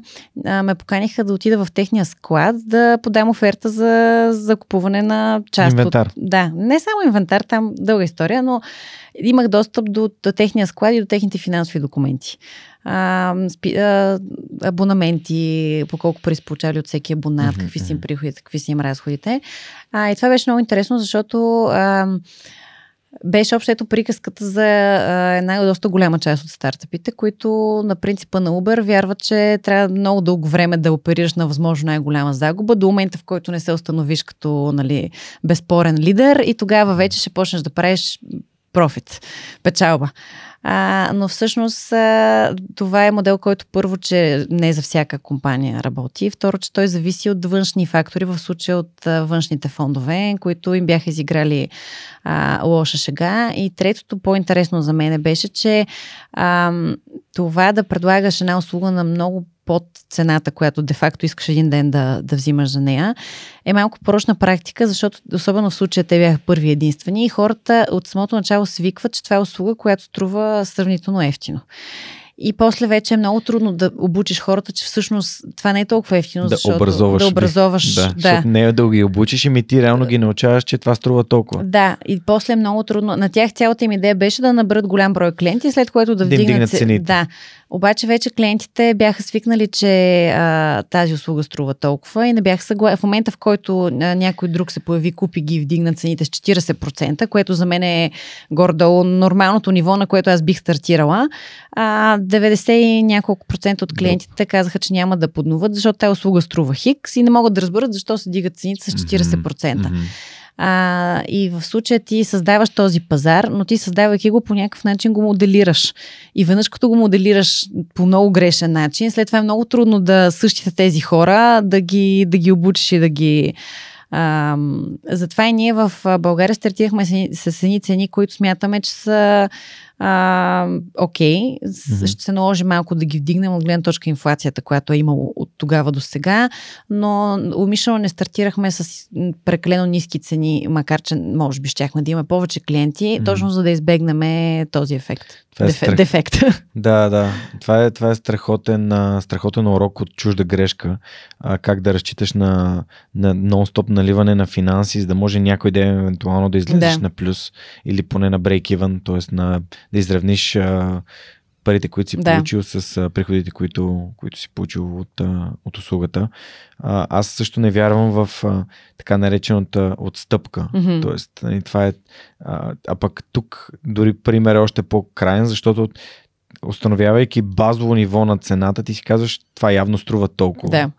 а, ме поканиха да отида в техния склад да подам оферта за закупуване на част Инвентар. от... Да, не само инвентар, там дълга история, но имах достъп до, до техния склад и до техните финансови документи. А, спи, а, абонаменти, по колко пари са получали от всеки абонат, Мгм, какви са им приходите, какви са им разходите. А, и това беше много интересно, защото а, беше общото приказката за а, една доста голяма част от стартъпите, които на принципа на Uber вярват, че трябва много дълго време да оперираш на възможно най-голяма загуба, до момента в който не се установиш като нали, безспорен лидер и тогава вече ще почнеш да правиш профит, печалба. А, но всъщност а, това е модел, който първо, че не за всяка компания работи. Второ, че той зависи от външни фактори, в случая от а, външните фондове, които им бяха изиграли а, лоша шега. И третото, по-интересно за мен беше, че а, това да предлагаш една услуга на много под цената, която де-факто искаш един ден да, да взимаш за нея, е малко порочна практика, защото особено в случая те бяха първи единствени и хората от самото начало свикват, че това е услуга, която струва сравнително ефтино. И после вече е много трудно да обучиш хората, че всъщност това не е толкова ефтино, да защото образоваш, да образоваш. Да, да. не е да ги обучиш, ами ти реално ги научаваш, че това струва толкова. Да, и после е много трудно. На тях цялата им идея беше да наберат голям брой клиенти, след което да, да вдигнат, цените. Да, обаче вече клиентите бяха свикнали, че а, тази услуга струва толкова и не бяха съгласни. В момента, в който а, някой друг се появи, купи ги и вдигна цените с 40%, което за мен е гордо нормалното ниво, на което аз бих стартирала, а, 90 и няколко процента от клиентите казаха, че няма да поднуват, защото тази услуга струва хикс и не могат да разберат защо се дигат цените с 40%. Mm-hmm. А, и в случая ти създаваш този пазар, но ти създавайки го по някакъв начин го моделираш. И веднъж като го моделираш по много грешен начин, след това е много трудно да същите тези хора да ги, да ги обучиш и да ги а, затова и ние в България стартирахме с, с едни цени, които смятаме, че са а, окей, mm-hmm. ще се наложи малко да ги вдигнем от гледна точка инфлацията, която е имало от тогава до сега, но умишлено не стартирахме с прекалено ниски цени, макар че може би щяхме да имаме повече клиенти, mm-hmm. точно за да избегнем този ефект. Това е Деф... страх... Дефект. Да, да. Това е, това е страхотен, страхотен урок от чужда грешка. А, как да разчиташ на, на нон-стоп наливане на финанси, за да може някой ден евентуално да излезеш да. на плюс или поне на break-even, т.е. на да изравниш а, парите, които си да. получил с а, приходите, които, които си получил от, а, от услугата. А, аз също не вярвам в а, така наречената отстъпка. Mm-hmm. Тоест, нали, това е. А, а пък тук дори пример е още по-крайен, защото установявайки базово ниво на цената, ти си казваш, това явно струва толкова. Да.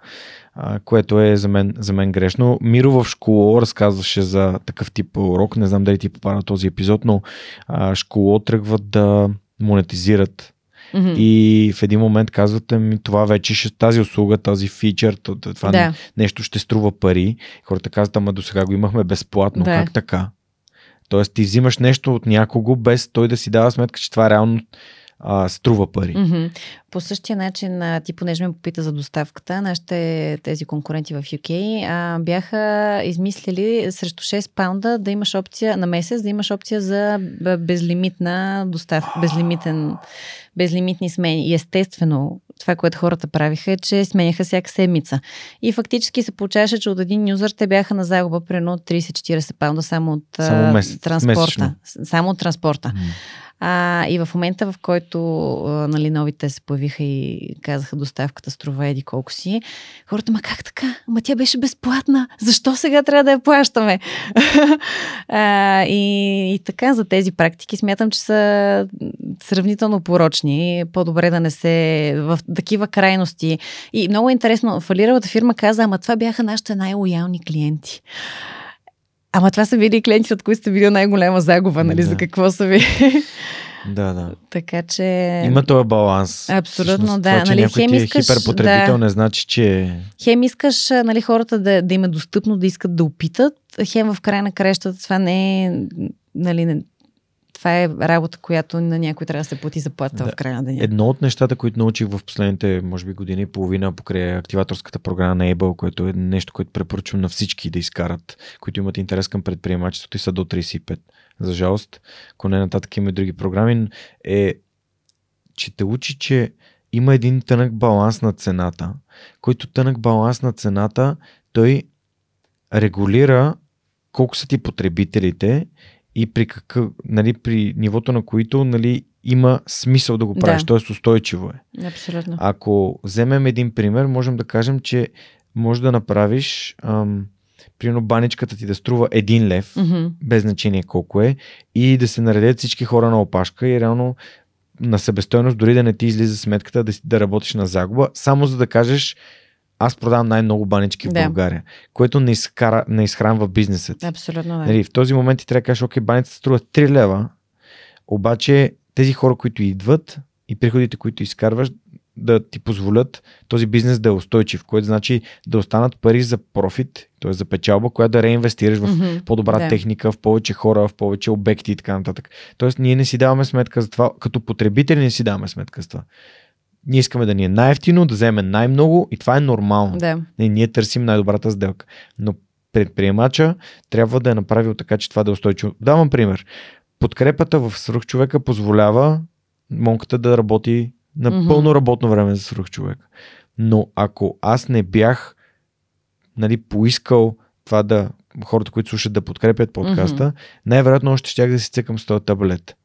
А, което е за мен, за мен грешно. Миро в школа разказваше за такъв тип урок. Не знам дали ти попада този епизод, но а, школа тръгват да монетизират Mm-hmm. И в един момент казвате ми, това вече ще, тази услуга, тази фичър, това да. нещо ще струва пари. Хората казват, ама до сега го имахме безплатно. Да. Как така? Тоест ти взимаш нещо от някого, без той да си дава сметка, че това реално а, струва пари. Mm-hmm. По същия начин, ти понеже ме попита за доставката, нашите тези конкуренти в UK а, бяха измислили срещу 6 паунда да имаш опция на месец, да имаш опция за безлимитна доставка, безлимитен, безлимитни смени. И естествено, това, което хората правиха е, че сменяха всяка седмица. И фактически се получаваше, че от един юзър те бяха на загуба примерно 30-40 паунда само от само месец, транспорта. Месечно. Само от транспорта. Mm. А, и в момента, в който а, нали, новите се появиха и казаха доставката струва еди колко си, хората, ма как така? Ма тя беше безплатна. Защо сега трябва да я плащаме? а, и, и така за тези практики смятам, че са сравнително порочни. По-добре да не се в такива крайности. И много интересно, фалиралата фирма каза, ама това бяха нашите най-лоялни клиенти. Ама това са били клиенти, от които сте били най-голяма загуба, нали? Да. За какво са ви? Да, да. Така че. Има този баланс. Абсолютно, Всъщност, да. Това, че нали, някой хем ти е искаш, хиперпотребител, да. не значи, че. Хем искаш нали, хората да, да им е достъпно, да искат да опитат. Хем в края на краищата това не е. Нали, не, това е работа, която на някой трябва да се плати заплата да. в края на деня. Едно от нещата, които научих в последните, може би, години и половина покрай активаторската програма на Able, което е нещо, което препоръчвам на всички да изкарат, които имат интерес към предприемачеството и са до 35. За жалост, ако не нататък има и други програми, е, че те учи, че има един тънък баланс на цената, който тънък баланс на цената, той регулира колко са ти потребителите и при, какъв, нали, при нивото на които нали, има смисъл да го правиш, да. т.е. устойчиво е. Абсолютно. Ако вземем един пример, можем да кажем, че може да направиш ам, примерно баничката ти да струва един лев, mm-hmm. без значение колко е, и да се наредят всички хора на опашка и реално на себестойност, дори да не ти излиза сметката, да, да работиш на загуба, само за да кажеш аз продавам най-много банички в Да. България, което не, изкара, не изхранва бизнеса ти. Абсолютно, да. Нали, в този момент ти трябва да кажеш, окей, баницата струва 3 лева, обаче тези хора, които идват и приходите, които изкарваш, да ти позволят този бизнес да е устойчив, което значи да останат пари за профит, т.е. за печалба, която да реинвестираш в Мгм. по-добра Да. техника, в повече хора, в повече обекти и така нататък. Тоест, ние не си даваме сметка за това, като потребители не си даваме сметка за това. Ние искаме да ни е най-ефтино, да вземем най-много и това е нормално. Да. Не, ние търсим най-добрата сделка. Но предприемача трябва да е направил така, че това да е устойчиво. Давам пример. Подкрепата в свръхчовека позволява монката да работи на пълно работно време за свръхчовека. Но ако аз не бях нали, поискал това да хората, които слушат да подкрепят подкаста, най-вероятно още щях да си цъкам с този таблет.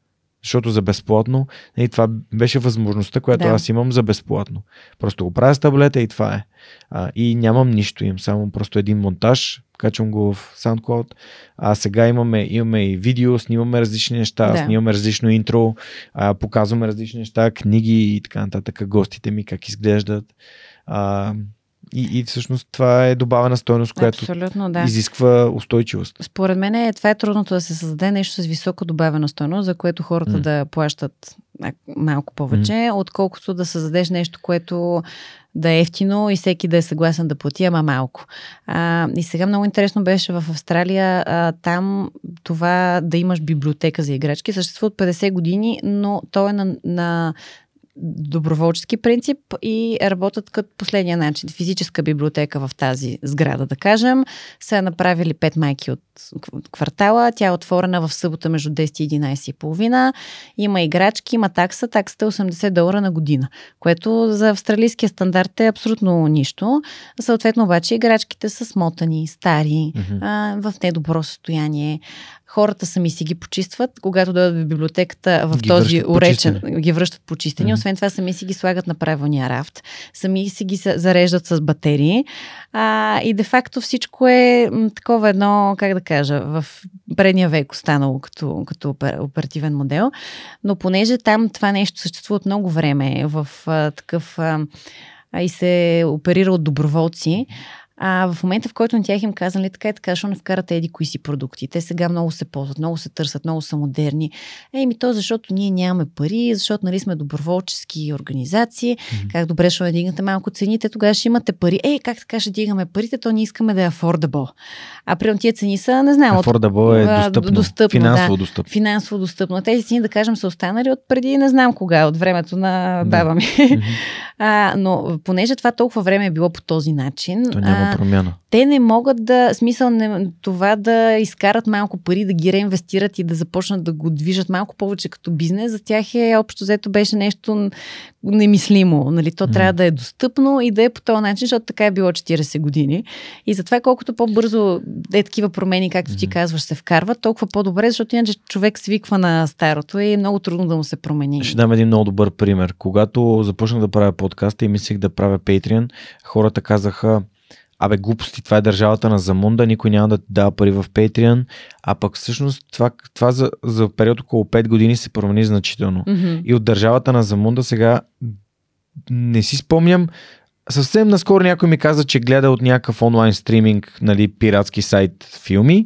Защото за безплатно, и това беше възможността, която Да. аз имам за безплатно. Просто го правя с таблета и това е. А, и нямам нищо, имам само просто един монтаж, качвам го в SoundCloud. А сега имаме, имаме и видео, снимаме различни неща, Да. снимаме различно интро, а, показваме различни неща, книги и така нататък, гостите ми как изглеждат. А, и, и всъщност това е добавена стойност, която Абсолютно, да. изисква устойчивост. Според мен е, това е трудното да се създаде нещо с висока добавена стойност, за което хората М. да плащат малко повече, отколкото да създадеш нещо, което да е ефтино и всеки да е съгласен да плати, ама малко. А, и сега много интересно беше в Австралия, а, там това да имаш библиотека за играчки съществува от 50 години, но то е на, на доброволчески принцип и работят като последния начин. Физическа библиотека в тази сграда, да кажем, са направили пет майки от квартала. Тя е отворена в събота между 10 и 11 и половина. Има играчки, има такса. Таксата е 80 долара на година, което за австралийския стандарт е абсолютно нищо. Съответно обаче играчките са смотани, стари, Мгм. а, в недобро състояние. Хората сами си ги почистват, когато дойдат в библиотеката в Ги този връщат уречен, почистени. ги връщат почистени. Мгм. Освен това, сами си ги слагат на правилния рафт, сами си ги зареждат с батерии. А, и де-факто всичко е такова едно, как да кажа, в предния век останало като, като опер- оперативен модел. Но понеже там това нещо съществува от много време в а, такъв а, а, и се оперира от доброволци, а в момента, в който на тях им казали така и така, що не вкарате еди кои си продукти. Те сега много се ползват, много се търсят, много са модерни. Еми то, защото ние нямаме пари, защото нали сме доброволчески организации. Мгм. Как добре ще надигнете малко цените, тогава ще имате пари. Ей, как така ще дигаме парите, то ние искаме да е affordable. А при тия цени са, не знам, от Affordable а, е достъпно, достъпно, финансово да. достъпно. финансово достъпно. Тези цени, да кажем, са останали от преди не знам кога, от времето на Да. баба ми. Мгм. А, но понеже това толкова време е било по този начин, То няма промяна. те не могат да, смисъл не, това да изкарат малко пари, да ги реинвестират и да започнат да го движат малко повече като бизнес, за тях е общо взето беше нещо немислимо. Нали? То Мгм. трябва да е достъпно и да е по този начин, защото така е било 40 години. И затова колкото по-бързо е такива промени, както ти Мгм. казваш, се вкарват, толкова по-добре, защото иначе човек свиква на старото и е много трудно да му се промени. Ще дам един много добър пример. Когато започнах да правя подкаста и мислех да правя Patreon, хората казаха, абе глупости, това е държавата на Замунда, никой няма да ти дава пари в Patreon, а пък всъщност това, това за, за период около 5 години се промени значително. Мгм. И от държавата на Замунда сега не си спомням, съвсем наскоро някой ми каза, че гледа от някакъв онлайн стриминг, нали, пиратски сайт филми,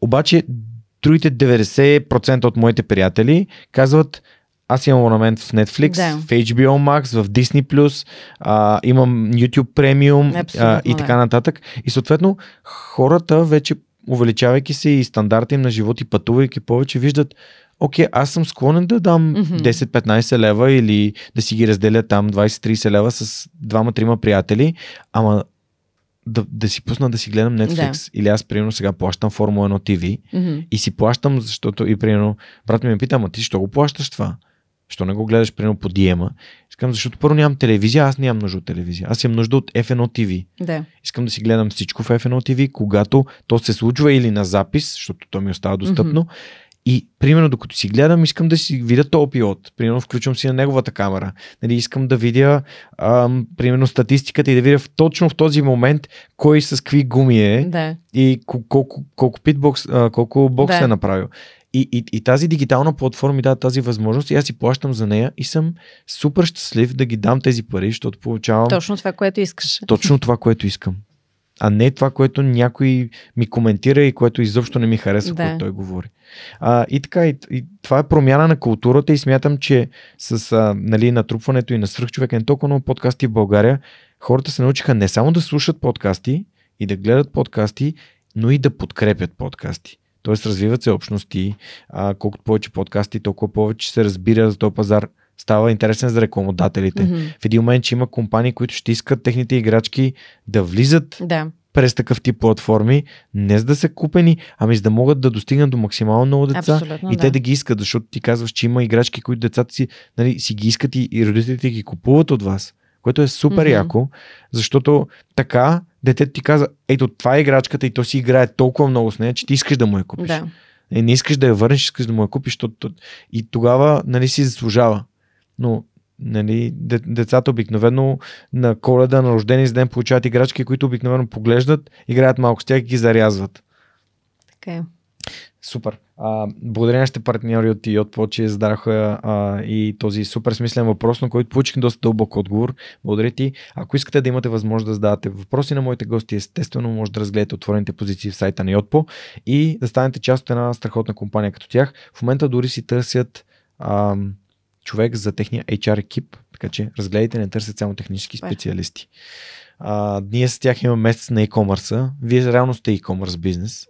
обаче другите 90% от моите приятели казват, аз имам абонамент в Netflix, Да. в HBO Max, в Disney+, а, имам YouTube Premium а, и така да. нататък. И съответно хората вече увеличавайки се и стандарта им на живот и пътувайки повече, виждат, окей, аз съм склонен да дам Мгм. 10-15 лева или да си ги разделя там 20-30 лева с двама-трима приятели, ама да, да си пусна да си гледам Netflix. Или аз, примерно, сега плащам Формула 1 TV Мгм. и си плащам, защото и примерно брат ми ме пита, ама ти що го плащаш това? Що не го гледаш примерно по DM-а? Искам, защото първо нямам телевизия, аз нямам нужда от телевизия. Аз имам нужда от F1 TV. Да. Искам да си гледам всичко в F1 TV, когато то се случва или на запис, защото то ми остава достъпно. И примерно докато си гледам, искам да си видя този пилот. Примерно включвам си на неговата камера. Нали, искам да видя ам, примерно статистиката и да видя в, точно в този момент кой с какви гуми е Да. и кол- колко, колко питбокс, а, колко бокс Да. е направил. И, и, и тази дигитална платформа ми дава тази възможност и аз си плащам за нея и съм супер щастлив да ги дам тези пари, защото получавам Точно това, което искаш. точно това, което искам. а не това, което някой ми коментира и което изобщо не ми харесва, Да. което той говори. А, и така, и, и това е промяна на културата и смятам, че с а, нали, натрупването и на свръхчовека на толкова много подкасти в България, хората се научиха не само да слушат подкасти и да гледат подкасти, но и да подкрепят подкасти. Тоест развиват се общности, а, колкото повече подкасти, толкова повече се разбира за този пазар. Става интересен за рекламодателите. Мгм. В един момент, че има компании, които ще искат техните играчки да влизат Да. през такъв тип платформи, не за да са купени, ами за да могат да достигнат до максимално много деца Абсолютно, и да. те да ги искат, защото ти казваш, че има играчки, които децата си, нали, си ги искат и, и родителите ги купуват от вас, което е супер Мгм. яко, защото така детето ти каза, ето това е играчката и то си играе толкова много с нея, че ти искаш да му я купиш. Да. Е, не искаш да я върнеш, искаш да му я купиш. То, то, и тогава нали, си заслужава. Но нали, де, децата обикновено на коледа, на рождени ден получават играчки, които обикновено поглеждат, играят малко с тях и ги зарязват. Така е. Супер. А, благодаря на нашите партньори от Yotpo, че зададаха а, и този супер смислен въпрос, на който получих доста дълбок отговор. Благодаря ти. Ако искате да имате възможност да задавате въпроси на моите гости, естествено може да разгледате отворените позиции в сайта на Yotpo и да станете част от една страхотна компания като тях. В момента дори си търсят ам, човек за техния HR екип, така че разгледайте, не търсят само технически специалисти. А, ние с тях имаме месец на e-commerce. Вие реално сте e-commerce бизнес.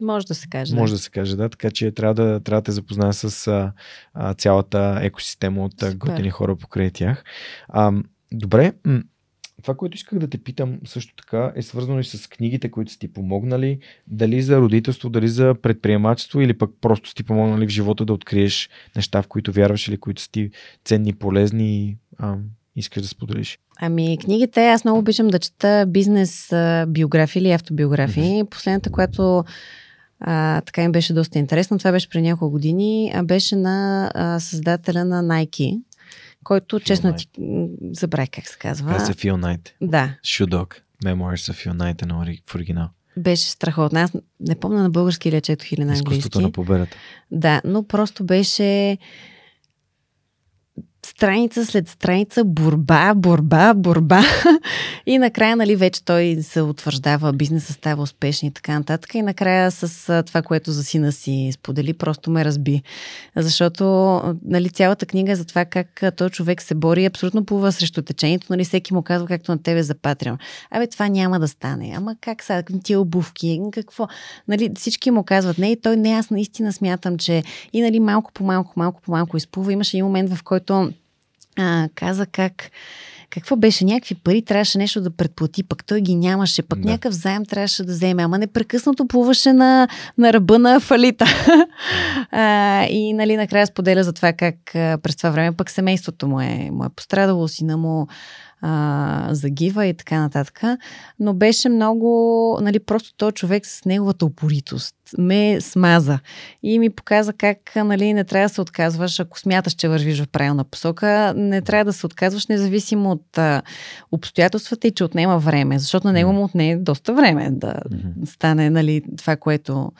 Може да се каже. Може да се каже, да. Така че трябва да, трябва да те запозная с а, а, цялата екосистема от Супер. готини хора покрай тях. А, добре, това, което исках да те питам също така е свързано и с книгите, които са ти помогнали, дали за родителство, дали за предприемачество или пък просто са ти помогнали в живота да откриеш неща, в които вярваш или които са ти ценни, полезни и искаш да споделиш. Ами, книгите, аз много обичам да чета бизнес биографии или автобиографии. Последната, която а, така им беше доста интересна, това беше преди няколко години, а беше на а, създателя на Nike, който, честно ти, м, забравих как се казва. Се Phil Knight. Да, Dog. Memoirs of е на в оригинал. беше страхотно. Аз не помня на български или я четох или на Изкуството английски. на победата. Да, но просто беше страница след страница, борба, борба, борба. И накрая, нали, вече той се утвърждава, бизнеса става успешен и така нататък. И накрая с това, което за сина си сподели, просто ме разби. Защото, нали, цялата книга е за това как той човек се бори абсолютно плува срещу течението. Нали, всеки му казва, както на тебе за Патреон. Абе, това няма да стане. Ама как сега, тия обувки, какво? Нали, всички му казват, не, и той не, аз наистина смятам, че и нали, малко по малко, малко по малко изплува. Имаше един момент, в който а, каза как какво беше? Някакви пари трябваше нещо да предплати, пък той ги нямаше, пък Да. някакъв заем трябваше да вземе, ама непрекъснато плуваше на, на ръба на фалита. а, и нали, накрая споделя за това как а, през това време пък семейството му е, му е пострадало, сина му а, загива и така нататък. Но беше много, нали, просто този човек с неговата упоритост ме смаза и ми показа как нали, не трябва да се отказваш, ако смяташ, че вървиш в правилна посока, не трябва да се отказваш независимо от а, обстоятелствата и че отнема време, защото на него му отне доста време да стане нали, това, което,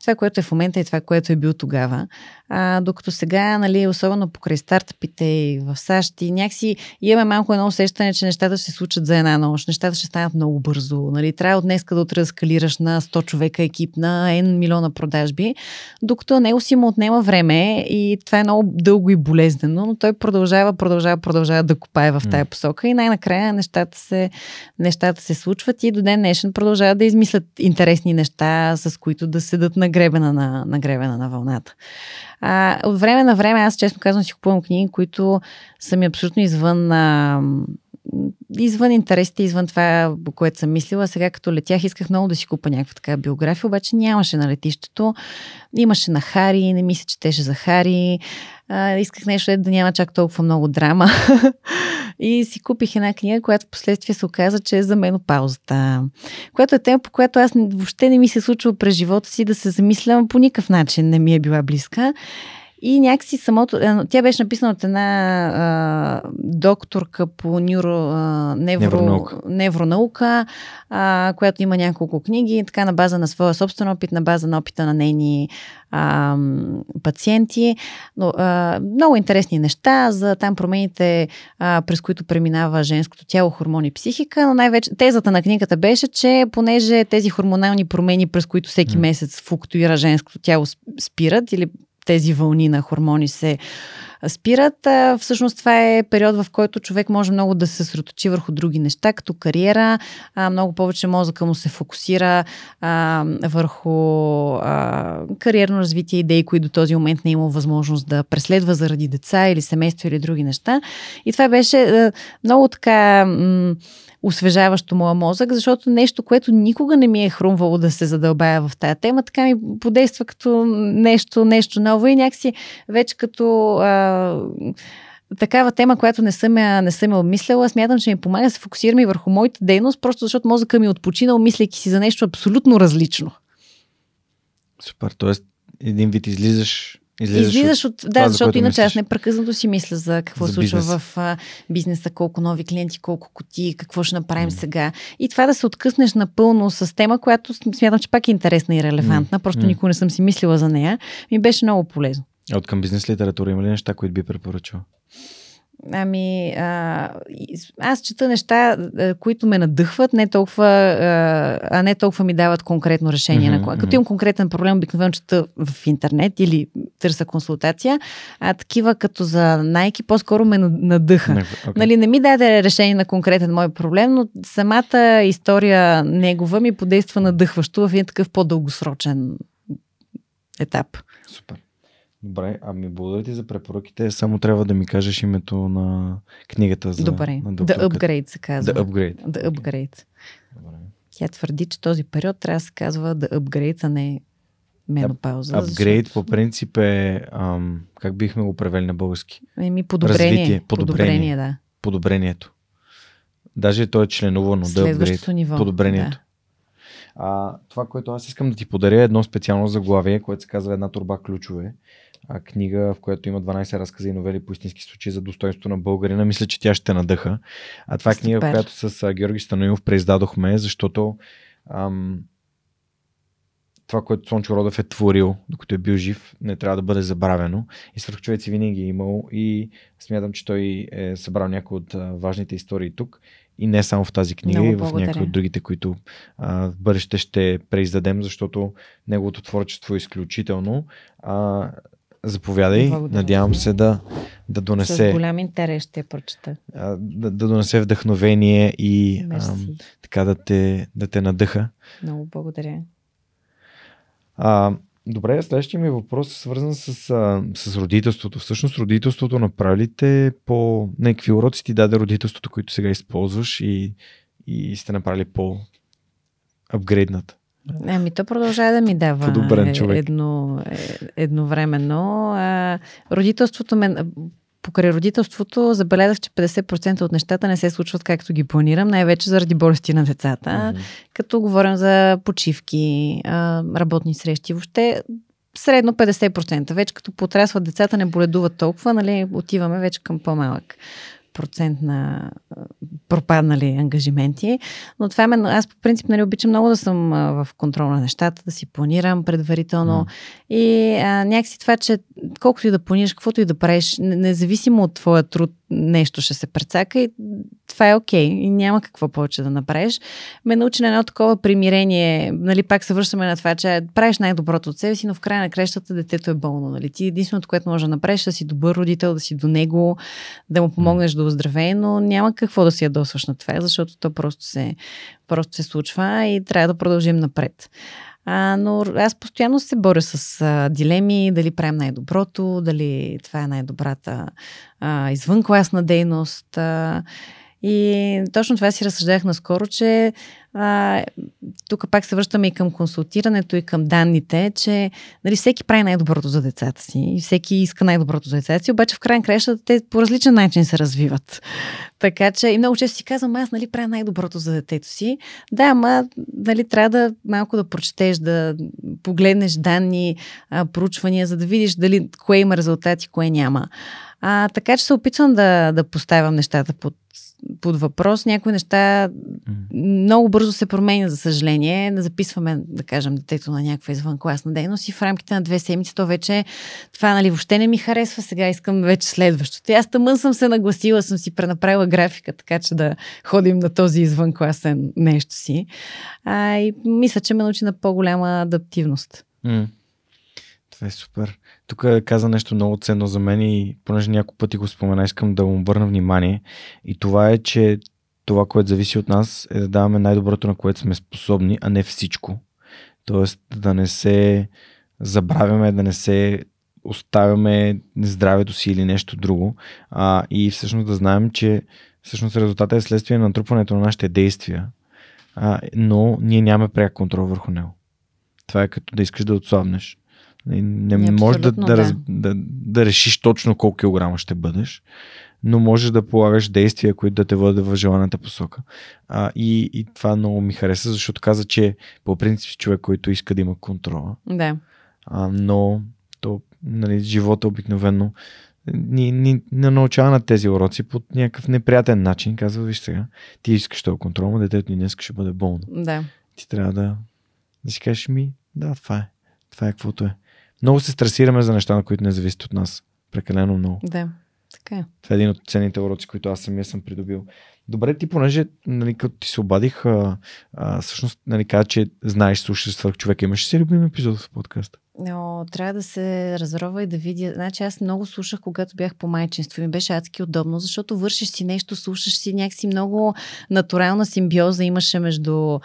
това, което е в момента и това, което е бил тогава. А, докато сега, нали, особено покрай стартъпите и в САЩ, и някакси имаме малко едно усещане, че нещата ще се случат за една нощ, нещата ще станат много бързо. Нали? Трябва от днеска да утре да скалираш на 100 човека екип, на N милиона продажби, докато него си му отнема време и това е много дълго и болезнено, но той продължава, продължава, продължава да копае в тая посока и най-накрая нещата се, нещата се случват и до ден днешен продължават да измислят интересни неща, с които да седат на гребена на, на, гребена на вълната. А, от време на време, аз честно казвам си купувам книги, които са ми абсолютно извън, а, извън интересите, извън това, което съм мислила. Сега като летях, исках много да си купа някаква така биография, обаче нямаше на летището. Имаше на Хари, не мисля, че теше за Хари. А, исках нещо, да няма чак толкова много драма. и си купих една книга, която в последствие се оказа, че е за менопаузата. Която е тема, по която аз въобще не ми се е случва през живота си да се замислям по никакъв начин, не ми е била близка. И някакси самото... Тя беше написана от една а, докторка по невро, а, невро, невронаука, невронаука а, която има няколко книги, така на база на своя собствен опит, на база на опита на нейни а, пациенти. Но, а, много интересни неща за там промените, а, през които преминава женското тяло, хормони, психика, но най-вече тезата на книгата беше, че понеже тези хормонални промени, през които всеки месец флуктуира женското тяло, спират или тези вълни на хормони се спират. Всъщност това е период, в който човек може много да се съсредоточи върху други неща, като кариера. Много повече мозъка му се фокусира върху кариерно развитие, идеи, които до този момент не е имал възможност да преследва заради деца или семейство или други неща. И това беше много така освежаващо моя мозък, защото нещо, което никога не ми е хрумвало да се задълбая в тая тема, така ми подейства като нещо, нещо ново и някакси вече като а, такава тема, която не съм, я, не съм я обмисляла, смятам, че ми помага да се фокусирам и върху моята дейност, просто защото мозъка ми е отпочинал, мисляйки си за нещо абсолютно различно. Супер, т.е. един вид излизаш Излизаш, Излизаш от, от да, това, защото иначе аз непрекъснато си мисля за какво за случва бизнес. в а, бизнеса, колко нови клиенти, колко коти, какво ще направим mm. сега. И това да се откъснеш напълно с тема, която смятам, че пак е интересна и релевантна, mm. просто mm. никога не съм си мислила за нея, ми беше много полезно. От към бизнес литература има ли неща, които би препоръчал? Ами, а, аз чета неща, които ме надъхват, не толкова, а не толкова ми дават конкретно решение. Mm-hmm, на, като имам конкретен проблем, обикновено чета в интернет или търся консултация, а такива като за найки по-скоро ме надъха. Okay. Нали, не ми даде решение на конкретен мой проблем, но самата история негова ми подейства надъхващо в един такъв по-дългосрочен етап. Супер. Добре, ами благодаря ти за препоръките. Само трябва да ми кажеш името на книгата за Добре, на The Upgrade се казва. The Upgrade. The Upgrade. Добре. Тя твърди, че този период трябва да се казва The Upgrade, а не менопауза. Upgrade защото... по принцип е, ам, как бихме го превели на български? Еми, подобрение. Развитие, подобрение. подобрение да. Подобрението. Даже то е членувано. Следващото ниво. Подобрението. Да. А, това, което аз искам да ти подаря е едно специално заглавие, което се казва една турба ключове а, книга, в която има 12 разказа и новели по истински случаи за достоинство на българина. Мисля, че тя ще надъха. А това е книга, Супер. която с а, Георги Станоилов преиздадохме, защото ам, това, което Сончо Родов е творил, докато е бил жив, не трябва да бъде забравено. И свърхчовеци винаги е имал и смятам, че той е събрал някои от а, важните истории тук. И не само в тази книга, Много и в някои от другите, които а, в бъдеще ще преиздадем, защото неговото творчество е изключително. А, Заповядай. Благодаря. Надявам се да, да донесе. С голям интерес ще прочета. Да, да донесе вдъхновение и а, така да те, да те надъха. Много благодаря. А, добре, следващия ми въпрос е свързан с, а, с родителството. Всъщност родителството направите по някакви уроци ти даде родителството, които сега използваш и, и сте направили по апгрейдната. Ами то продължава да ми дава Подобрен човек. Едно, е, едновременно. А, родителството ме, покрай родителството забелязах, че 50% от нещата не се случват както ги планирам, най-вече заради болести на децата. Mm-hmm. Като говорим за почивки, работни срещи, въобще средно 50%. Вече като потрясват децата, не боледуват толкова, нали, отиваме вече към по-малък процент на пропаднали ангажименти. Но това е, аз по принцип нали, обичам много да съм в контрол на нещата, да си планирам предварително. Mm. И а, някакси това, че колкото и да планираш, каквото и да правиш, независимо от твоя труд, нещо ще се прецака и това е окей. Okay. И няма какво повече да направиш. Ме научи на едно такова примирение. Нали, пак се връщаме на това, че правиш най-доброто от себе си, но в края на крещата детето е болно. Нали? Ти единственото, което може да направиш, да си добър родител, да си до него, да му помогнеш да оздравее, но няма какво да си ядосваш на това, защото то просто се, просто се случва и трябва да продължим напред. А, но аз постоянно се боря с а, дилеми, дали правим най-доброто, дали това е най-добрата а, извънкласна дейност. А, И точно това си разсъждах наскоро, че а, тук пак се връщаме и към консултирането и към данните, че нали, всеки прави най-доброто за децата си и всеки иска най-доброто за децата си, обаче в крайна краща те по различен начин се развиват. Така че и много често си казвам, аз нали правя най-доброто за детето си. Да, ама нали, трябва да малко да прочетеш, да погледнеш данни, а, проучвания, за да видиш дали кое има резултати, кое няма. А, така че се опитвам да, да поставям нещата под под въпрос. Някои неща много бързо се променят, за съжаление. Да записваме, да кажем, детето на някаква извънкласна дейност и в рамките на две седмици то вече това нали, въобще не ми харесва. Сега искам вече следващото. Аз тъмън съм се нагласила, съм си пренаправила графика, така че да ходим на този извънкласен нещо си. А, и мисля, че ме научи на по-голяма адаптивност. Mm. Това е супер. Тук каза нещо много ценно за мен и понеже няколко пъти го спомена, искам да му обърна внимание. И това е, че това, което зависи от нас е да даваме най-доброто, на което сме способни, а не всичко. Тоест да не се забравяме, да не се оставяме здравето си или нещо друго. А, и всъщност да знаем, че всъщност резултатът е следствие на натрупването на нашите действия, а, но ние нямаме пряк контрол върху него. Това е като да искаш да отслабнеш. Не, не можеш да, да, да. Да, да решиш точно колко килограма ще бъдеш, но можеш да полагаш действия, които да те водят в желаната посока. А, и, и това много ми хареса, защото каза, че по принцип човек, който иска да има контрола. Да. А, но то, нали, живота обикновено ни, ни, не научава на тези уроци по някакъв неприятен начин. Казва, виж сега, ти искаш този контрол, но детето ни днес ще бъде болно. Да. Ти трябва да, да си кажеш ми, да, това е. Това е каквото е. Много се стресираме за неща, на които не зависят от нас. Прекалено много. Да, така е. Това е един от ценните уроци, които аз самия съм придобил. Добре, ти понеже, нали, като ти се обадих, а, а, всъщност, нали, каза, че знаеш, слушаш свърх човек. Имаш си любим епизод в подкаста? Но трябва да се разрова и да видя. Значи аз много слушах, когато бях по майчинство. Ми беше адски удобно, защото вършиш си нещо, слушаш си някакси много натурална симбиоза имаше между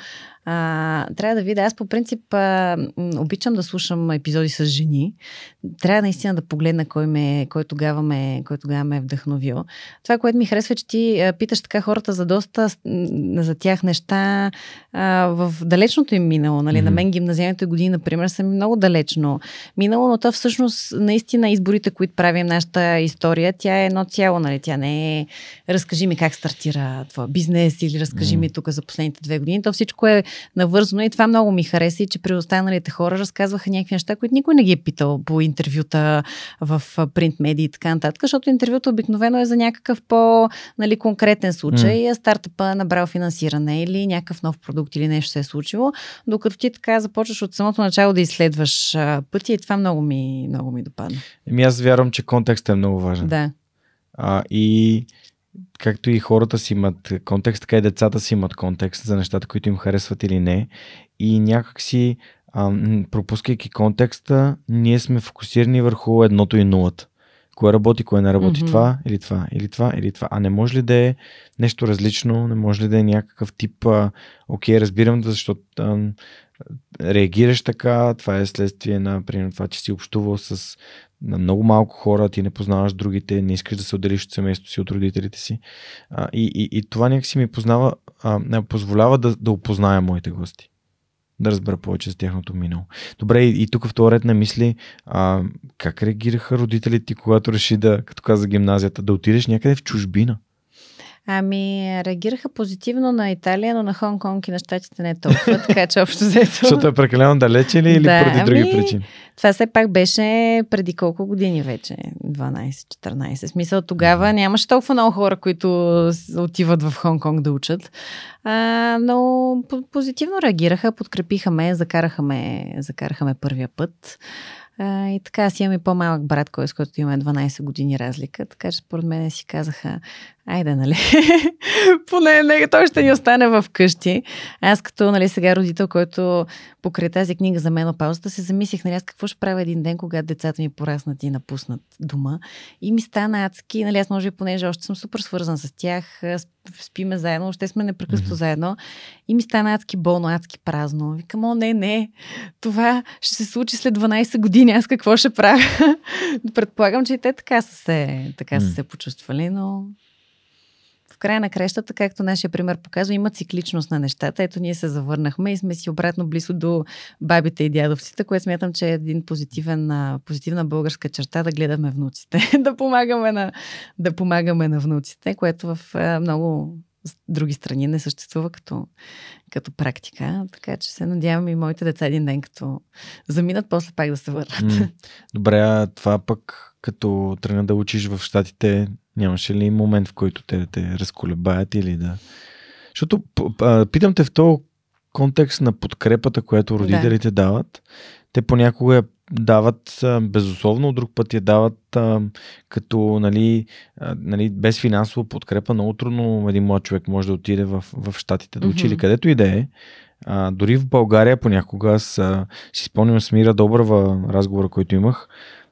а, трябва да видя. Аз по принцип а, обичам да слушам епизоди с жени. Трябва наистина да погледна кой, ме, кой, тогава ме, кой тогава ме е вдъхновил. Това, което ми харесва, че ти а, питаш така хората за доста за тях неща а, в далечното им минало. Нали? Mm-hmm. На мен гимназиалните години, например, са ми много далечно минало, но то всъщност наистина изборите, които правим нашата история, тя е едно цяло. Нали? Тя не е разкажи ми как стартира твоя бизнес или разкажи mm-hmm. ми тук за последните две години. То всичко е навързано и това много ми хареса и че при останалите хора разказваха някакви неща, които никой не ги е питал по интервюта в принт медии и така нататък, защото интервюто обикновено е за някакъв по-нали, конкретен случай, mm. стартъпа набрал финансиране или някакъв нов продукт или нещо се е случило, докато ти така започваш от самото начало да изследваш пъти и това много ми, много ми допадна. Еми аз вярвам, че контекстът е много важен. Да. А, и както и хората си имат контекст, така и децата си имат контекст за нещата, които им харесват или не. И някакси, пропускайки контекста, ние сме фокусирани върху едното и нулата. Кое работи, кое не работи, mm-hmm. това или това, или това, или това. А не може ли да е нещо различно, не може ли да е някакъв тип, а, окей, разбирам, защото а, реагираш така, това е следствие на, примерно, това, че си общувал с на много малко хора, ти не познаваш другите, не искаш да се отделиш от семейството си, от родителите си. А, и, и, и това някакси ми познава, а, позволява да, да опозная моите гости. Да разбера повече за тяхното минало. Добре, и, и тук в този ред на мисли, а, как реагираха родителите ти, когато реши да, като каза гимназията, да отидеш някъде в чужбина? Ами, реагираха позитивно на Италия, но на Хонг-Конг и на щатите не е толкова, така че общо взето. Защото е прекалено далече ли или да, поради други ами, причини? Това все пак беше преди колко години вече? 12-14. Смисъл, тогава нямаше толкова много хора, които отиват в Хонг-Конг да учат. А, но позитивно реагираха, подкрепиха ме, закараха ме, закараха ме първия път. А, и така, аз имам и по-малък брат, кой, с който имаме 12 години разлика, така че според мен си казаха, айде, нали, поне не, той ще ни остане в къщи. Аз като, нали, сега родител, който покрай тази книга за менопаузата, се замислих, нали, аз какво ще правя един ден, когато децата ми пораснат и напуснат дома. И ми стана адски, нали, аз може би, понеже още съм супер свързан с тях, спиме заедно, още сме непрекъснато mm-hmm. заедно. И ми стана адски болно, адски празно. Викам, о, не, не, това ще се случи след 12 години, аз какво ще правя? Предполагам, че и те така са се, така са се почувствали, но края на кращата, както нашия пример показва, има цикличност на нещата. Ето ние се завърнахме и сме си обратно близо до бабите и дядовците, което смятам, че е един позитивен, позитивна българска черта да гледаме внуците, да, помагаме на, да помагаме на внуците, което в много други страни не съществува като, като практика. Така че се надявам и моите деца един ден, като заминат, после пак да се върнат. Добре, а това пък като тръгна да учиш в Штатите, нямаше ли момент, в който те да те разколебаят или да... Защото питам те в този контекст на подкрепата, която родителите да. дават, те понякога дават безусловно, друг път я дават а, като нали, а, нали, без финансова подкрепа. Много трудно един млад човек може да отиде в, в Штатите да учи mm-hmm. или където и да е. А, дори в България понякога аз а, си спомням с Мира Добрава разговора, който имах.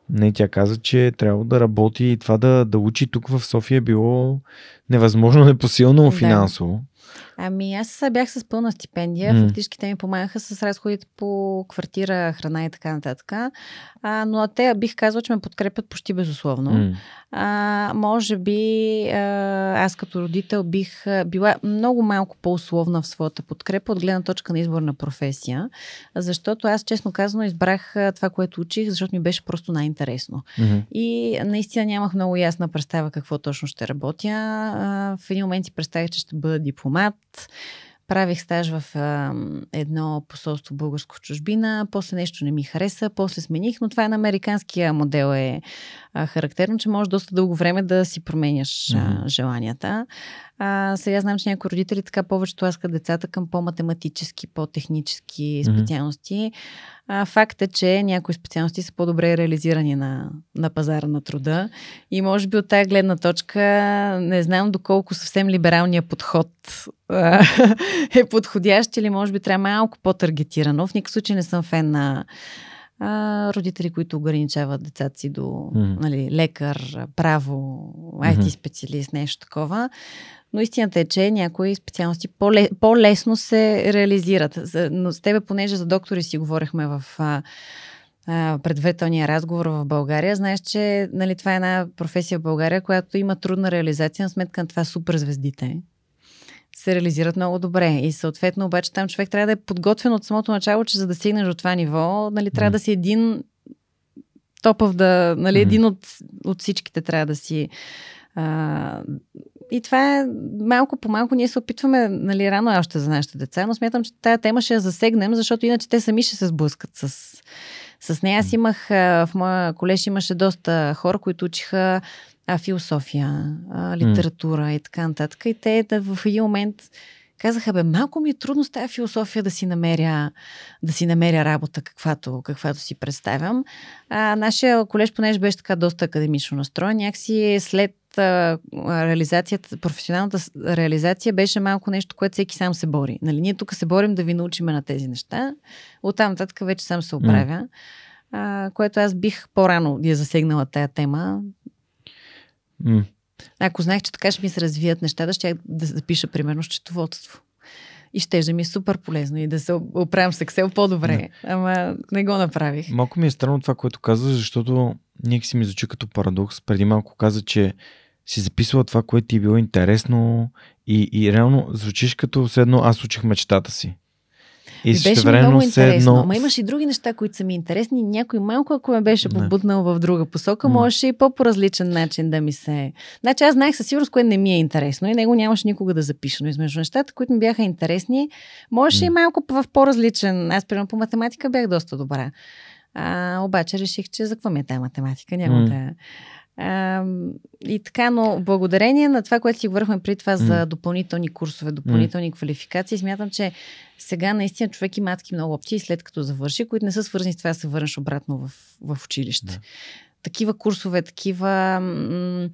Не, тя каза, че трябва да работи и това да, да учи тук в София е било невъзможно, непосилно да. финансово. Ами аз бях с пълна стипендия. Mm. Фактически те ми помагаха с разходите по квартира, храна и така нататък. А, но те бих казала, че ме подкрепят почти безусловно. Mm. А, може би а, аз като родител бих била много малко по-условна в своята подкрепа от гледна точка на избор на професия, защото аз честно казано избрах това, което учих, защото ми беше просто най-интересно. Mm-hmm. И наистина нямах много ясна представа какво точно ще работя. А, в един момент си представих, че ще бъда дипломат. Правих стаж в а, едно посолство българско в чужбина, после нещо не ми хареса, после смених, но това е на американския модел е а, характерно, че може доста дълго време да си променяш mm-hmm. а, желанията. А, сега знам, че някои родители така повече тласкат децата към по-математически, по-технически специалности. Mm-hmm. А, факт е, че някои специалности са по-добре реализирани на, на пазара на труда. И може би от тази гледна точка не знам доколко съвсем либералният подход е подходящ или може би трябва малко по-таргетирано. В никакъв случай не съм фен на а, родители, които ограничават децата си до mm. нали, лекар, право, IT специалист, нещо такова. Но истината е, че някои специалности по-лесно се реализират. Но с тебе, понеже за доктори си говорихме в а, а, предварителния разговор в България, знаеш, че нали, това е една професия в България, която има трудна реализация на сметка на това суперзвездите се реализират много добре. И съответно, обаче, там човек трябва да е подготвен от самото начало, че за да стигнеш до това ниво, нали, трябва mm. да си един топъв да, нали, mm. един от, от всичките трябва да си а, и това е малко по малко ние се опитваме, нали, рано е още за нашите деца, но смятам, че тази тема ще я засегнем, защото иначе те сами ще се сблъскат с, с нея. Аз имах, в моя колеж имаше доста хора, които учиха а, философия, а, литература mm. и така нататък. И те да, в един момент казаха, бе, малко ми е трудно с тази философия да си намеря, да си намеря работа, каквато, каквато си представям. А, нашия колеж, понеже беше така доста академично настроен, някакси след реализацията, професионалната реализация беше малко нещо, което всеки сам се бори. Нали, ние тук се борим да ви научиме на тези неща. Оттам нататък вече сам се оправя. Mm. А, което аз бих по-рано я засегнала тая тема. Mm. Ако знаех, че така ще ми се развият нещата, ще да запиша примерно счетоводство. И ще ми е супер полезно и да се оправям с Excel по-добре. Не. Ама не го направих. Малко ми е странно това, което казваш, защото някак си ми звучи като парадокс. Преди малко каза, че си записвала това, което ти е било интересно и, и реално звучиш като все едно аз учих мечтата си. И беше много интересно. Едно... Ама имаш и други неща, които са ми интересни. Някой малко, ако ме беше побуднал в друга посока, mm. можеше и по-поразличен начин да ми се... Значи аз знаех със сигурност, кое не ми е интересно и него нямаше никога да запиша. Но измежду нещата, които ми бяха интересни, можеше и малко в по-различен... Аз, примерно, по математика бях доста добра. А, обаче реших, че за какво ми е тази математика? Няма да а, и така, но благодарение на това, което си говорихме при това за допълнителни курсове, допълнителни mm. квалификации, смятам, че сега наистина човек има адски много опции, след като завърши, които не са свързани с това да се върнеш обратно в, в училище. Yeah. Такива курсове, такива. М-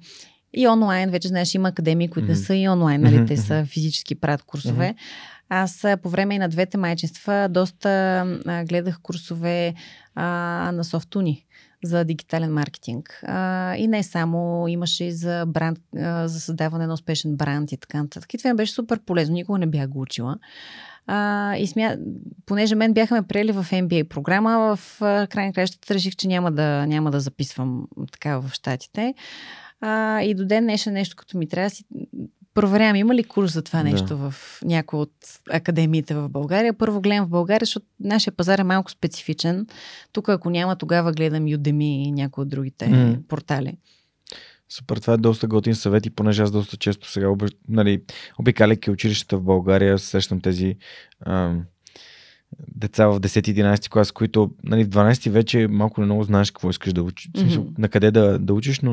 и онлайн, вече знаеш, има академии, които mm-hmm. не са и онлайн, нали? Те са физически правят курсове. Mm-hmm. Аз по време и на двете майчинства доста а, гледах курсове а, на Софтуни за дигитален маркетинг. А, и не само, имаше и за, бранд, а, за създаване на успешен бранд и така нататък. И това беше супер полезно, никога не бях го учила. А, и смя... понеже мен бяха ме приели в MBA програма, в край на реших, че няма да, няма да записвам така в щатите. А, и до ден днешен нещо, като ми трябва, си проверявам има ли курс за това нещо да. в някои от академиите в България. Първо гледам в България, защото нашия пазар е малко специфичен. Тук ако няма, тогава гледам Udemy и някои от другите mm. портали. Супер, това е доста готин съвет и понеже аз доста често сега, нали, обикаляйки училищата в България, срещам тези ам, деца в 10-11 клас, които нали, в 12 вече малко не много знаеш какво искаш да учиш, mm-hmm. на къде да, да учиш, но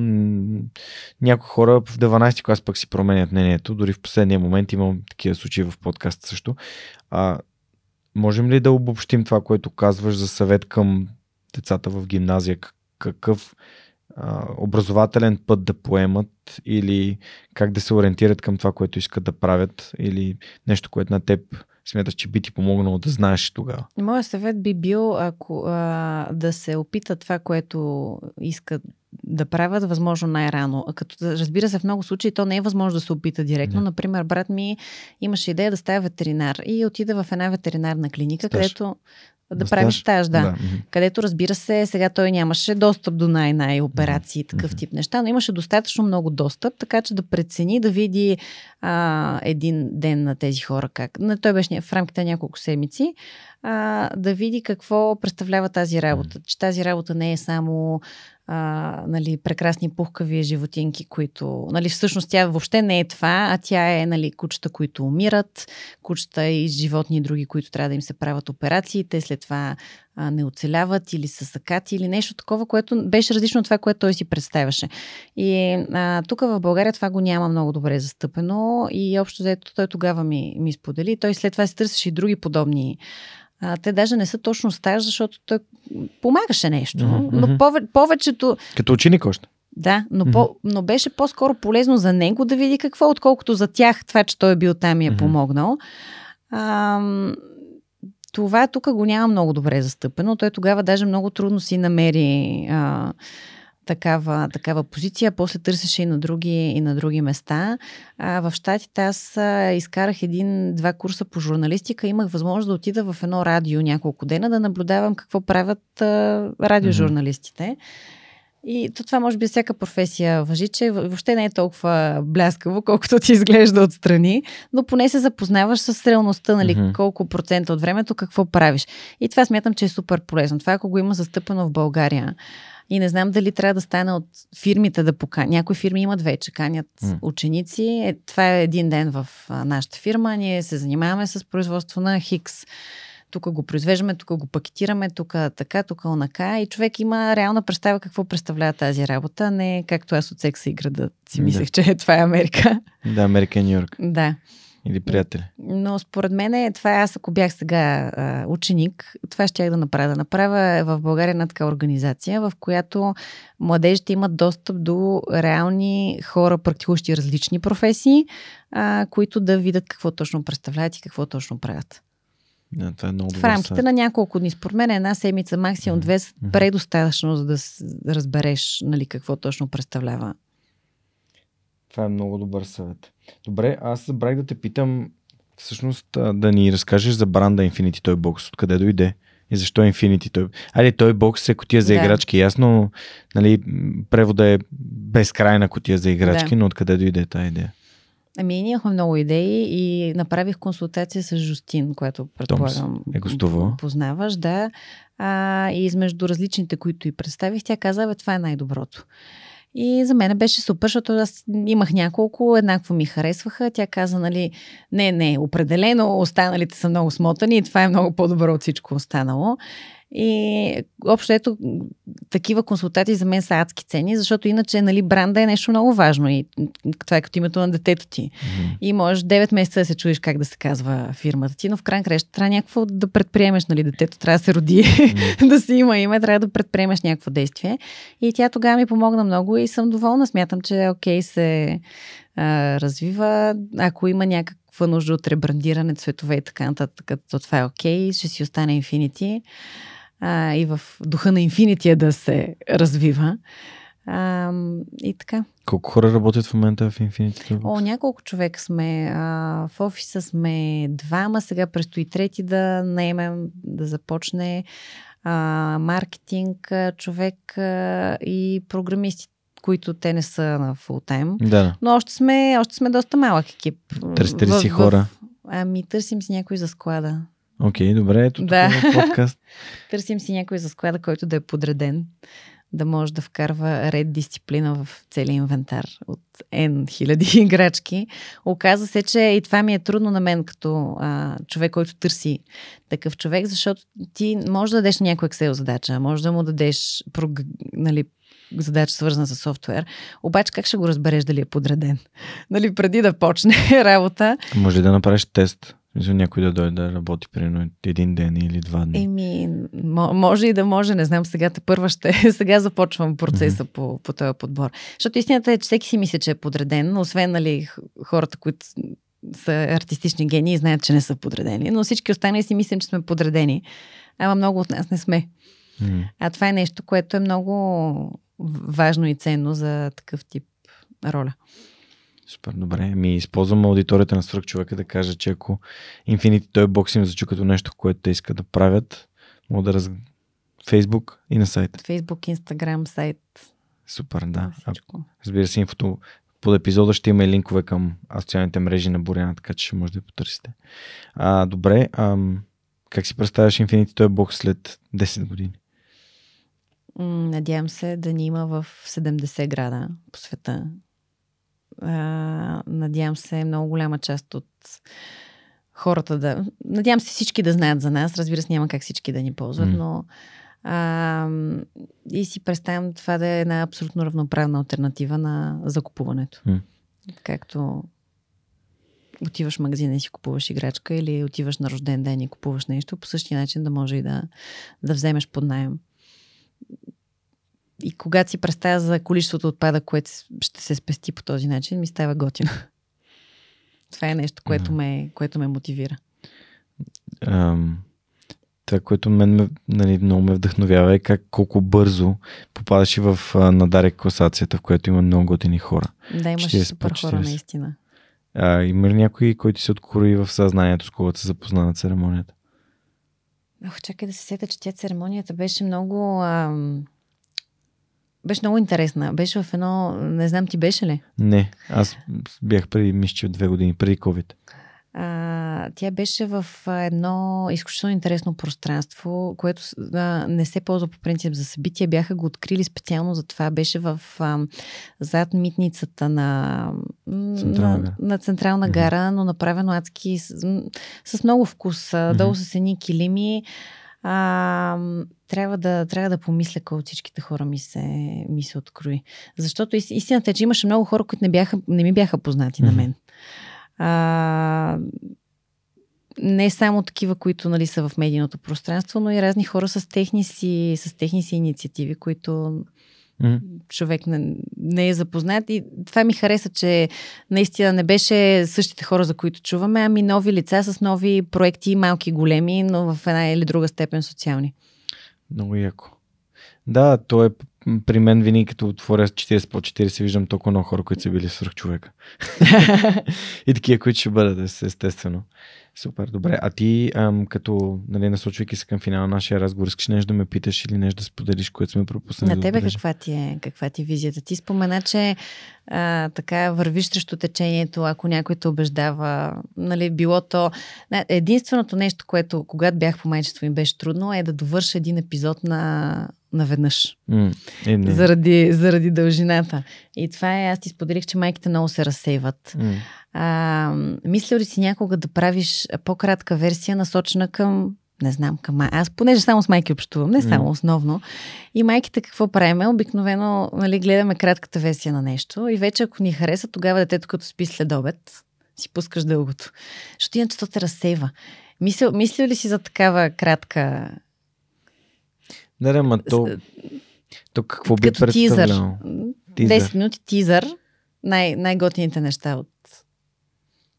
някои хора в 12 клас пък си променят мнението, дори в последния момент имам такива случаи в подкаст също. А, можем ли да обобщим това, което казваш за съвет към децата в гимназия? Какъв а, образователен път да поемат или как да се ориентират към това, което искат да правят или нещо, което на теб смяташ, че би ти помогнало да знаеш тогава? Моя съвет би бил ако, а, да се опитат това, което искат да правят възможно най-рано. Като, разбира се, в много случаи то не е възможно да се опита директно. Не. Например, брат ми имаше идея да става ветеринар и отида в една ветеринарна клиника, Стаж. където да прави стаж, да. да. Където, разбира се, сега той нямаше достъп до най-най операции, такъв тип неща, но имаше достатъчно много достъп, така че да прецени, да види а, един ден на тези хора как. Той беше в рамките на няколко седмици, а, да види какво представлява тази работа. Че тази работа не е само а, нали, прекрасни пухкави животинки, които, нали, всъщност тя въобще не е това, а тя е, нали, кучета, които умират, кучета и животни и други, които трябва да им се правят операции, те след това а, не оцеляват или са сакати или нещо такова, което беше различно от това, което той си представяше. И тук в България това го няма много добре застъпено и общо заето той тогава ми, ми сподели. Той след това се търсеше и други подобни а, те даже не са точно стаж, защото той помагаше нещо. Mm-hmm. Но пове, повечето. Като ученик още. Да, но, mm-hmm. по, но беше по-скоро полезно за него да види какво, отколкото за тях това, че той е бил там и е mm-hmm. помогнал. А, това тук го няма много добре застъпено. Той тогава даже много трудно си намери а, такава, такава позиция. После търсеше и на други, и на други места. А, в Штатите аз изкарах един-два курса по журналистика. Имах възможност да отида в едно радио няколко дена да наблюдавам какво правят а, радиожурналистите. Mm-hmm. И то това може би всяка професия въжи, че въобще не е толкова бляскаво, колкото ти изглежда отстрани, но поне се запознаваш с реалността, нали, mm-hmm. колко процента от времето какво правиш. И това смятам, че е супер полезно. Това ако го има застъпено в България, и не знам дали трябва да стане от фирмите да поканят. Някои фирми имат вече, канят mm. ученици. Е, това е един ден в а, нашата фирма. Ние се занимаваме с производство на Хикс. Тук го произвеждаме, тук го пакетираме, тук така, тук онака. И човек има реална представа какво представлява тази работа, не както аз от секса и града си мислех, да. че това е Америка. Да, Америка и Нью Йорк. Да. Или приятели. Но според мен е, това е аз ако бях сега а, ученик, това ще да направя. Да направя в България една така организация, в която младежите имат достъп до реални хора, практикуващи различни професии, а, които да видят какво точно представляват и какво точно правят. Да, това е много в рамките на няколко дни. Според мен една седмица, максимум две, предостатъчно, за да разбереш нали, какво точно представлява това е много добър съвет. Добре, аз забравих да те питам всъщност да ни разкажеш за бранда Infinity Toy Box. Откъде дойде? И защо Infinity Toy? Айде, той бокс е котия за да. играчки. Ясно, нали, превода е безкрайна котия за играчки, да. но откъде дойде тази идея? Ами, ние имахме много идеи и направих консултация с Жустин, която предполагам е гостувал. познаваш, да. А, и измежду различните, които и представих, тя каза, бе, това е най-доброто. И за мен беше супер, защото аз имах няколко, еднакво ми харесваха. Тя каза, нали, не, не, определено останалите са много смотани и това е много по-добро от всичко останало. И общо ето такива консултации за мен са адски цени, защото иначе нали, бранда е нещо много важно и това е като името на детето ти. Mm-hmm. И можеш 9 месеца да се чуеш как да се казва фирмата ти, но в крайна краща трябва някакво да предприемеш, нали, детето трябва да се роди, mm-hmm. да си има име, трябва да предприемеш някакво действие. И тя тогава ми помогна много и съм доволна. Смятам, че окей се а, развива. Ако има някаква нужда от ребрандиране, цветове и така нататък, то това е окей, ще си остане Infinity а, и в духа на Infinity да се развива. А, и така. Колко хора работят в момента в Infinity? О, няколко човека сме. А, в офиса сме двама, сега предстои трети да наемем, да започне а, маркетинг човек а, и програмисти, които те не са на фултайм. Да. Но още сме, още сме доста малък екип. Търсите ли В- си в- хора? Ами, търсим си някой за склада. Окей, добре, ето Да. е подкаст. Търсим си някой за склада, който да е подреден, да може да вкарва ред дисциплина в целия инвентар от N хиляди играчки. Оказа се, че и това ми е трудно на мен като а, човек, който търси такъв човек, защото ти можеш да дадеш някой Excel задача, може да му дадеш прог... нали, задача свързана с софтуер, обаче как ще го разбереш дали е подреден? Нали, преди да почне работа, Може да направиш тест. Мисля, някой да дойде да работи примерно един ден или два дни. Еми, мо- може и да може, не знам, сега те първа ще, сега започвам процеса по, по този подбор. Защото истината е, че всеки си мисли, че е подреден, освен нали, хората, които са артистични гении и знаят, че не са подредени, но всички останали си мислим, че сме подредени. Ама много от нас не сме. М. А това е нещо, което е много важно и ценно за такъв тип роля. Супер, добре. Ми използвам аудиторията на свръх човека да кажа, че ако Infinity той бокс им зачу като нещо, което те искат да правят, могат да раз... Facebook и на сайта. Фейсбук, Инстаграм, сайт, Супер, да. А, разбира се, инфото под епизода ще има и линкове към социалните мрежи на Боряна, така че ще може да я потърсите. А, добре, ам, как си представяш Infinity той бокс след 10 години? Надявам се да ни има в 70 града по света. А, надявам се много голяма част от хората да... Надявам се всички да знаят за нас. Разбира се, няма как всички да ни ползват, М. но а, и си представям това да е една абсолютно равноправна альтернатива на закупуването. М. Както отиваш в магазина и си купуваш играчка или отиваш на рожден ден и купуваш нещо, по същия начин да може и да, да вземеш под найем. И когато си представя за количеството отпадък, което ще се спести по този начин, ми става готино. Това е нещо, което, ме, което ме мотивира. Ам, това, което мен ме, нали, много ме вдъхновява е как колко бързо попадаш и в а, надарек класацията, в която има много готини хора. Да, имаш 40 супер хора, 40. наистина. А, има ли някой, който се открои в съзнанието, с когото се запозна на церемонията? Ох, чакай да се сета, че тя церемонията беше много... Ам... Беше много интересна. Беше в едно... Не знам, ти беше ли? Не, аз бях преди, мисля, две години, преди COVID. А, тя беше в едно изключително интересно пространство, което а, не се ползва по принцип за събития. Бяха го открили специално за това. Беше в а, зад митницата на Централна на, на Централна гара, но направено адски с, с много вкус. Мгм. Долу с едни килими. А, трябва, да, трябва да помисля кой от всичките хора ми се, ми се открои. Защото ис- истината е, че имаше много хора, които не, бяха, не ми бяха познати на мен. А, не само такива, които нали, са в медийното пространство, но и разни хора с техни си, с техни си инициативи, които М, човек не, не е запознат. И това ми хареса, че наистина не беше същите хора, за които чуваме, ами нови лица с нови проекти, малки и големи, но в една или друга степен социални. Много яко. Да, то е при мен винаги като отворя 40 по 40 виждам толкова много хора, които са били свръх човека. и такива, които ще бъдат, ес- естествено. Супер, добре. А ти, ам, като нали, насочвайки се към финала на нашия разговор, искаш нещо да ме питаш или нещо да споделиш, което сме пропуснали На да тебе отбележим? каква ти, е, каква ти е визията? Ти спомена, че а, така вървиш срещу течението, ако някой те убеждава, нали, било то... Единственото нещо, което когато бях по майчество ми беше трудно, е да довърша един епизод на наведнъж. Е, не. Заради, заради дължината. И това е, аз ти споделих, че майките много се разсейват. М, А, мисля ли си някога да правиш по-кратка версия, насочена към не знам, към май. Аз понеже само с майки общувам, не само основно. И майките какво правиме? Обикновено нали, гледаме кратката версия на нещо и вече ако ни хареса, тогава детето като спи след обед, си пускаш дългото. Защото иначе то те разсейва. Мисля, мисля ли си за такава кратка... Да, да, ма то, то какво би представляло? Тизър. 10 минути тизър, най- най-готините неща от,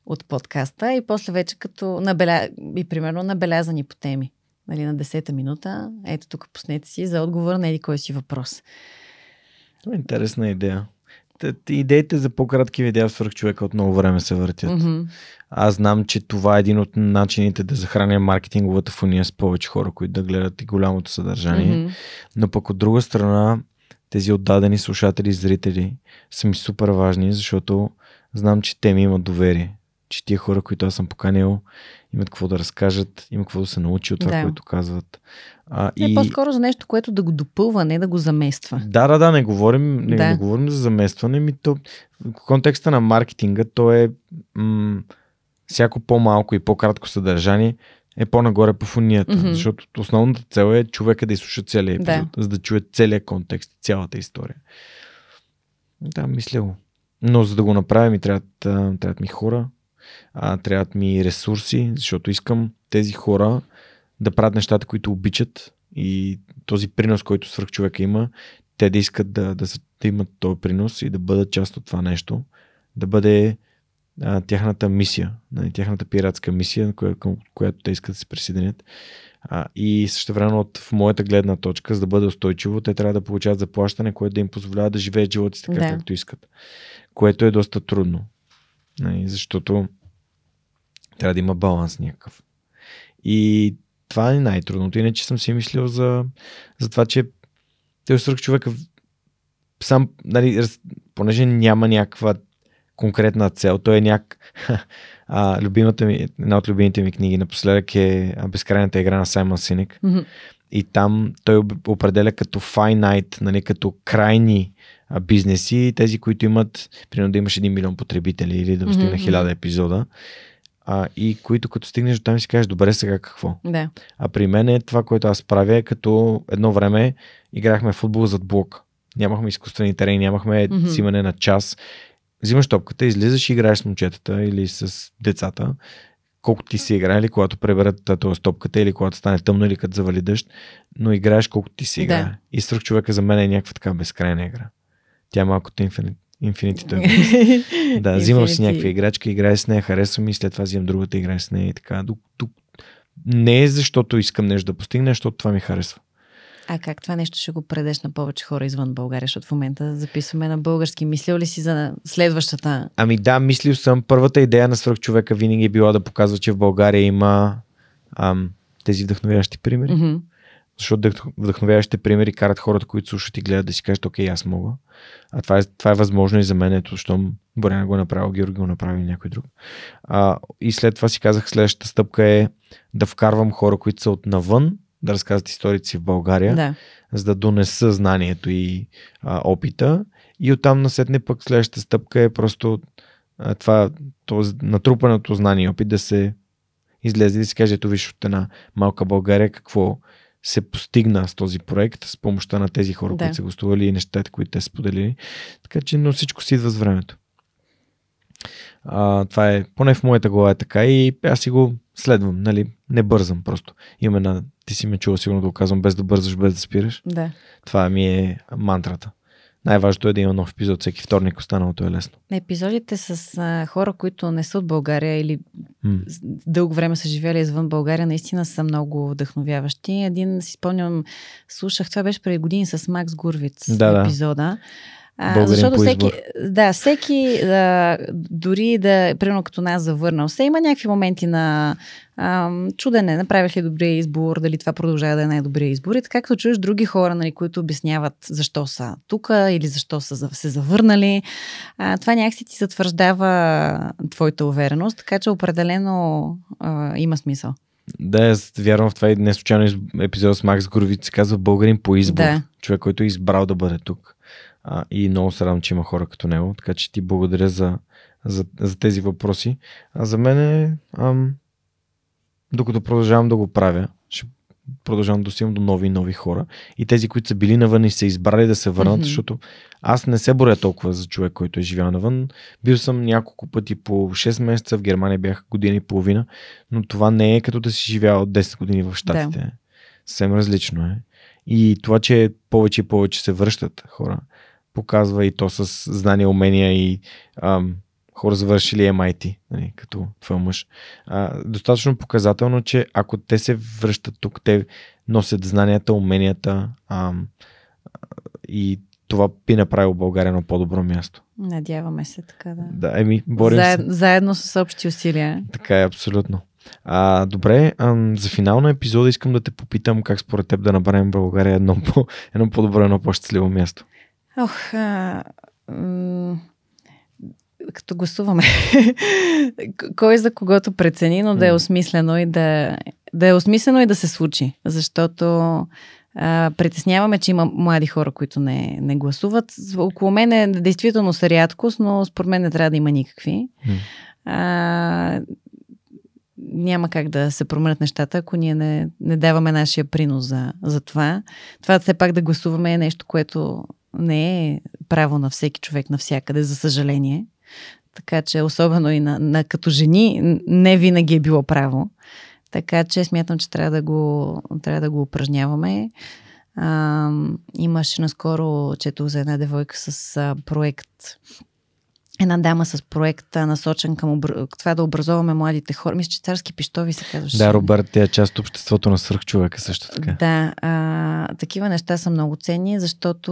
от подкаста и после вече като набеля... и примерно набелязани по теми. Нали, на 10-та минута, ето тук пуснете си за отговор на еди кой си въпрос. Това е Интересна идея. Идеите за по-кратки видеа свърх човека от много време се въртят. Мгм. Аз знам, че това е един от начините да захраня маркетинговата фуния с повече хора, които да гледат и голямото съдържание. Мгм. Но пък от друга страна, тези отдадени слушатели и зрители са ми супер важни, защото знам, че те ми имат доверие. Че тия хора, които аз съм поканил, имат какво да разкажат, имат какво да се научи от това, Да. което казват. А, Не, и... по-скоро за нещо, което да го допълва, не да го замества. Да, да, да, не говорим, не, Да. не говорим за заместване, ми то, в контекста на маркетинга, то е м- всяко по-малко и по-кратко съдържание е по-нагоре по фунията, Мгм. защото основната цел е човека да изслуша целият Да. епизод, за да чуе целият контекст, цялата история. Да, мисля го. Но за да го направя ми трябват, трябват ми хора, а, трябват ми ресурси, защото искам тези хора да правят нещата, които обичат и този принос, който свърх човека има, те да искат да, да, са- да имат този принос и да бъдат част от това нещо, да бъде а, тяхната мисия, нали, тяхната пиратска мисия, коя, към която те искат да се присъединят. А, и също време от в моята гледна точка, за да бъде устойчиво, те трябва да получават заплащане, което да им позволява да живеят живота си така, Да. както искат. Което е доста трудно. Нали, защото трябва да има баланс някакъв. И това е най-трудното. Иначе съм си мислил за, за това, че той свърх човека сам, нали, понеже няма някаква конкретна цел, той е няк... А, любимата ми, една от любимите ми книги напоследък е Безкрайната игра на Саймон Синик. Мгм. И там той определя като finite, нали, като крайни бизнеси, тези, които имат, примерно да имаш 1 милион потребители или да достигне Мгм, 1000 епизода. А, и които като стигнеш до там си кажеш, добре сега какво? Да. А при мен е това, което аз правя, е като едно време играхме футбол зад блок. Нямахме изкуствени терени, нямахме Мгм. взимане на час. Взимаш топката, излизаш и играеш с момчетата или с децата. Колко ти си играли, когато преберат т.е. топката или когато стане тъмно или като завали дъжд, но играеш колкото ти си Да. играе. И свръх човека за мен е някаква така безкрайна игра. Тя е малко Infinity, Infinity той да, взимам си някаква играчка, играя с нея, харесвам и след това взимам другата, играя с нея и така. До, до... Не е защото искам нещо да постигна, защото това ми харесва. А как това нещо ще го предеш на повече хора извън България, защото в момента записваме на български. Мислил ли си за следващата? Ами да, мислил съм. Първата идея на свръх човека винаги е била да показва, че в България има ам, тези вдъхновяващи примери. Мгм. Защото вдъх- вдъхновяващите примери карат хората, които слушат и гледат да си кажат, окей, аз мога. А това е, това е възможно и за мен, ето, щом Боряна го е направил, Георги го направи или някой друг. А, и след това си казах, следващата стъпка е да вкарвам хора, които са от навън, да разказват историите си в България, Да. за да донеса знанието и а, опита. И оттам насетне пък следващата стъпка е просто а, това, този, натрупаното знание и опит да се излезе и да си каже, ето виж от една малка България какво се постигна с този проект с помощта на тези хора, Да. които са гостували и нещата, които те споделили. Така че, но всичко си идва с времето. А, това е, поне в моята глава е така и аз си го следвам, нали, не бързам просто. Има една, ти си ме чувал сигурно да го казвам, без да бързаш, без да спираш. Да. Това ми е мантрата. Най-важното е да има нов епизод всеки вторник, останалото е лесно. Епизодите с а, хора, които не са от България или с- дълго време са живели извън България, наистина са много вдъхновяващи. Един си спомням, слушах, това беше преди години с Макс Гурвиц Да, да. епизода. А, защото всеки, да, всеки, а, дори да, примерно като нас завърнал се, има някакви моменти на ам, чудене, направих ли добрия избор, дали това продължава да е най-добрия избор. И така, като чуеш други хора, нали, които обясняват защо са тук или защо са се завърнали, а, това някакси ти затвърждава твоята увереност, така че определено а, има смисъл. Да, аз вярвам в това и не случайно из- епизод с Макс Горовиц се казва Българин по избор. Да. Човек, който е избрал да бъде тук. А, и много се радвам, че има хора като него. Така че ти благодаря за, за, за тези въпроси. А за мен е, ам, докато продължавам да го правя, ще продължавам да достигам до нови и нови хора. И тези, които са били навън и са избрали да се върнат, Мгм. защото аз не се боря толкова за човек, който е живял навън. Бил съм няколко пъти по 6 месеца, в Германия бях година и половина, но това не е като да си живял 10 години в Штатите. Да. Съвсем различно е. И това, че повече и повече се връщат хора, показва и то с знания, умения и ам, хора завършили MIT, нали, като твой мъж. А, достатъчно показателно, че ако те се връщат тук, те носят знанията, уменията ам, и това би направило България на по-добро място. Надяваме се така да. Да, еми, борим Заед, се. заедно с общи усилия. Така е, абсолютно. А, добре, ам, за финал на епизода искам да те попитам как според теб да направим България едно, по, едно по-добро, едно по-щастливо място. Ох, а, м- като гласуваме. Кой за когото прецени, но да е осмислено и да, да е осмислено и да се случи. Защото а, притесняваме, че има млади хора, които не, не гласуват. Около мен е действително са рядкост, но според мен не трябва да има никакви. А, няма как да се променят нещата, ако ние не, не даваме нашия принос за, за това. Това все пак да гласуваме е нещо, което не е право на всеки човек навсякъде, за съжаление. Така че, особено и на, на като жени, не винаги е било право. Така че смятам, че трябва да го, трябва да го упражняваме. А, имаше наскоро, чето за една девойка с а, проект една дама с проекта, насочен към обр... това да образоваме младите хора. Мисля, че царски пищови се казваше. Да, Робърт, тя е част от обществото на свръхчовека също така. Да, а, такива неща са много ценни, защото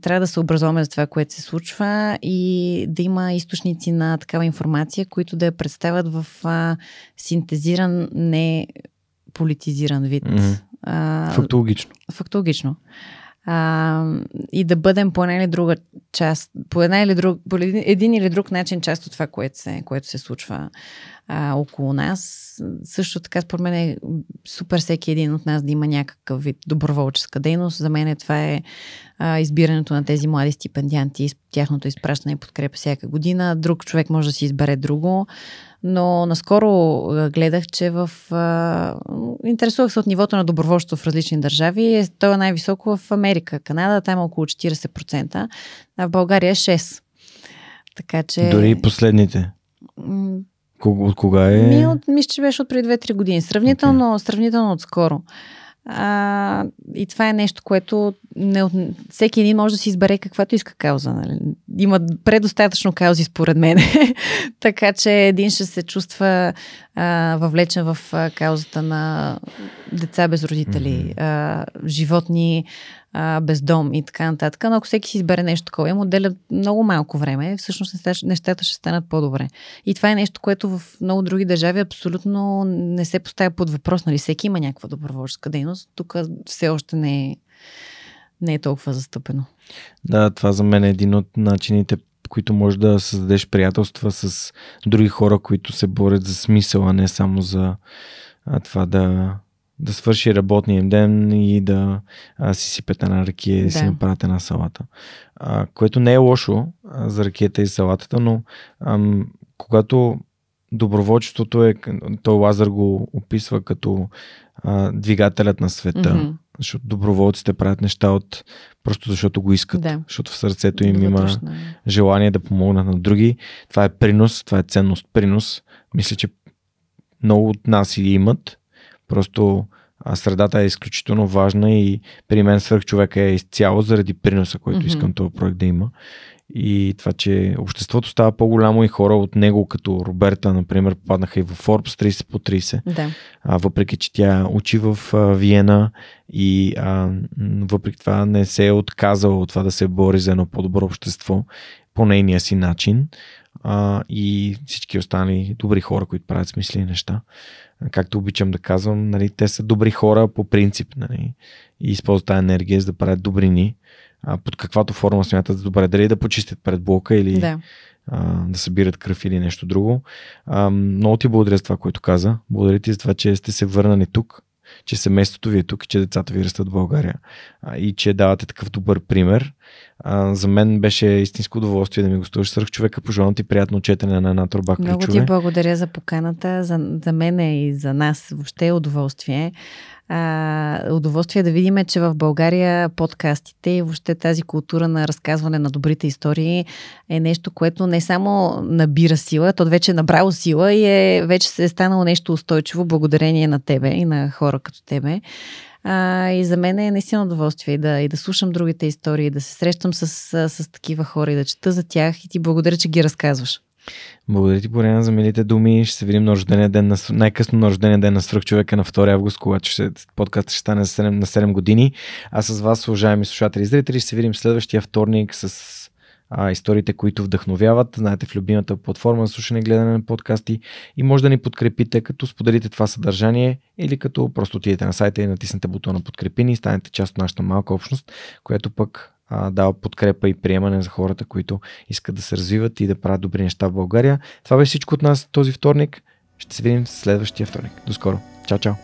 трябва да се образуваме за това, което се случва и да има източници на такава информация, които да я представят в а, синтезиран, не политизиран вид. Mm-hmm. А, фактологично. Фактологично. А, и да бъдем по една или друга част, по една или друг, по един, един или друг начин част от това, което се, което се случва а, около нас. Също така, според мен е супер всеки един от нас да има някакъв вид доброволческа дейност. За мен това е а, избирането на тези млади стипендианти, тяхното изпращане и подкрепа всяка година. Друг човек може да си избере друго. Но наскоро гледах, че в... А, интересувах се от нивото на доброволчество в различни държави. Е, то е най-високо в Америка. Канада, там е около 40%, а в България е 6%. Така че... Дори последните. От кога е? Ми, от, мисля, че беше от преди 2-3 години. Сравнително, okay. сравнително отскоро. А, и това е нещо, което не, всеки един може да си избере каквато иска кауза. Нали? Има предостатъчно каузи, според мен. така че един ще се чувства а, въвлечен в а, каузата на деца без родители, mm-hmm. а, животни а, без дом и така нататък. Но ако всеки си избере нещо такова, им отделя много малко време, всъщност нещата ще станат по-добре. И това е нещо, което в много други държави абсолютно не се поставя под въпрос. Нали? Всеки има някаква доброволческа дейност. Тук все още не е, не е толкова застъпено. Да, това за мен е един от начините, които можеш да създадеш приятелства с други хора, които се борят за смисъл, а не само за а, това да да свърши работния им ден и да а, си сипете на ракия и да. си направите на салата. А, което не е лошо а, за ракията и салатата, но ам, когато доброволчеството е, той Лазар го описва като а, двигателят на света, mm-hmm. защото доброволците правят неща от просто защото го искат, да. защото в сърцето им има желание да помогнат на други. Това е принос, това е ценност, принос. Мисля, че много от нас и имат Просто а средата е изключително важна и при мен свърх човека е изцяло заради приноса, който mm-hmm. искам този проект да има. И това, че обществото става по-голямо и хора от него, като Роберта, например, попаднаха и в Forbes 30 по 30. Да. А, въпреки, че тя учи в а, Виена и а, въпреки това не се е отказала от това да се бори за едно по-добро общество по нейния си начин а, и всички останали добри хора, които правят смислени неща както обичам да казвам, нали, те са добри хора по принцип нали, и използват тази енергия за да правят добрини. А, под каквато форма смятат за добре, дали да почистят пред блока или да, а, да събират кръв или нещо друго. А, много ти благодаря за това, което каза. Благодаря ти за това, че сте се върнали тук, че семейството ви е тук че децата ви растат в България а, и че давате такъв добър пример. А, за мен беше истинско удоволствие да ми гостуваш сръх човека. Пожелавам ти приятно четене на една турба ключове. Много ти благодаря за поканата. За, за мен и за нас въобще е удоволствие. А, удоволствие да видим, че в България подкастите и въобще тази култура на разказване на добрите истории е нещо, което не само набира сила, то вече е набрало сила и е, вече се е станало нещо устойчиво благодарение на тебе и на хора като тебе. А, и за мен е наистина удоволствие да, и да слушам другите истории, да се срещам с, с, с такива хора и да чета за тях и ти благодаря, че ги разказваш. Благодаря ти, Боряна, за милите думи. Ще се видим на рождения ден, на, най-късно на рождения ден на свръхчовека на 2 август, когато ще, подкастът ще стане на 7, на 7 години. А с вас, уважаеми слушатели и зрители, ще се видим следващия вторник с а, историите, които вдъхновяват. Знаете, в любимата платформа за слушане и гледане на подкасти и може да ни подкрепите, като споделите това съдържание или като просто отидете на сайта и натиснете бутона подкрепини и станете част от нашата малка общност, която пък а, дава подкрепа и приемане за хората, които искат да се развиват и да правят добри неща в България. Това беше всичко от нас този вторник. Ще се видим следващия вторник. До скоро. Чао, чао.